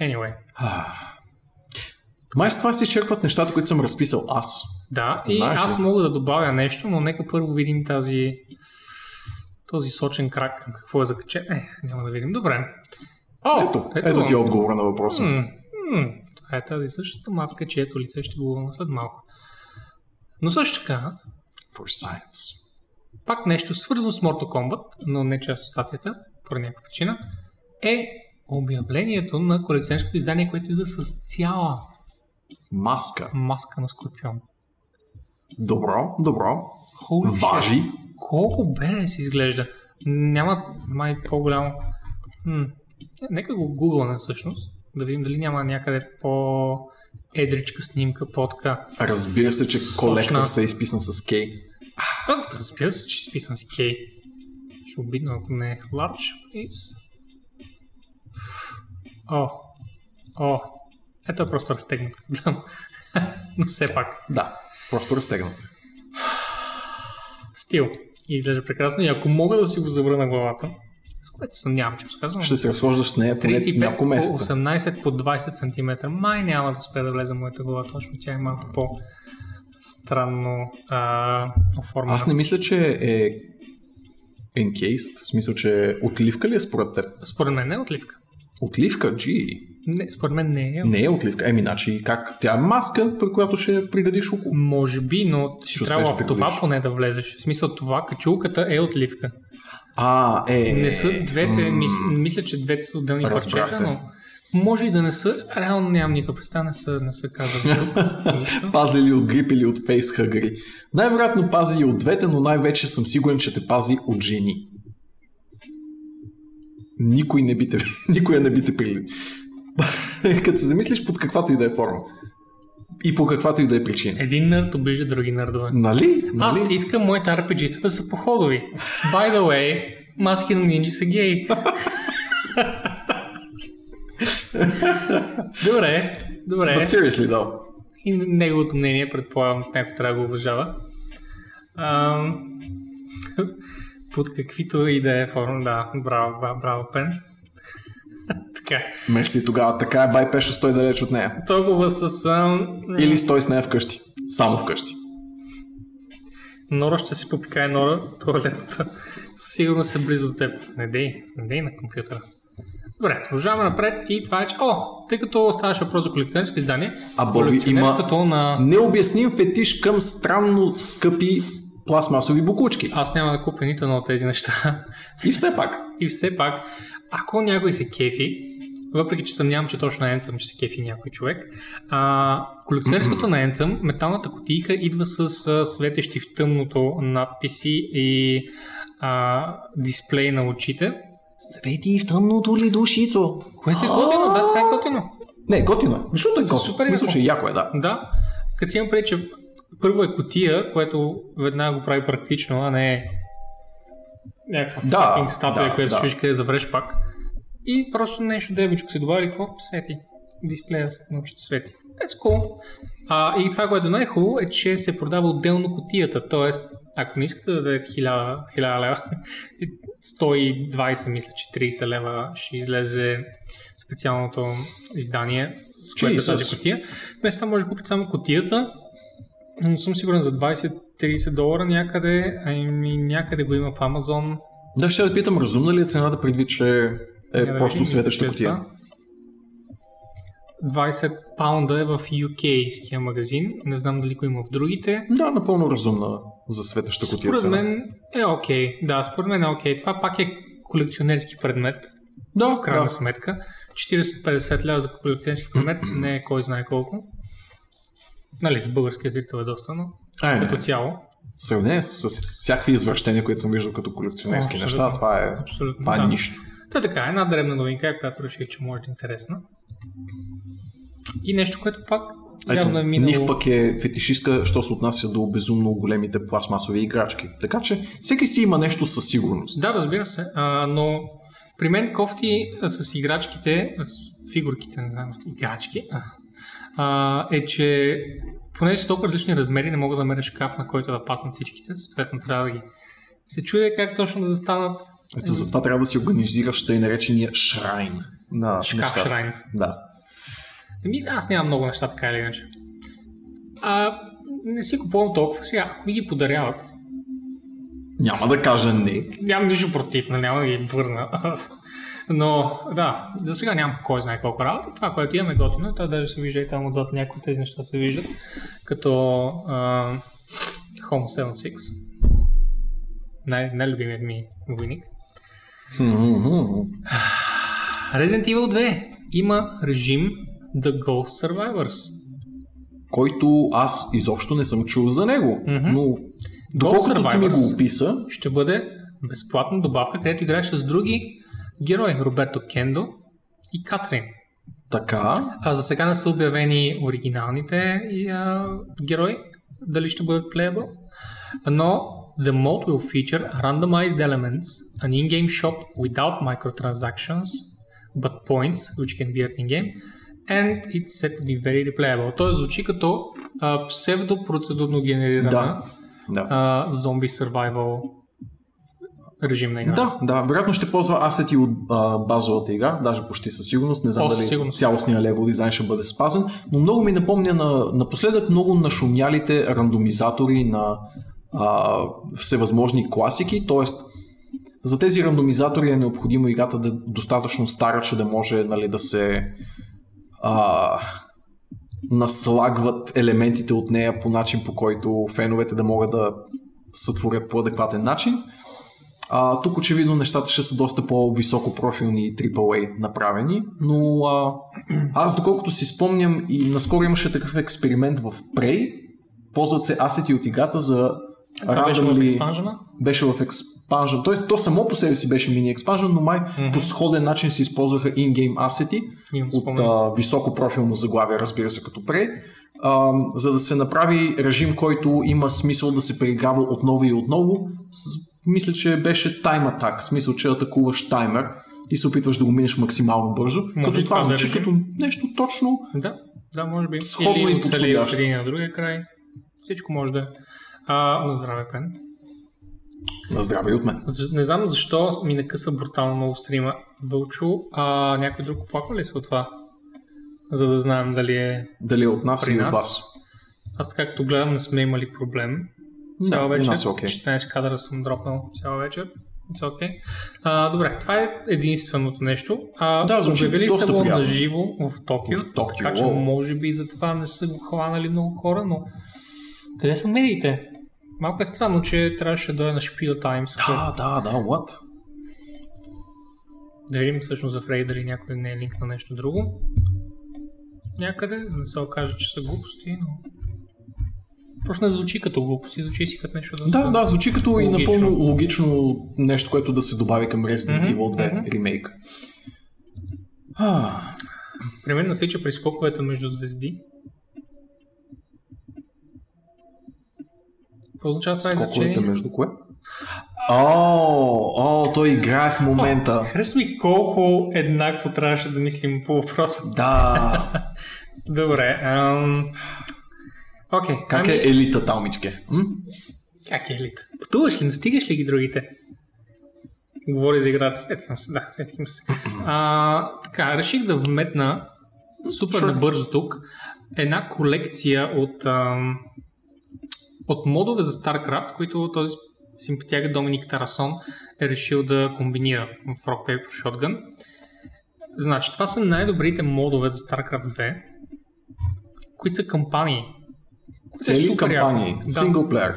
Anyway. Май с това се изчерпват нещата, които съм разписал аз. Да, и Знаеш аз ли? мога да добавя нещо, но нека първо видим тази този сочен крак. Какво е закачен? Е, няма да видим. Добре. О, Ето, ето ти е отговора на въпроса. М, м, Това е тази същата маска, чието лице ще го след малко. Но също така, For science. пак нещо свързано с Mortal Kombat, но не част от статията, по някаква причина, е обявлението на колекционерското издание, което идва с цяла Маска. маска на Скорпион. Добро, добро. Holy shit. Важи. Колко бе си изглежда. Няма май по-голямо. М- Нека го гугламе всъщност, да видим дали няма някъде по едричка снимка, по-така. Разбира се, че Сочна. колектор се е изписан с Кей. А, Разбира се, че е изписан с Кей. Ще обидно, ако не е large, please. О, о, ето е просто разтегнат. [LAUGHS] Но все пак. Да, просто разтегнат. Стил. И изглежда прекрасно. И ако мога да си го завра на главата, с което съмнявам, че казвам. Ще се разхождаш с нея поне 35 няколко месеца. 18 по 20 см. Май няма да успее да влезе в моята глава. Точно тя е малко по странно а, оформена. Аз не мисля, че е encased, в смисъл, че отливка ли е според теб? Според мен не е отливка. Отливка, джи. Не, според мен не е. Не е отливка. Еми, значи, как? Тя е маска, при която ще приградиш около. Може би, но ще Ще трябва в това поне да влезеш. В смисъл това, качулката е отливка. А, е. Не са двете, м, мис, мисля, че двете са отделни парчета, но може и да не са. Реално нямам никаква представа, не са, не са казали тук. [LAUGHS] Пази ли от грип или от фейсхъгъри? Най-вероятно пази и от двете, но най-вече съм сигурен, че те пази от жени. Никой не би те, [LAUGHS] никоя не би те прили. [LAUGHS] Като се замислиш под каквато и да е форма. И по каквато и да е причина. Един нърд обижда други нърдове. Нали? нали? Аз искам моите RPG-та да са походови. By the way, маски на нинджи са гей. [LAUGHS] добре, добре. But seriously, да. И неговото мнение, предполагам, някой трябва да го уважава. Ам, [LAUGHS] под каквито и да е форма, да, браво, браво, браво Пен. Така, Мерси тогава, така е бай Пешо, стой далеч от нея. толкова с ам, Или стой с нея вкъщи. Само вкъщи. Нора ще си попикае Нора, туалетната. Сигурно се близо до теб. Не дей, не дей на компютъра. Добре, продължаваме напред и това е, че... О, тъй като ставаше въпрос за колекционерско издание, А Боби има на... необясним фетиш към странно скъпи пластмасови букучки. Аз няма да купя нито едно от тези неща. И все пак. И все пак, ако някой се кефи, въпреки че съмнявам, че точно на Anthem ще се кефи някой човек, а, колекционерското на Anthem, металната кутийка идва с а, светещи в тъмното надписи и а, дисплей на очите. Свети в тъмното ли душицо? Което е готино, да, това е готино. Не, готино е. Защото е готино. Супер В смисъл, че е яко е, да. Да, като си имам преди, че първо е котия, което веднага го прави практично, а не е някаква Да, fucking статуя, да, която да. да. къде завреш пак. И просто нещо дребничко се добави, какво свети. Дисплея с научите свети. That's cool. А, и това, което е най-хубаво, е, че се продава отделно котията. Тоест, ако не искате да дадете 1000, 1000 лева, [LAUGHS] 120, мисля, че 30 лева ще излезе специалното издание, с което е тази котия. Вместо може да купите само котията, но съм сигурен за 20-30 долара някъде, ами някъде го има в Амазон. Да, ще да питам, разумна ли е цената предвид, че е Я да просто видим, светеща котия? това. 20 паунда е в UK-ския магазин. Не знам дали го има в другите. Да, напълно разумна за светеща котия Според мен е окей. Да, според мен е окей. Това пак е колекционерски предмет, Да, в крайна да. сметка. 40-50 лева за колекционерски предмет [CLEARS THROAT] не е кой знае колко. Нали, с българския зрител е доста, но Е, като не. цяло. В сравнение с, с всякакви извращения, които съм виждал като колекционерски Абсолютно. неща, това е, Абсолютно. това е да. нищо. Та така, една дребна новинка, която реших, че може да е интересна. И нещо, което пак явно е минало... Нив пък е фетишистка, що се отнася до безумно големите пластмасови играчки. Така че всеки си има нещо със сигурност. Да, разбира се, а, но при мен кофти а, с играчките, с фигурките, не знам, играчки, а, а, е, че понеже са толкова различни размери, не мога да меря шкаф, на който да паснат всичките. Съответно, трябва да ги се чуя как точно да застанат Ето затова трябва да си организираш тъй наречения шрайн на шкаф нещата. шрайн. Да. Еми, аз нямам много неща, така или иначе. А, не си купувам толкова сега. Ако ми ги подаряват, Няма да кажа не. нямам нищо против, но няма да ги върна. Но, да, за сега нямам кой знае колко работа. Това, което имаме готино, това даже се вижда и там отзад някои тези неща се виждат. Като а, Home 76. Най- най-любимият ми войник. Resident Evil 2 има режим The Ghost Survivors. Който аз изобщо не съм чул за него. Но доколкото ти ми го описа, ще бъде безплатна добавка, където играеш с други герои. Роберто Кендо и Катрин. така, А за сега не са обявени оригиналните и, а, герои, дали ще бъдат playable. Но the mode will feature randomized elements, an in-game shop without microtransactions, but points, which can be earned in-game, and it's set to be very replayable. Той звучи като а, псевдопроцедурно генерирана да. да. а, зомби survival режим на игра. Да, да, вероятно ще ползва асети от а, базовата игра, даже почти със сигурност, не знам О, дали сигурност. цялостния левел дизайн ще бъде спазен, но много ми напомня на, напоследък много нашумялите рандомизатори на а, всевъзможни класики, т.е. за тези рандомизатори е необходимо играта да е достатъчно стара, че да може нали, да се а, наслагват елементите от нея по начин, по който феновете да могат да сътворят по адекватен начин. А, тук очевидно нещата ще са доста по-високо профилни и AAA направени, но а, [CLEARS THROAT] аз доколкото си спомням и наскоро имаше такъв експеримент в Prey, ползват се асети от играта за Това беше в експанжена. беше в експанжен. Тоест, то само по себе си беше мини експанжен, но май mm-hmm. по сходен начин се използваха in-game асети от а, високо профилно заглавие, разбира се, като пре, а, за да се направи режим, който има смисъл да се преиграва отново и отново. С, мисля, че беше тайм атак, смисъл, че атакуваш таймер и се опитваш да го минеш максимално бързо. Може като това да звучи режим. като нещо точно. Да, да, може би. Сходно Или и оцелее от подходящо. един на другия край. Всичко може да е. А, на здраве, Пен. На здраве и от мен. Не знам защо ми накъса брутално много стрима Вълчо, а някой друг оплаква ли се от това? За да знаем дали е... Дали е от нас или от вас. Аз така като гледам не сме имали проблем. Да, Цяла вечер. нас е окей. 14 кадъра съм дропнал цяла вечер. It's okay. А, добре, това е единственото нещо. А, Да, звучи обявили са го на живо в Токио. В Токио, Така че може би за това не са го хванали много хора, но къде са медиите? Малко е странно, че трябваше да дойде на Spiel Times. Да, да, да, what? Да видим всъщност в Рей дали някой не е линк на нещо друго. Някъде, да не се окаже, че са глупости, но... Просто не звучи като глупости, звучи си като нещо Да, да, звучи като и Логично. напълно логично нещо, което да се добави към Resident Мгм, Evil 2 мгм. ремейк. А, При мен насича при скоковете между звезди. Какво означава това скоковете изречение? между кое? О, о, той играе в момента. Харесва ми колко еднакво трябваше да мислим по въпроса. Да. [LAUGHS] Добре. Ам... Окей. Как ами, е елита, Талмичке? М? Как е елита? Пътуваш ли? Настигаш ли ги другите? Говори за играта. Сетихме се, да, сетихме се. А, така, реших да вметна супер Sure. набързо тук една колекция от, ам, от модове за StarCraft, които този симпатяга Доминик Тарасон е решил да комбинира в Rock Paper Shotgun. Значи, това са най-добрите модове за StarCraft 2, които са кампании. Цели супер кампании. Да Синглплеер.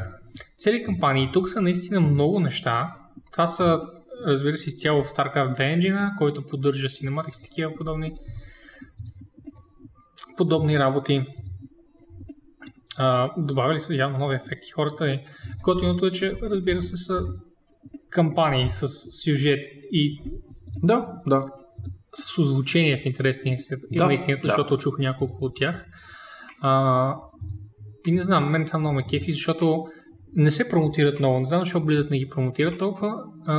цели кампании. Тук са наистина много неща. Това са, разбира се, изцяло в StarCraft 2 енджина, който поддържа Cinematics, такива подобни подобни работи. А, добавили са явно нови ефекти хората и готиното е, че разбира се са кампании с сюжет и Да, да. с озвучение в интерес на истината, Да, на истината да. защото чух няколко от тях. А, и не знам, мен това много ме кефи, защото не се промотират много. Не знам защо Blizzard не ги промотират толкова. А,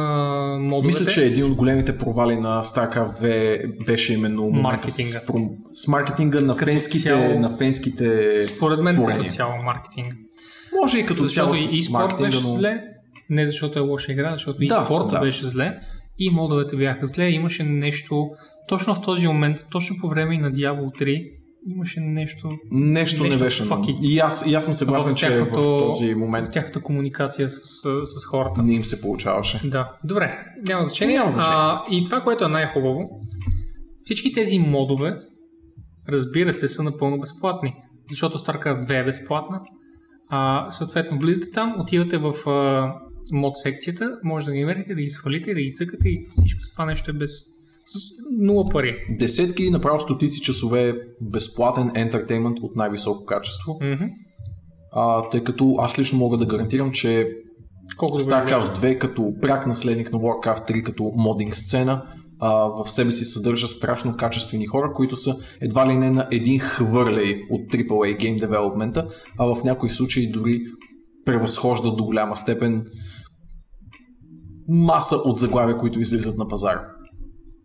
модовете. Мисля, че един от големите провали на StarCraft 2 беше именно Маркетинга. С, пром- с маркетинга на Като фенските, цяло- на фенските Според мен творения. като цяло маркетинг. Може и като цяло Защото и с e-спорт маркетинга, беше но... зле, не защото е лоша игра, защото Да, e-спорта да. беше зле и модовете бяха зле. Имаше нещо, точно в този момент, точно по време и на Diablo 3, имаше нещо Нещо, Нещо не беше. fucking- И аз, и аз съм съгласен, че тяхното- в този момент в тяхната комуникация с, с, с хората. не им се получаваше. Да, добре, няма значение. Няма значение. А, и това, което е най-хубаво, всички тези модове, разбира се, са напълно безплатни. Защото StarCraft 2 е безплатна. А, съответно, влизате там, отивате в а, мод секцията, може да ги намерите, да ги свалите, да ги цъкате и всичко това нещо е без с нула пари. Десетки, направо стотици часове безплатен ентертеймент от най-високо качество. Мгм. А, тъй като аз лично мога да гарантирам, че Колко. StarCraft 2 като пряк наследник на Warcraft 3 като модинг сцена а, в себе си съдържа страшно качествени хора, които са едва ли не на един хвърлей от AAA Game Development, а в някои случаи дори превъзхождат до голяма степен маса от заглавия, които излизат на пазара.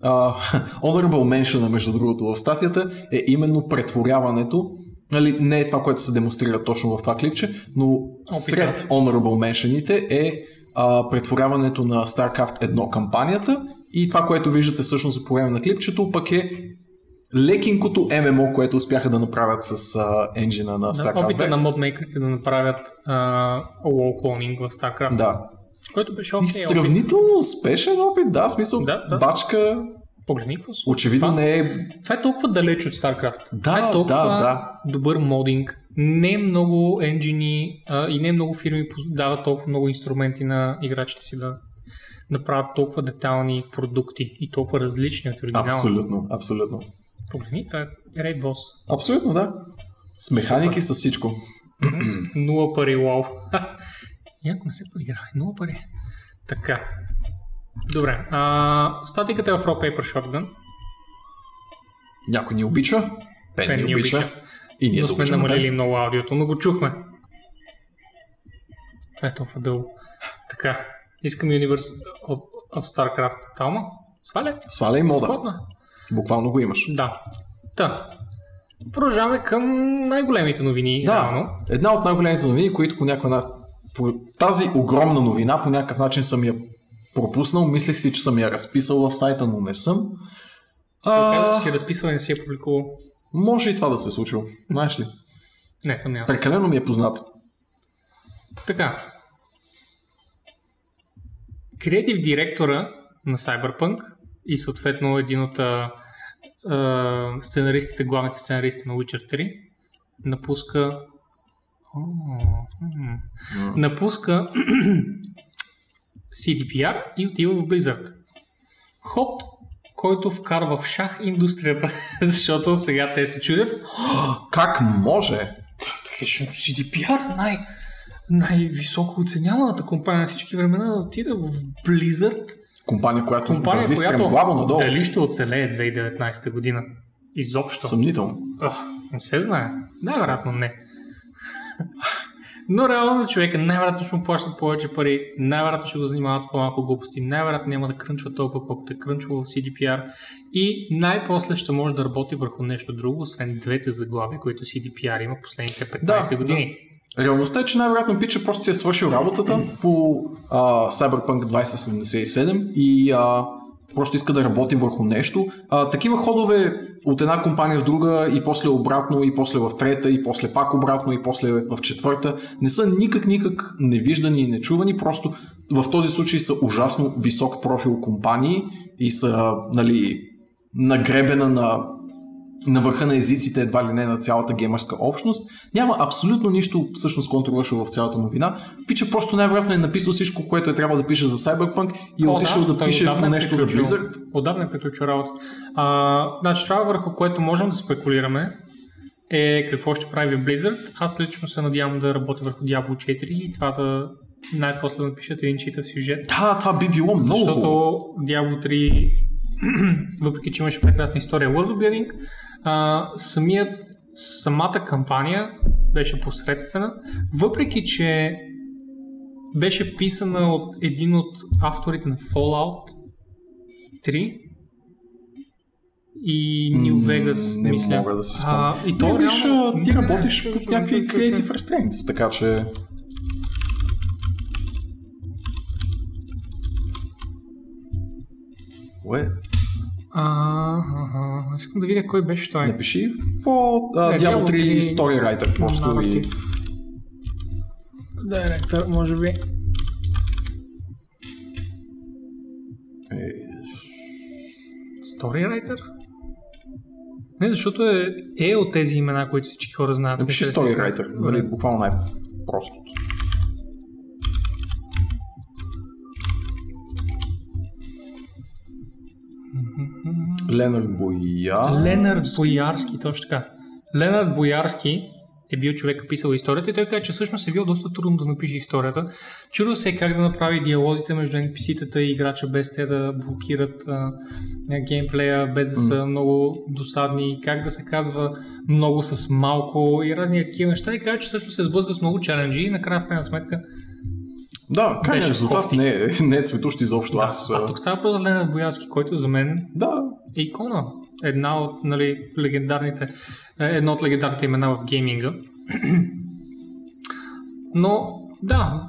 Uh, [LAUGHS] honorable mention, между другото, в статията е именно претворяването. Нали, не е това, което се демонстрира точно в това клипче, но сред honorable mentionите е а, претворяването на StarCraft 1 кампанията и това, което виждате всъщност по време на клипчето, пък е лекинкото ММО, което успяха да направят с а, енджина на Да, StarCraft опита 2. на модмейкерите да направят а, wall cloning в StarCraft, Да. Който беше И окей. опит. сравнително успешен опит, да, смисъл, Да, да. бачка Погледни какво се очевидно това, не е това е толкова далеч от StarCraft. Да, това е толкова да, да. добър модинг. Не много енджини а, и не много фирми дават толкова много инструменти на играчите си да направят толкова детални продукти и толкова различни от оригинала. Абсолютно, абсолютно. Погледни, това е Raid Boss. Абсолютно, да. С механики, с всичко. Нула пари, вау. [LAUGHS] Яко не се подиграва. Нула пари. Така. Добре. А, статиката е в Rock Paper Shotgun. Някой ни обича, Пен, Пен ни обича. обича. И ние но сме намалили Пен. много аудиото, но го чухме. Това е толкова дълго. Така. Искам Universe of, of StarCraft. Талма? Сваля? Сваляй мода. Сходна? Буквално го имаш. Да. Та. Продължаваме към най-големите новини. Да, реално. една от най-големите новини, които по някаква. По тази огромна новина по някакъв начин съм я пропуснал. Мислех си, че съм я разписал в сайта, но не съм. Оказа, А, че си разписал и не си е публикувал. може и това да се е случило. Знаеш ли? Не, съм няма. Прекалено ми е познато. Така. Креатив директора на Cyberpunk и съответно един от а, а, сценаристите, главните сценаристи на Witcher 3 напуска М. напуска [CLEARS THROAT] CDPR и отива в Blizzard. Ход, който вкарва в шах индустрията, [LAUGHS] защото сега те се чудят [GASPS] Как може? Технично CDPR, най- най-високо оценяваната компания на всички времена да отида в Blizzard, Компания, която компания, върви която стремглаво надолу. дали ще оцелее 2019 година. Изобщо. Съмнително. Ох, не се знае. Най-вероятно не. Но реално човека най-вероятно ще му плащат повече пари, най-вероятно ще го занимават с по-малко глупости, най-вероятно няма да крънчва толкова, колкото е крънчва в CDPR и най-после ще може да работи върху нещо друго, освен двете заглавия, които CDPR има последните 15 Да, години. Реалността е, че най-вероятно Пича просто си е свършил работата по а, Cyberpunk 2077 и а, просто иска да работи върху нещо. А, такива ходове от една компания в друга и после обратно, и после в трета, и после пак обратно, и после в четвърта, не са никак, никак невиждани и нечувани, просто в този случай са ужасно висок профил компании и са нали, нагребена на на върха на езиците, едва ли не на цялата геймърска общност. Няма абсолютно нищо всъщност контровършо в цялата новина. Пича просто най-вероятно е написал всичко, което е трябвало да пише за Cyberpunk и е отишъл да, той пише по е нещо за. Blizzard. Отдавна е приключил работа. А, значи това върху което можем да спекулираме е какво ще прави Blizzard. Аз лично се надявам да работя върху Diablo 4 и това да най-после да напишат един читав сюжет. Да, това би било много Защото. Diablo 3, [CLEARS THROAT] въпреки че имаше прекрасна история World Building, а, самият, самата кампания беше посредствена, въпреки че беше писана от един от авторите на Fallout 3 и New Vegas, не мисля. мога да си спомня. И то Не, виж, реално- ти работиш не, под някакви creative restraints, така че... Уе, А, ага. Искам да видя кой беше той. напиши uh, Не, Diablo Diablo 3 3 Story Writer, просто и... Директор, може би. Е, Storywriter? Не, защото е, е от тези имена, които всички хора знаят. Напиши Story. Writer, нали, буквално най-простото. Ленард Боя. Ленард Боярски, точно така. Ленард Боярски е бил човек писал историята и той каза, че всъщност е било доста трудно да напише историята. Чудо се е как да направи диалозите между NPC-тата и играча без те да блокират а, геймплея, без да са много досадни, как да се казва много с малко и разни такива неща и каза, че всъщност се сблъсква с много чаленджи и накрая в крайна сметка Да, крайният резултат не е, не е цветущ изобщо. Аз, а а, тук става просто за Ленард Боярски, който за мен да, икона. Една от нали, легендарните, е, едно от легендарните имена в гейминга. [CLEARS THROAT] Но, да.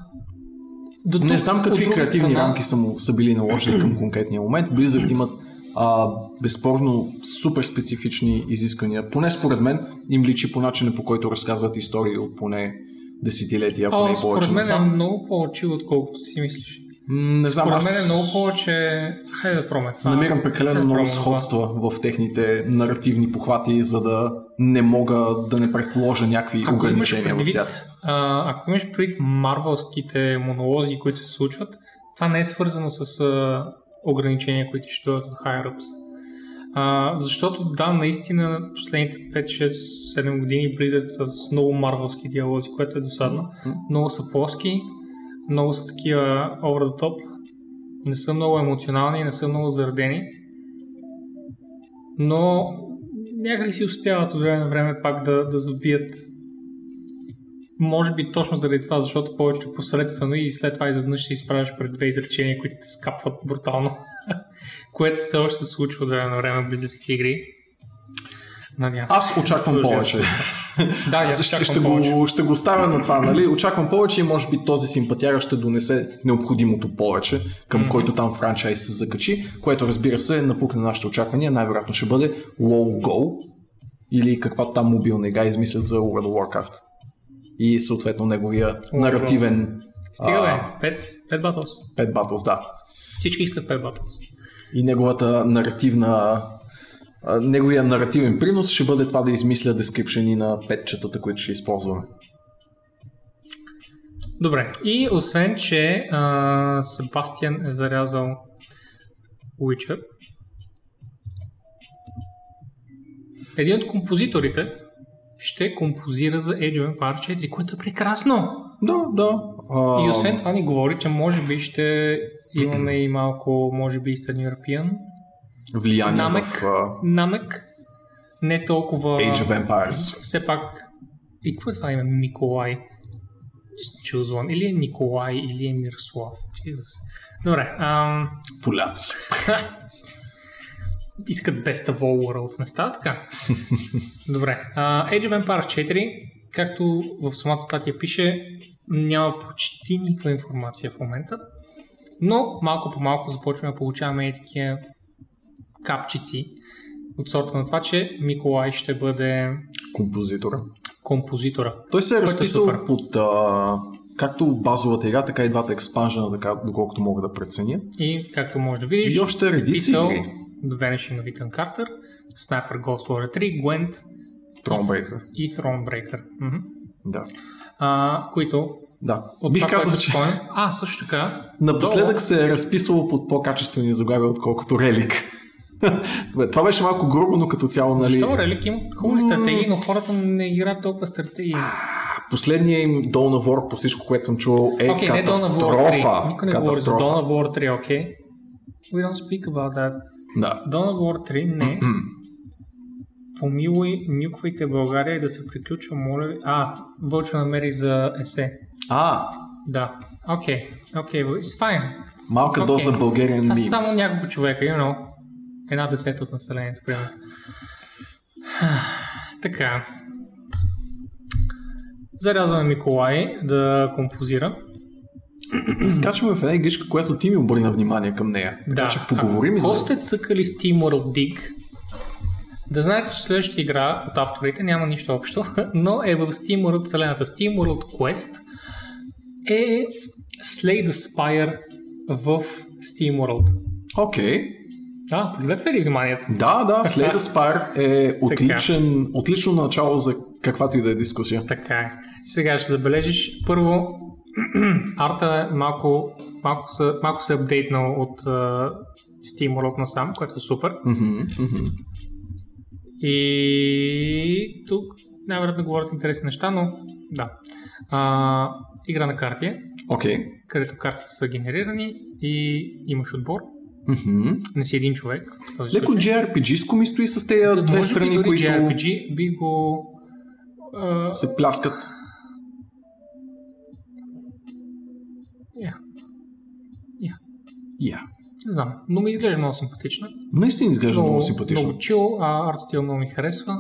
До Не знам какви креативни страна, рамки са, му, са били наложени към конкретния момент. Blizzard имат а, безспорно супер специфични изисквания. Поне според мен им личи по начина по който разказват истории от поне десетилетия, ако не повече според мен е много повече, отколкото си мислиш. Не знам, Според аз мен е много повече... Хайде да пробваме това. намирам прекалено да много пробваме това. сходства в техните наративни похвати, за да не мога да не предположа някакви Ако ограничения в предвид, тях. а, ако имаш предвид марвелските монолози, които се случват, това не е свързано с а, ограничения, които ще дойдат от Higher Ups. А, защото да, наистина последните 5, 6, 7 години Blizzard са с много марвелски диалози, което е досадно. Много са плоски, много са такива over the top, не са много емоционални, не са много заредени, но някак си успяват от време на време пак да, да забият може би точно заради това, защото повече посредствено и след това изведнъж се изправяш пред две изречения, които те скапват брутално. [LAUGHS] Което все още се случва от време на време в близките игри. Надявам се. Аз очаквам повече. [LAUGHS] Да, аз ще, ще, повече. го, ще го оставя на това, нали? Очаквам повече и може би този симпатяга ще донесе необходимото повече, към mm-hmm. който там франчайз се закачи, което разбира се напукне нашите очаквания. Най-вероятно ще бъде WoW Go или каква там мобилна игра измислят за World of Warcraft. И съответно неговия наративен Стига бе, 5, 5 battles. 5 Battles, да. Всички искат 5 battles. И неговата наративна неговия наративен принос ще бъде това да измисля дескрипшени на петчетата, които ще използваме. Добре, и освен, че а, Себастиан е зарязал Witcher, един от композиторите ще композира за Age of Empires 4, което е прекрасно. Да, да. А, И освен това ни говори, че може би ще имаме и малко, може би Eastern European влияние намек, в намек, не толкова... Age of Empires. Все пак, и какво е това име? Николай. Just choose one. Или е Николай, или е Мирослав. Jesus. Добре. Ам... Поляци. [LAUGHS] искат Best of All Worlds, не става така? [LAUGHS] Добре. Uh, Age of Empires 4, както в самата статия пише, няма почти никаква информация в момента, но малко по малко започваме да получаваме и такива капчици от сорта на това, че Миколай ще бъде Композитора. композитора. Той се е е разписал под а, както базовата игра, така и двата експанжена, така доколкото мога да преценя. И както можеш да видиш, И още редици писал игри. Vanishing of Ethan Carter, Sniper Ghost Warrior 3, Gwent Thronebreaker. и Thronebreaker. Мгм. Да. А, които Да. От Бих казал, че спомням- А, също така. напоследък долу- се е разписвало под по-качествени заглавия, отколкото Релик. Добре, Това беше малко грубо, но като цяло, нали, Защо Релик има хубави стратегии, но хората не играят толкова стратегии. последният им Dawn of War, по всичко, което съм чувал, е не 3. катастрофа. Никой не говори за катастрофа. Dawn of War 3, окей? We don't speak about that. Да. Dawn of War 3 не. Помилуй, нюквайте България и да се приключва, моля ви. А, Вълчо намери за есе. А, Да. Окей, окей, it's fine. Малка Окей. доза Bulgarian memes. само няколко човека, you know. Една десета от населението, примерно. [SIGHS] така. Зарязваме Миколай да композира. [CLEARS THROAT] Скачаме в една игричка, която ти ми обърна внимание към нея. Така Да. че поговорим Ако за... сте цъкали Steam World Dig, да знаете, че следващата игра от авторите няма нищо общо, [LAUGHS] но е в Steam World вселената. Steam World Quest е Slay the Spire в Steam World. Окей. Да, привлекли ли вниманието? Да, да, след Aspire е отличен, отлично начало за каквато и да е дискусия. Така е. Сега ще забележиш първо [CLEARS THROAT] арта е малко, малко, се, малко се е апдейтнал от uh, Steam World насам, което е супер. И тук най-вероятно говорят интересни неща, но да. А, игра на карти е, Окей. където картите са генерирани и имаш отбор. Мгм. Не си един човек. Леко. JRPG-ско ми стои с тези две Може би страни, дори които JRPG би го... а, се пляскат. я. Я. Я. Не знам, но ми изглежда много симпатична. Наистина изглежда много, симпатично. Много чил, а арт стил много ми харесва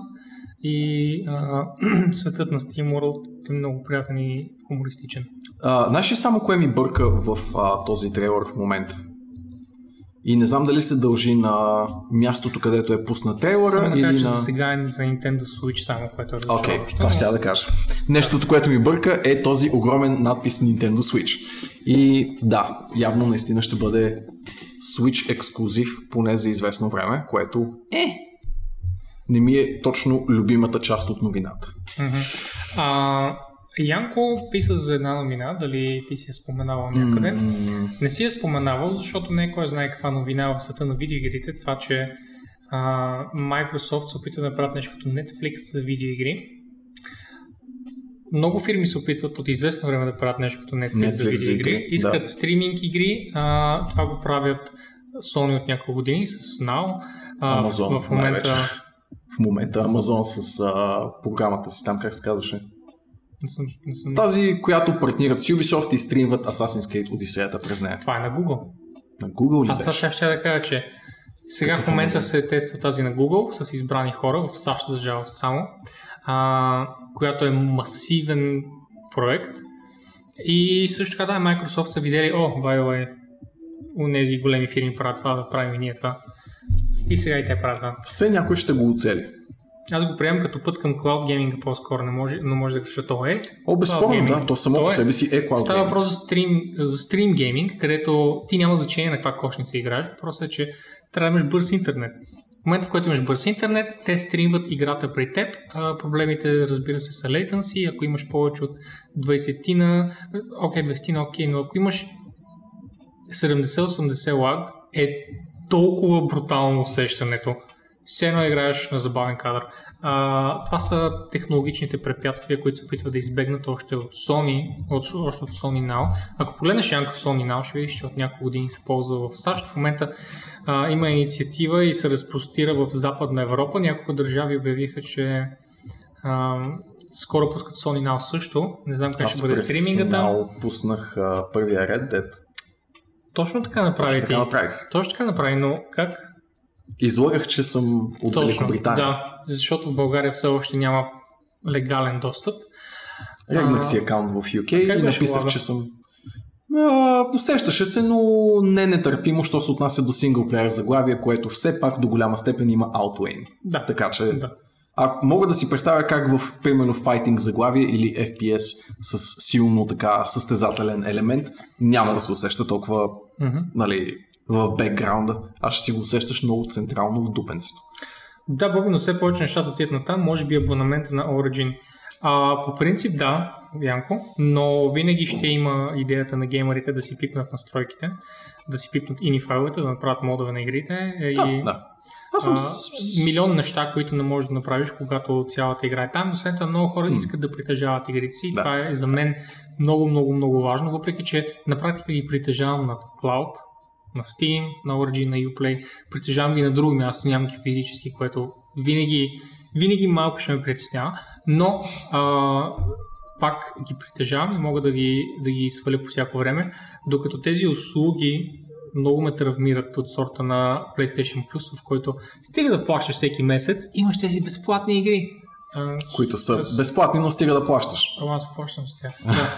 и а, [CLEARS THROAT] светът на Steam World е много приятен и хумористичен. А, знаеш ли само кое ми бърка в а, този трейлър в момента? И не знам дали се дължи на мястото, където е пуснат трейлъра Само да кажа, или че на... за сега е за Nintendo Switch само, което е Окей, разрешаващо. това но- ще да кажа. Нещото, което ми бърка е този огромен надпис Nintendo Switch. И да, явно наистина ще бъде Switch ексклюзив, поне за известно време, което е не ми е точно любимата част от новината. Мгм. А, Янко писа за една новина, дали ти си я споменавал някъде. М, Не си я споменавал, защото не е кой знае каква новина в света на видеоигрите. Това, че а, Microsoft се опитва да направят нещо като Netflix за видеоигри. Много фирми се опитват от известно време да правят нещо като Netflix, Netflix за видеоигри. игри, Искат да. стриминг игри. А, това го правят Sony от няколко години с Now. А, Amazon, в, в момента най-вече. В момента Amazon с а, програмата си, там как се казваше. Не съм, не съм... Тази, която партнират с Ubisoft и стримват Assassin's Creed Odyssey през нея. Това е на Google. На Google ли Аз това ще да кажа, че сега в момента се тества тази на Google с избрани хора, в САЩ за жалост само, а, която е масивен проект. И също така да, Microsoft са видели, о, by the way, у нези големи фирми правят това, да правим и ние това. И сега и те правят това. Все някой ще го оцели. Аз го приемам като път към Cloud Gaming по-скоро, не може, но може да кажа, то е. О, безспорно, да, то само по себе си е Cloud Става въпрос за стрим, за стрим гейминг, където ти няма значение на каква кошница играеш, въпросът е, че трябва да имаш бърз интернет. В момента, в който имаш бърз интернет, те стримват играта при теб. А, проблемите, разбира се, са latency. Ако имаш повече от 20-на, окей, 20-на, окей, но ако имаш 70-80 лаг, е толкова брутално усещането. Все едно играеш на забавен кадър. А, това са технологичните препятствия, които се опитват да избегнат още от Sony, от, още от Sony Now. Ако погледнеш Янко Sony Now, ще видиш, че от няколко години се ползва в САЩ. В момента а, има инициатива и се разпростира в Западна Европа. Няколко държави обявиха, че а, скоро пускат Sony Now също. Не знам как Аз ще бъде през стримингата. Now пуснах а, първия Red Dead. Точно така направи Точно така направих. Точно така направи, но как? Излагах, че съм от Великобритания. да, защото в България все още няма легален достъп. Регнах А, си акаунт в UK как и написах, лага? че съм... А, усещаше се, но не нетърпимо, що се отнася до синглплеер заглавие, което все пак до голяма степен има outway. Да, Така че да. А мога да си представя как в, примерно, файтинг заглавие или FPS с силно така състезателен елемент няма да се усеща толкова Мгм. нали, в бекграунда, а ще си го усещаш много централно в дупенцето. Да, Боби, но все повече нещата отиват на там. Може би абонамента на Origin. А, по принцип да, Янко, но винаги ще има идеята на геймерите да си пипнат настройките, да си пипнат ини файловете, да направят модове на игрите и Да, да. Аз съм... а, милион неща, които не можеш да направиш, когато цялата игра е там, но след това много хора искат да притежават игрите си. Да. Това е за мен много, много, много важно, въпреки че на практика ги притежавам на Cloud, на Steam, на Origin, на Uplay. Притежавам ги на друго място, нямам ги физически, което винаги, винаги малко ще ме притеснява. Но а, пак ги притежавам и мога да ги, да ги сваля по всяко време, докато тези услуги много ме травмират от сорта на PlayStation Plus, в който стига да плащаш всеки месец, имаш тези безплатни игри. Които са с- безплатни, но стига да плащаш. Ама аз плащам с тях. Да.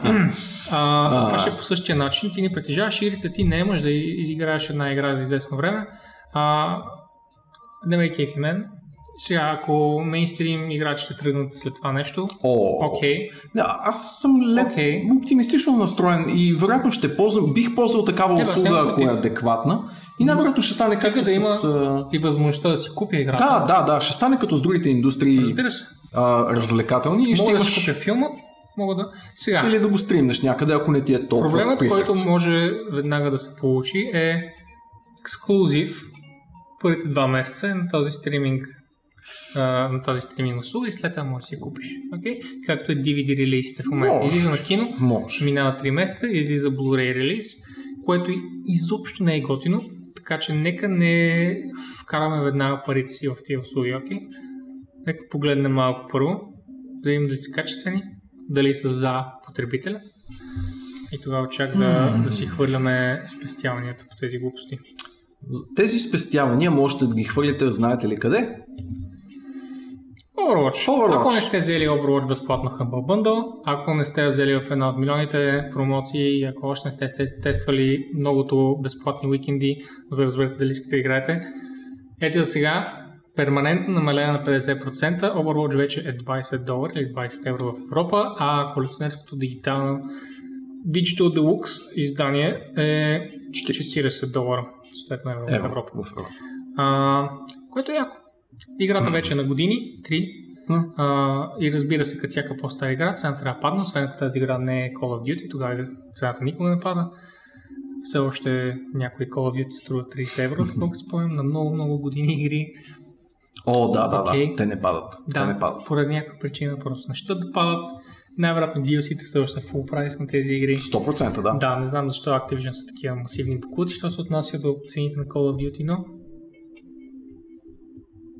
[CLEARS THROAT] а, това ще е по същия начин. Ти не притежаваш игрите, ти не имаш да изиграеш една игра за известно време. А, не ме кефи мен. Сега, ако мейнстрим играчите тръгнат след това нещо, О, окей. Да, аз съм леко Окей. оптимистично настроен и вероятно ще ползвам, бих ползвал такава Те, да, услуга, ако е адекватна. И най-вероятно ще стане както да има- с... И възможността да си купя играта. Да, да, да, ще стане като с другите индустрии Разбира се. а, развлекателни и ще Мога да имаш... купя филма, мога да... Сега, Или да го стримнеш някъде, ако не ти е толкова проблемът, при който може веднага да се получи е ексклюзив първите два месеца на този стриминг а, на тази стриминг услуга и след това можеш да си купиш. Okay? Както е DVD релизите в момента. Може. Излиза на кино, Може. минава 3 месеца излиза Blu-ray релиз, което изобщо не е готино, така че нека не вкараме веднага парите си в тези услуги, окей? Нека погледнем малко първо, да видим дали са качествени, дали са за потребителя и тогава чак да, да си хвърляме спестяванията по тези глупости. Тези спестявания можете да ги хвърлите, знаете ли къде? Overwatch. Overwatch. Ако не сте взели Overwatch безплатно Humble Bundle, ако не сте взели в една от милионите промоции, ако още не сте тест- тествали многото безплатни уикенди, за да разберете дали искате да играете, ето за сега перманентно намаление на 50%, Overwatch вече е 20 долара или 20 евро в Европа, а колекционерското дигитално Digital Deluxe издание е 40 долара, съответно евро в Европа. в Европа. А, което е яко. Играта вече е на години, 3. М. А, и разбира се, като всяка по-стара игра, цената трябва да падне, освен ако тази игра не е Call of Duty, тогава цената никога не пада. Все още някои Call of Duty струва 30 евро, колко спомням, на много, много години игри. О, да, да, Окей. да. Те не падат. Те не Да, падат. поради някаква причина просто не щат да падат. Най-вероятно DLC-те са още full прайс на тези игри. 100% да. Да, не знам защо Activision са такива масивни букути, що се отнася до цените на Call of Duty, но...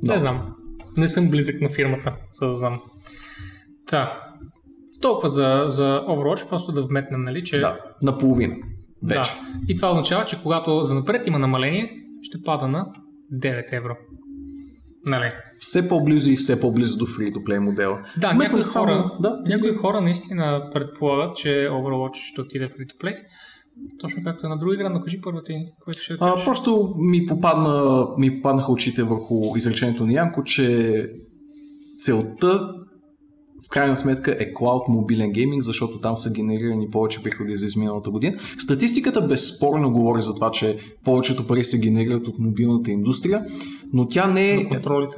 Да. Не знам. Не съм близък на фирмата, за да знам. Та. Толкова за, за Overwatch, просто да вметнем, нали, че... Да, наполовина. Вече. Да. И това означава, че когато за напред има намаление, ще пада на 9 евро. Нали? Все по-близо и все по-близо до free-to-play модела. Да, някои само- хора, Да, някои хора наистина предполагат, че Overwatch ще отиде в free-to-play. Точно както е на друга игра, но кажи първо ти, което ще А, кажеш. просто ми, попадна, ми попаднаха очите върху изречението на Янко, че целта в крайна сметка е Cloud мобилен гейминг, защото там са генерирани повече приходи за изминалата година. Статистиката безспорно говори за това, че повечето пари се генерират от мобилната индустрия, но тя не На е... контролите.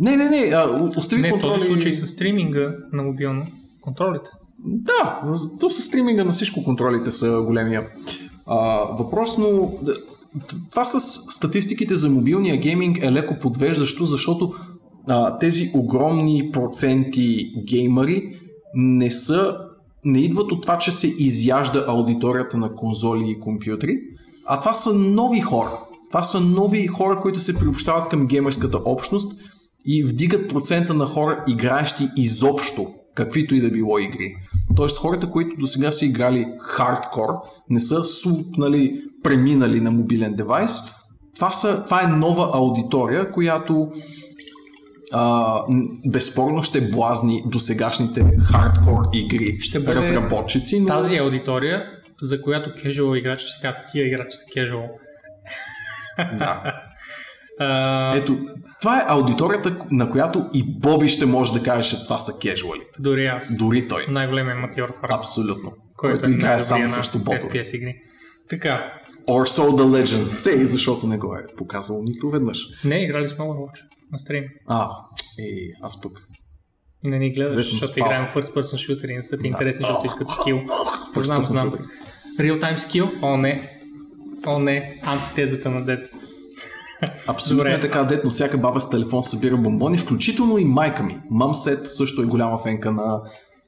Не, не, не, а, остави Не, в контроли... този случай с стриминга на мобилно. Контролите. Да, то с стриминга на всичко контролите са големия а, въпрос, но това с статистиките за мобилния гейминг е леко подвеждащо, защото а, тези огромни проценти геймъри не са не идват от това, че се изяжда аудиторията на конзоли и компютри, а това са нови хора. Това са нови хора, които се приобщават към геймърската общност и вдигат процента на хора, играещи изобщо каквито и да било игри. Тоест хората, които до сега са играли хардкор, не са супнали, преминали на мобилен девайс. Това, са, това е нова аудитория, която а, безспорно ще блазни до сегашните хардкор игри Ще бъде разработчици, но Тази аудитория, за която играчи ще кажат, тия играчи са casual. да. [LAUGHS] А, Ето, това е аудиторията, на която и Боби ще може да каже, че това са кежуалите. дори аз. Дори той. Най-големия матьор в Абсолютно. който, Който, е играе само срещу ботове. FPS игри. Така, Or so the legend say, защото не го е показал нито веднъж. не, играли сме Overwatch на стрим. А, е, аз пък. Не ни гледаш, защото спал? играем first person shooter и не са ти интересни, защото искат скил. [LAUGHS] Знам, знам. Real time skill? О, не. О, не. Антитезата на дед. Абсолютно Добре. е така, дет, но всяка баба с телефон събира бомбони, включително и майка ми. Мамсет също е голяма фенка на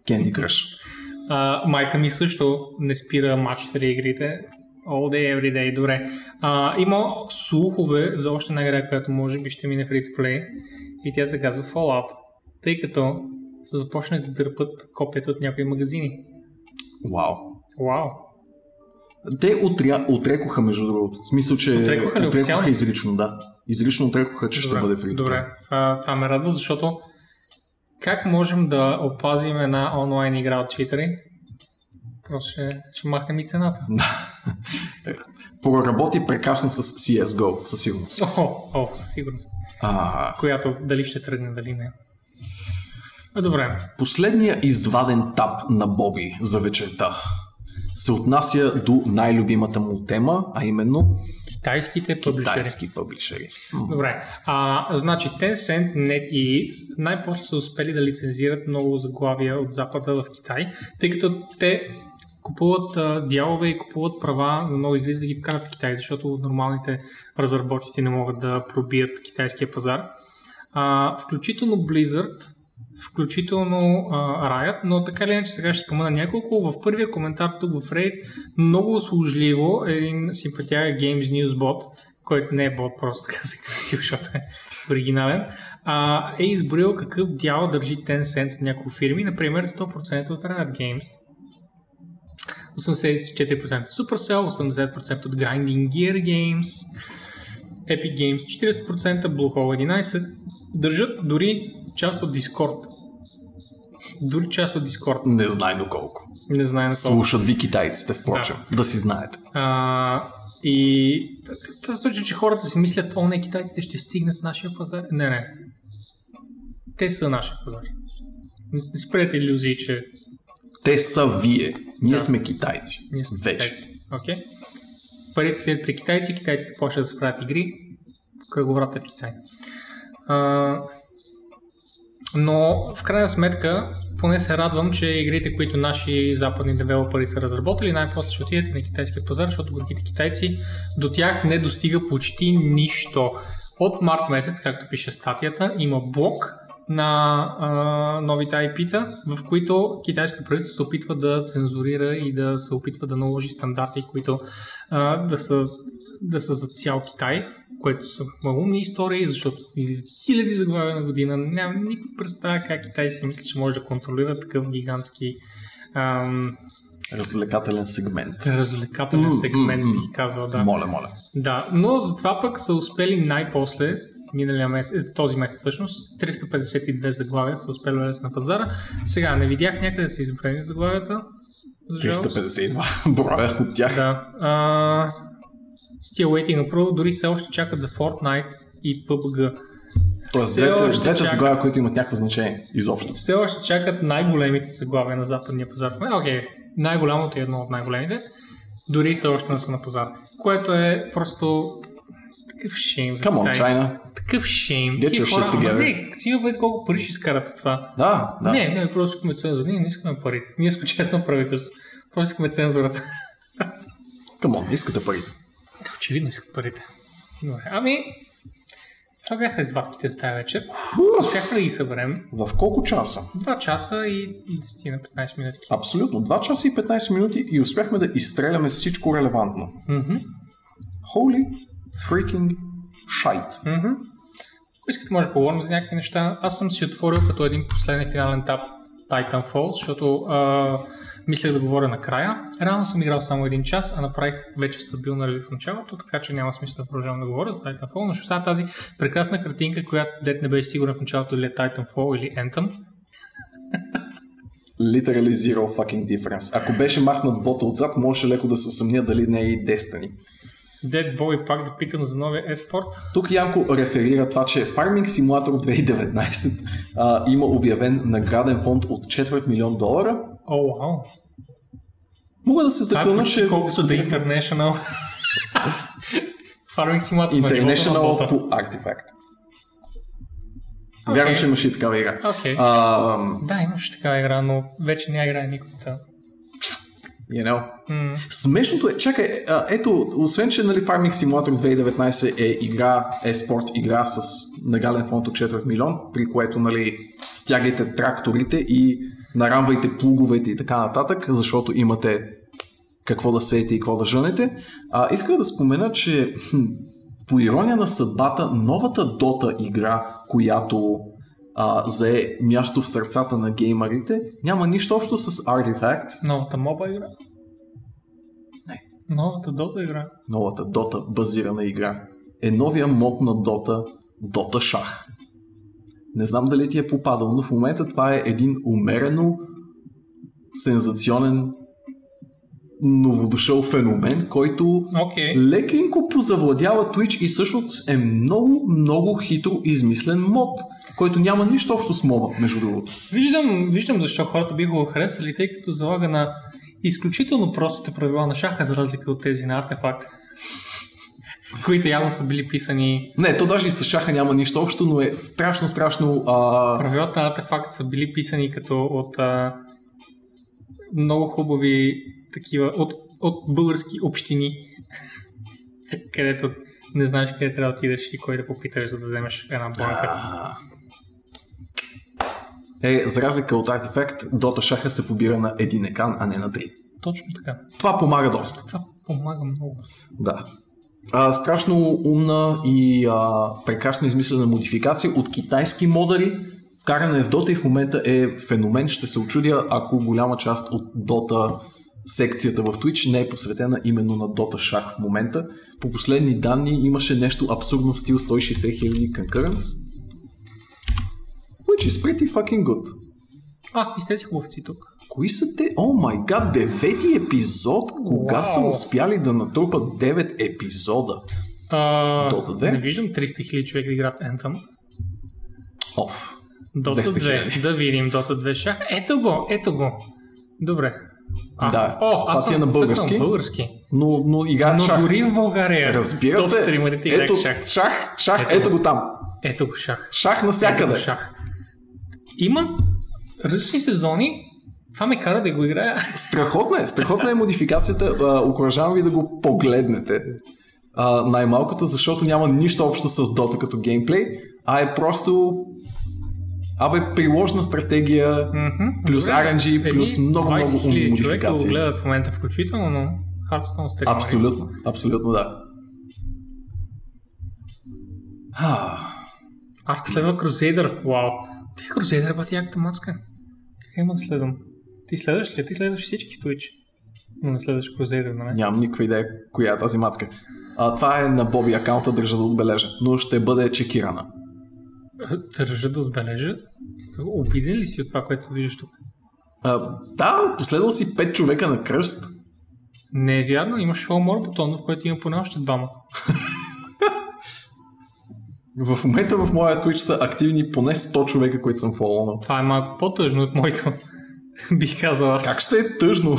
Candy Crush. А, майка ми също не спира матчите или игрите. All day, every day, добре. А, има слухове за още една игра, която може би ще мине to play и тя се казва Fallout. Тъй като са започнали да дърпат копията от някои магазини. Вау. Вау! Те отря... отрекоха, между другото. В смисъл, че Отрекоха ли официално? изрично, да. Изрично отрекоха, че ще бъде фри. Добре, това, това ме радва, защото как можем да опазим една онлайн игра от читери? Просто ще, ще махнем и цената. Проработи прекрасно с CSGO, със сигурност. О, о, със сигурност. А, Която дали ще тръгне, дали не. Добре. Последния изваден тап на Боби за вечерта се отнася до най-любимата му тема, а именно Китайските публишери. китайски пъблишери. Добре. А, значи Tencent, NetEase най-после са успели да лицензират много заглавия от Запада в Китай, тъй като те купуват а, дялове и купуват права на много игри, за да ги вкарат в Китай, защото нормалните разработчици не могат да пробият китайския пазар. А, включително Blizzard, включително Riot, но така или иначе сега ще спомена няколко. В първия коментар тук в Reddit много услужливо един симпатия Games News бот, който не е бот, просто така се кръстил, защото е оригинален, а, е изброил какъв дял държи Tencent от няколко фирми, например 100% от Riot Games, 84% от Supercell, 80% от Grinding Gear Games, Epic Games 40%, Bluehole 11%, държат дори част от Discord. Дори част от Discord. Не знай доколко. Не знае на колко. Слушат ви китайците, впрочем. Да, си знаете. А, и в случай, че хората си мислят, о, не, китайците ще стигнат нашия пазар. Не, не. Те са нашия пазар. Не, спрете иллюзии, че Те са вие. Ние Да. сме китайци. ние сме Вече. китайци. Окей? Парите седят при китайци, китайците почват да се правят игри, кръговрата е в Китай. А, но в крайна сметка, поне се радвам, че игрите, които наши западни девелопери са разработили, най-после ще отидат и на китайския пазар, защото горките китайци до тях не достига почти нищо. От март месец, както пише статията, има блок на а, новите IP-та, в които китайското правителство се опитва да цензурира и да се опитва да наложи стандарти, които а, да, са, да са за цял Китай, което са малумни истории, защото излизат хиляди заглавия на година. Нямам никаква представа как Китай си мисли, че може да контролира такъв гигантски ам, Развлекателен сегмент. развлекателен сегмент, бих казал, да. Моля, моля. Да, но затова пък са успели най-после, миналия месец, този месец всъщност, 352 заглавия са успели да на пазара. Сега не видях някъде да са изброени заглавията. за жалост. 352 [LAUGHS] броя от тях. Да. А, Still Waiting Approval дори все още чакат за Fortnite и PUBG. Тоест, Все двете, още двете чакат. заглавия, които имат някакво значение. Изобщо. Все още чакат най-големите заглавия на западния пазар. Е, Окей, най-голямото е едно от най-големите. Дори все още не са на пазар. Което е просто такъв шейм за Come on, Китай. China. Такъв шейм. Get your shit together. Не, си има бъде колко пари ще изкарат от това. Да, да. Не, не, просто искаме цензура. Ние не искаме парите. Ние сме [LAUGHS] честно правителство. Просто искаме цензурата. Come on, искате пари. Очевидно искат парите. Добре. Ами, това бяха извадките за тази вечер. Успяхме да ги съберем. В колко часа? 2 часа и 10 на 15 минути. Абсолютно. 2 часа и 15 минути и успяхме да изстреляме всичко релевантно. Holy freaking shite. Ако искате, може да поговорим за някакви неща. Аз съм си отворил като един последен финален етап Titanfall, защото а, мислех да говоря накрая. Реално съм играл само един час, а направих вече стабилна ревю в началото, така че няма смисъл да продължавам да говоря за Titanfall, но ще остава тази прекрасна картинка, която дет не беше сигурен в началото дали е Titanfall или Anthem. Literally zero fucking difference. Ако беше махнат бота отзад, можеше леко да се усъмня дали не е и Destiny. Dead Boy пак да питам за новия еспорт. Тук Янко реферира това, че Farming Simulator 2019 а, има обявен награден фонд от четвърт милион долара. О, вау. Мога да се почти че колкото да е International. Farming Simulator на на International бота. по Artifact. Вярвам, че имаше и такава игра. Окей. А, Да, имаш такава игра, но вече не играе никой. та. you know. М. Смешното е, чакай, а, ето, освен, че нали, Farming Simulator 2019 е игра, е спорт игра с нагален фонд от 4 милион, при което нали, стягайте тракторите и нарамвайте плуговете и така нататък, защото имате какво да сеете и какво да жънете. А, исках да спомена, че по ирония на съдбата, новата Дота игра, която а, зае място в сърцата на геймерите, няма нищо общо с Artifact, Новата моба игра? Не. Новата Дота игра? новата Dota базирана игра, е новия мод на Dota, Dota Шах. Не знам дали ти е попадал, но в момента това е един умерено сензационен новодошъл феномен, който Окей. лекенко позавладява Twitch и всъщност е много, много хитро измислен мод, който няма нищо общо с моба, между другото. Виждам, виждам защо хората биха го харесали, тъй като залага на изключително простите правила на шаха, за разлика от тези на артефакт, които явно са били писани. Не, то даже и с шаха няма нищо общо, но е страшно, страшно... А... Правилата на артефакт са били писани като от а, много хубави такива, от, от български общини, [LAUGHS] където не знаеш къде трябва да отидеш и кой да попиташ, за да вземеш една банка. А. Е, за разлика от Artifact, Dota шаха се побира на един екран, а не на три. Точно така. Това помага доста. Това помага много. Да. А, страшно умна и а, прекрасно измислена модификация от китайски модери. Вкарана е в Dota и в момента е феномен. Ще се очудя, ако голяма част от Dota секцията в Twitch не е посветена именно на Dota шах в момента. По последни данни имаше нещо абсурдно в стил 160 000 concurrents. Which is pretty fucking good. А, и сте си хубавци тук. Кои са те? О май гад, девети епизод? Кога Вау. са успяли да натрупат 9 епизода? Dota 2? Не виждам 300 000 човека да играят Anthem. Оф. 200 2. Да видим Dota 2 шах. Ето го, ето го. Добре. А, Да, О, аз е съм на български. български. Но, но играят Но шах. дори в България. Разбира се. стримерите Ето, играят шах. шах, шах, Ето ето, го. там. Ето го шах. Шах Ето навсякъде. го шах. Има различни сезони. Това ме кара да го играя. [LAUGHS] Страхотна е, страхотна е модификацията. Окоръжавам ви да го погледнете. А, най-малкото, защото няма нищо общо с Dota като геймплей, а е просто Абе, приложна стратегия, Мгм. плюс Добре. RNG, плюс много, 20 много умни 000 човека го модификации. гледат в момента включително, но Hearthstone стримери. Абсолютно, абсолютно да. Арк следва Crusader. Вау. Ти Crusader е бати яката мацка. Как има да следвам? Ти следваш ли? Ти следваш всички в Twitch. Но не следваш Crusader, нали? Нямам никаква идея коя е тази мацка. А, това е на Боби акаунта, държа да отбележа, но ще бъде чекирана. Държа да отбележа. Обиден ли си от това, което виждаш тук? А, да, последвал си 5 човека на кръст. Не е вярно, има шоу Мор бутон, в който има поне още двама. [LAUGHS] В момента в моя Twitch са активни поне 100 човека, които съм фолонал. Това е малко по-тъжно от моето. [LAUGHS] Бих казал аз. Как ще е тъжно?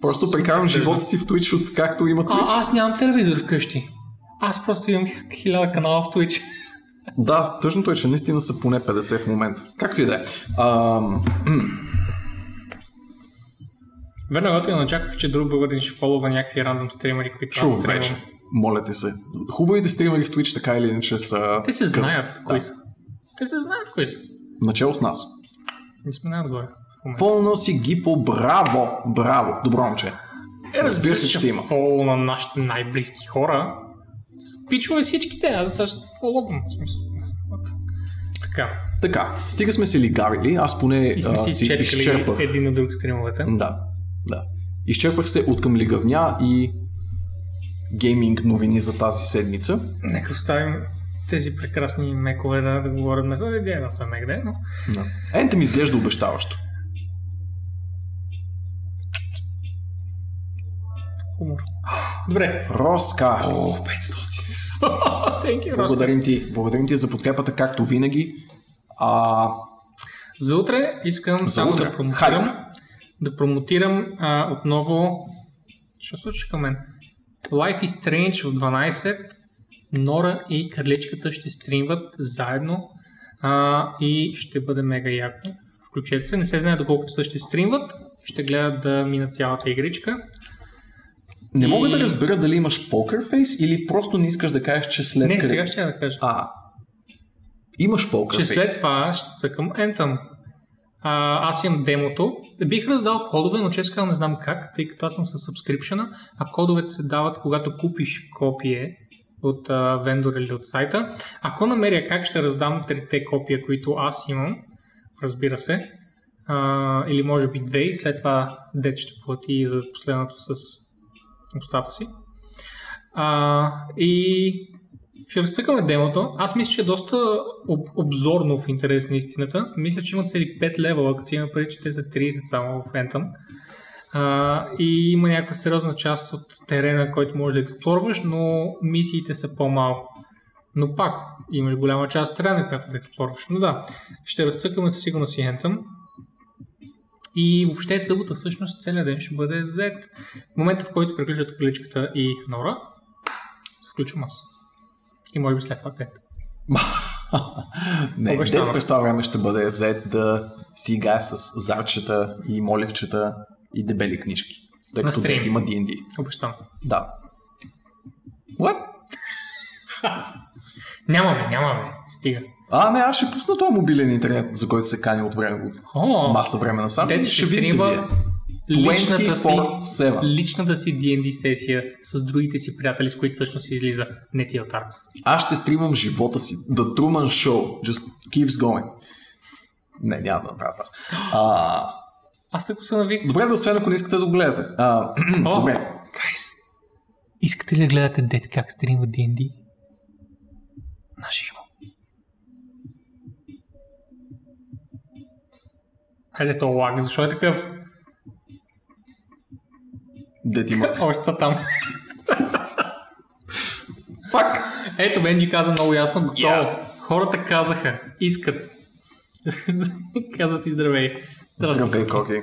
Просто прекарвам живота си в Twitch, от както има А, Twitch. аз нямам телевизор вкъщи. Аз просто имам [LAUGHS] хиляда канала в Twitch. Да, тъжното е, че наистина са поне 50 в момента. Както и да е. Ам, Верно, когато я очаквах, че друг българин ще фолова някакви рандом стримери, които аз Чу стримам. вече. Моля ти се. Хубавите стримери в Twitch така или иначе са... Те се кът. знаят кои Да. са. Те се знаят кои са. Начало с нас. Не сме най-отгоре. В момента. Фолнал си Гипо, браво, браво, добро момче. Е, разбира се, ще има. Фол на нашите най-близки хора. Спичове всичките, аз затова ще фоловам. В смисъл. Така. Така, стига сме се лигарили, аз поне И сме а, си си четкали изчерпах. един от друг стримовете. Да, да. Изчерпах се от към лигавня и гейминг новини за тази седмица. Нека оставим тези прекрасни мекове да, да говорим за идея на това мек да е, но Да. Ми изглежда обещаващо. Хумор. Добре. Роска. О, 500. [LAUGHS] Thank you. Благодарим ти. Благодарим ти за подкрепата, както винаги. А, За утре искам За само утре. да промотирам, Хайп. да промотирам а, отново, що случи към мен? Life is Strange в 12, Нора и Карличката ще стримват заедно а, и ще бъде мега яко. Включете се, не се знае доколко часа ще стримват, ще гледат да минат цялата игричка. Не мога да разбера дали имаш покер фейс или просто не искаш да кажеш, че след Не, къде- сега ще я да кажа. А, имаш покер че след това ще цъкам Anthem. А, аз имам демото. Бих раздал кодове, но често казвам не знам как, тъй като аз съм с subscription а кодовете се дават, когато купиш копие от а, вендор или от сайта. Ако намеря как ще раздам трите копия, които аз имам, разбира се, а, или може би две и след това дет ще плати за последното с устата си. А, и ще разцъкаме демото. Аз мисля, че е доста об- обзорно в интерес на истината. Мисля, че има цели 5 левела, като си има преди, че те са 30 само в Anthem. А, и има някаква сериозна част от терена, който можеш да експлорваш, но мисиите са по-малко. Но пак, имаш голяма част от терена, която да експлорваш. Но да, ще разцъкаме със сигурност и Anthem. И въобще събота всъщност целият ден ще бъде Z. В момента, в който приключат количката и Нора, се включвам аз. И може би след това Тед. [LAUGHS] Не, Обещавам. дед през това време ще бъде зет да си играе с зарчета и моливчета и дебели книжки. Тъй като дед има D&D. Обещавам. Да. What? [LAUGHS] Нямаме, нямаме. Стига. А, не, аз ще пусна този мобилен интернет, за който се кани от време, от маса време насам. Дед и ще стримва личната си, 24/7. личната си D&D сесия с другите си приятели, с които всъщност излиза не ти от Аркс. Аз ще стримам живота си. The Truman Show. Just keeps going. Не, няма да направя това. А, Аз така се навих. добре, да освен ако не искате да го гледате. А, [CLEARS THROAT] О, добре. Гайс, искате ли да гледате дед как стримва D&D? На живо. Хайде то лаг, защо е такъв? Дед има. [LAUGHS] Още са там. Фак! Ето, Бенджи каза много ясно, готово. Я. Хората казаха, искат. [LAUGHS] Казват и здравей. Здравей, Коки.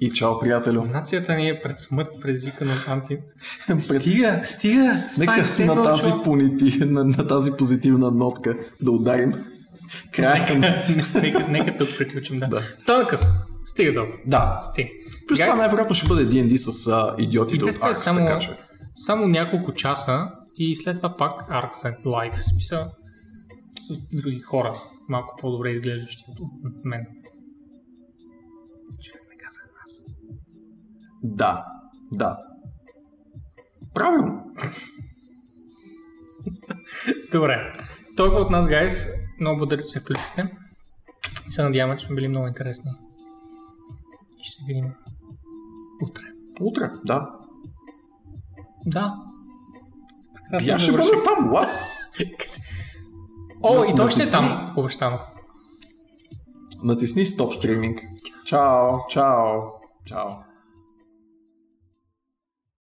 И чао, приятелю. Нацията ни е пред смърт, предизвикана от анти. Стига, стига. Нека на тази, понити, на, на тази позитивна нотка да ударим края на... нека, нека, нека тук приключим, да. Да. Стана късно. Стига толкова. Да. Стига. Плюс това Guys, най-вероятно ще бъде D&D с а, идиотите от Аркс, само, така че... само няколко часа и след това пак Arcs Live. В смисъл с други хора, малко по-добре изглеждащи от, мен. Човек не казах нас. Да, да. Правилно. [LAUGHS] Добре. Толкова от нас, гайс. Много благодаря, че се включихте. И се надяваме, че сме били много интересни. И ще се видим утре. Утре, да. Да. Прекрасно Я ще бъда там, what? О, и той ще е там, обещано. Натисни стоп стриминг. Чао, чао, чао.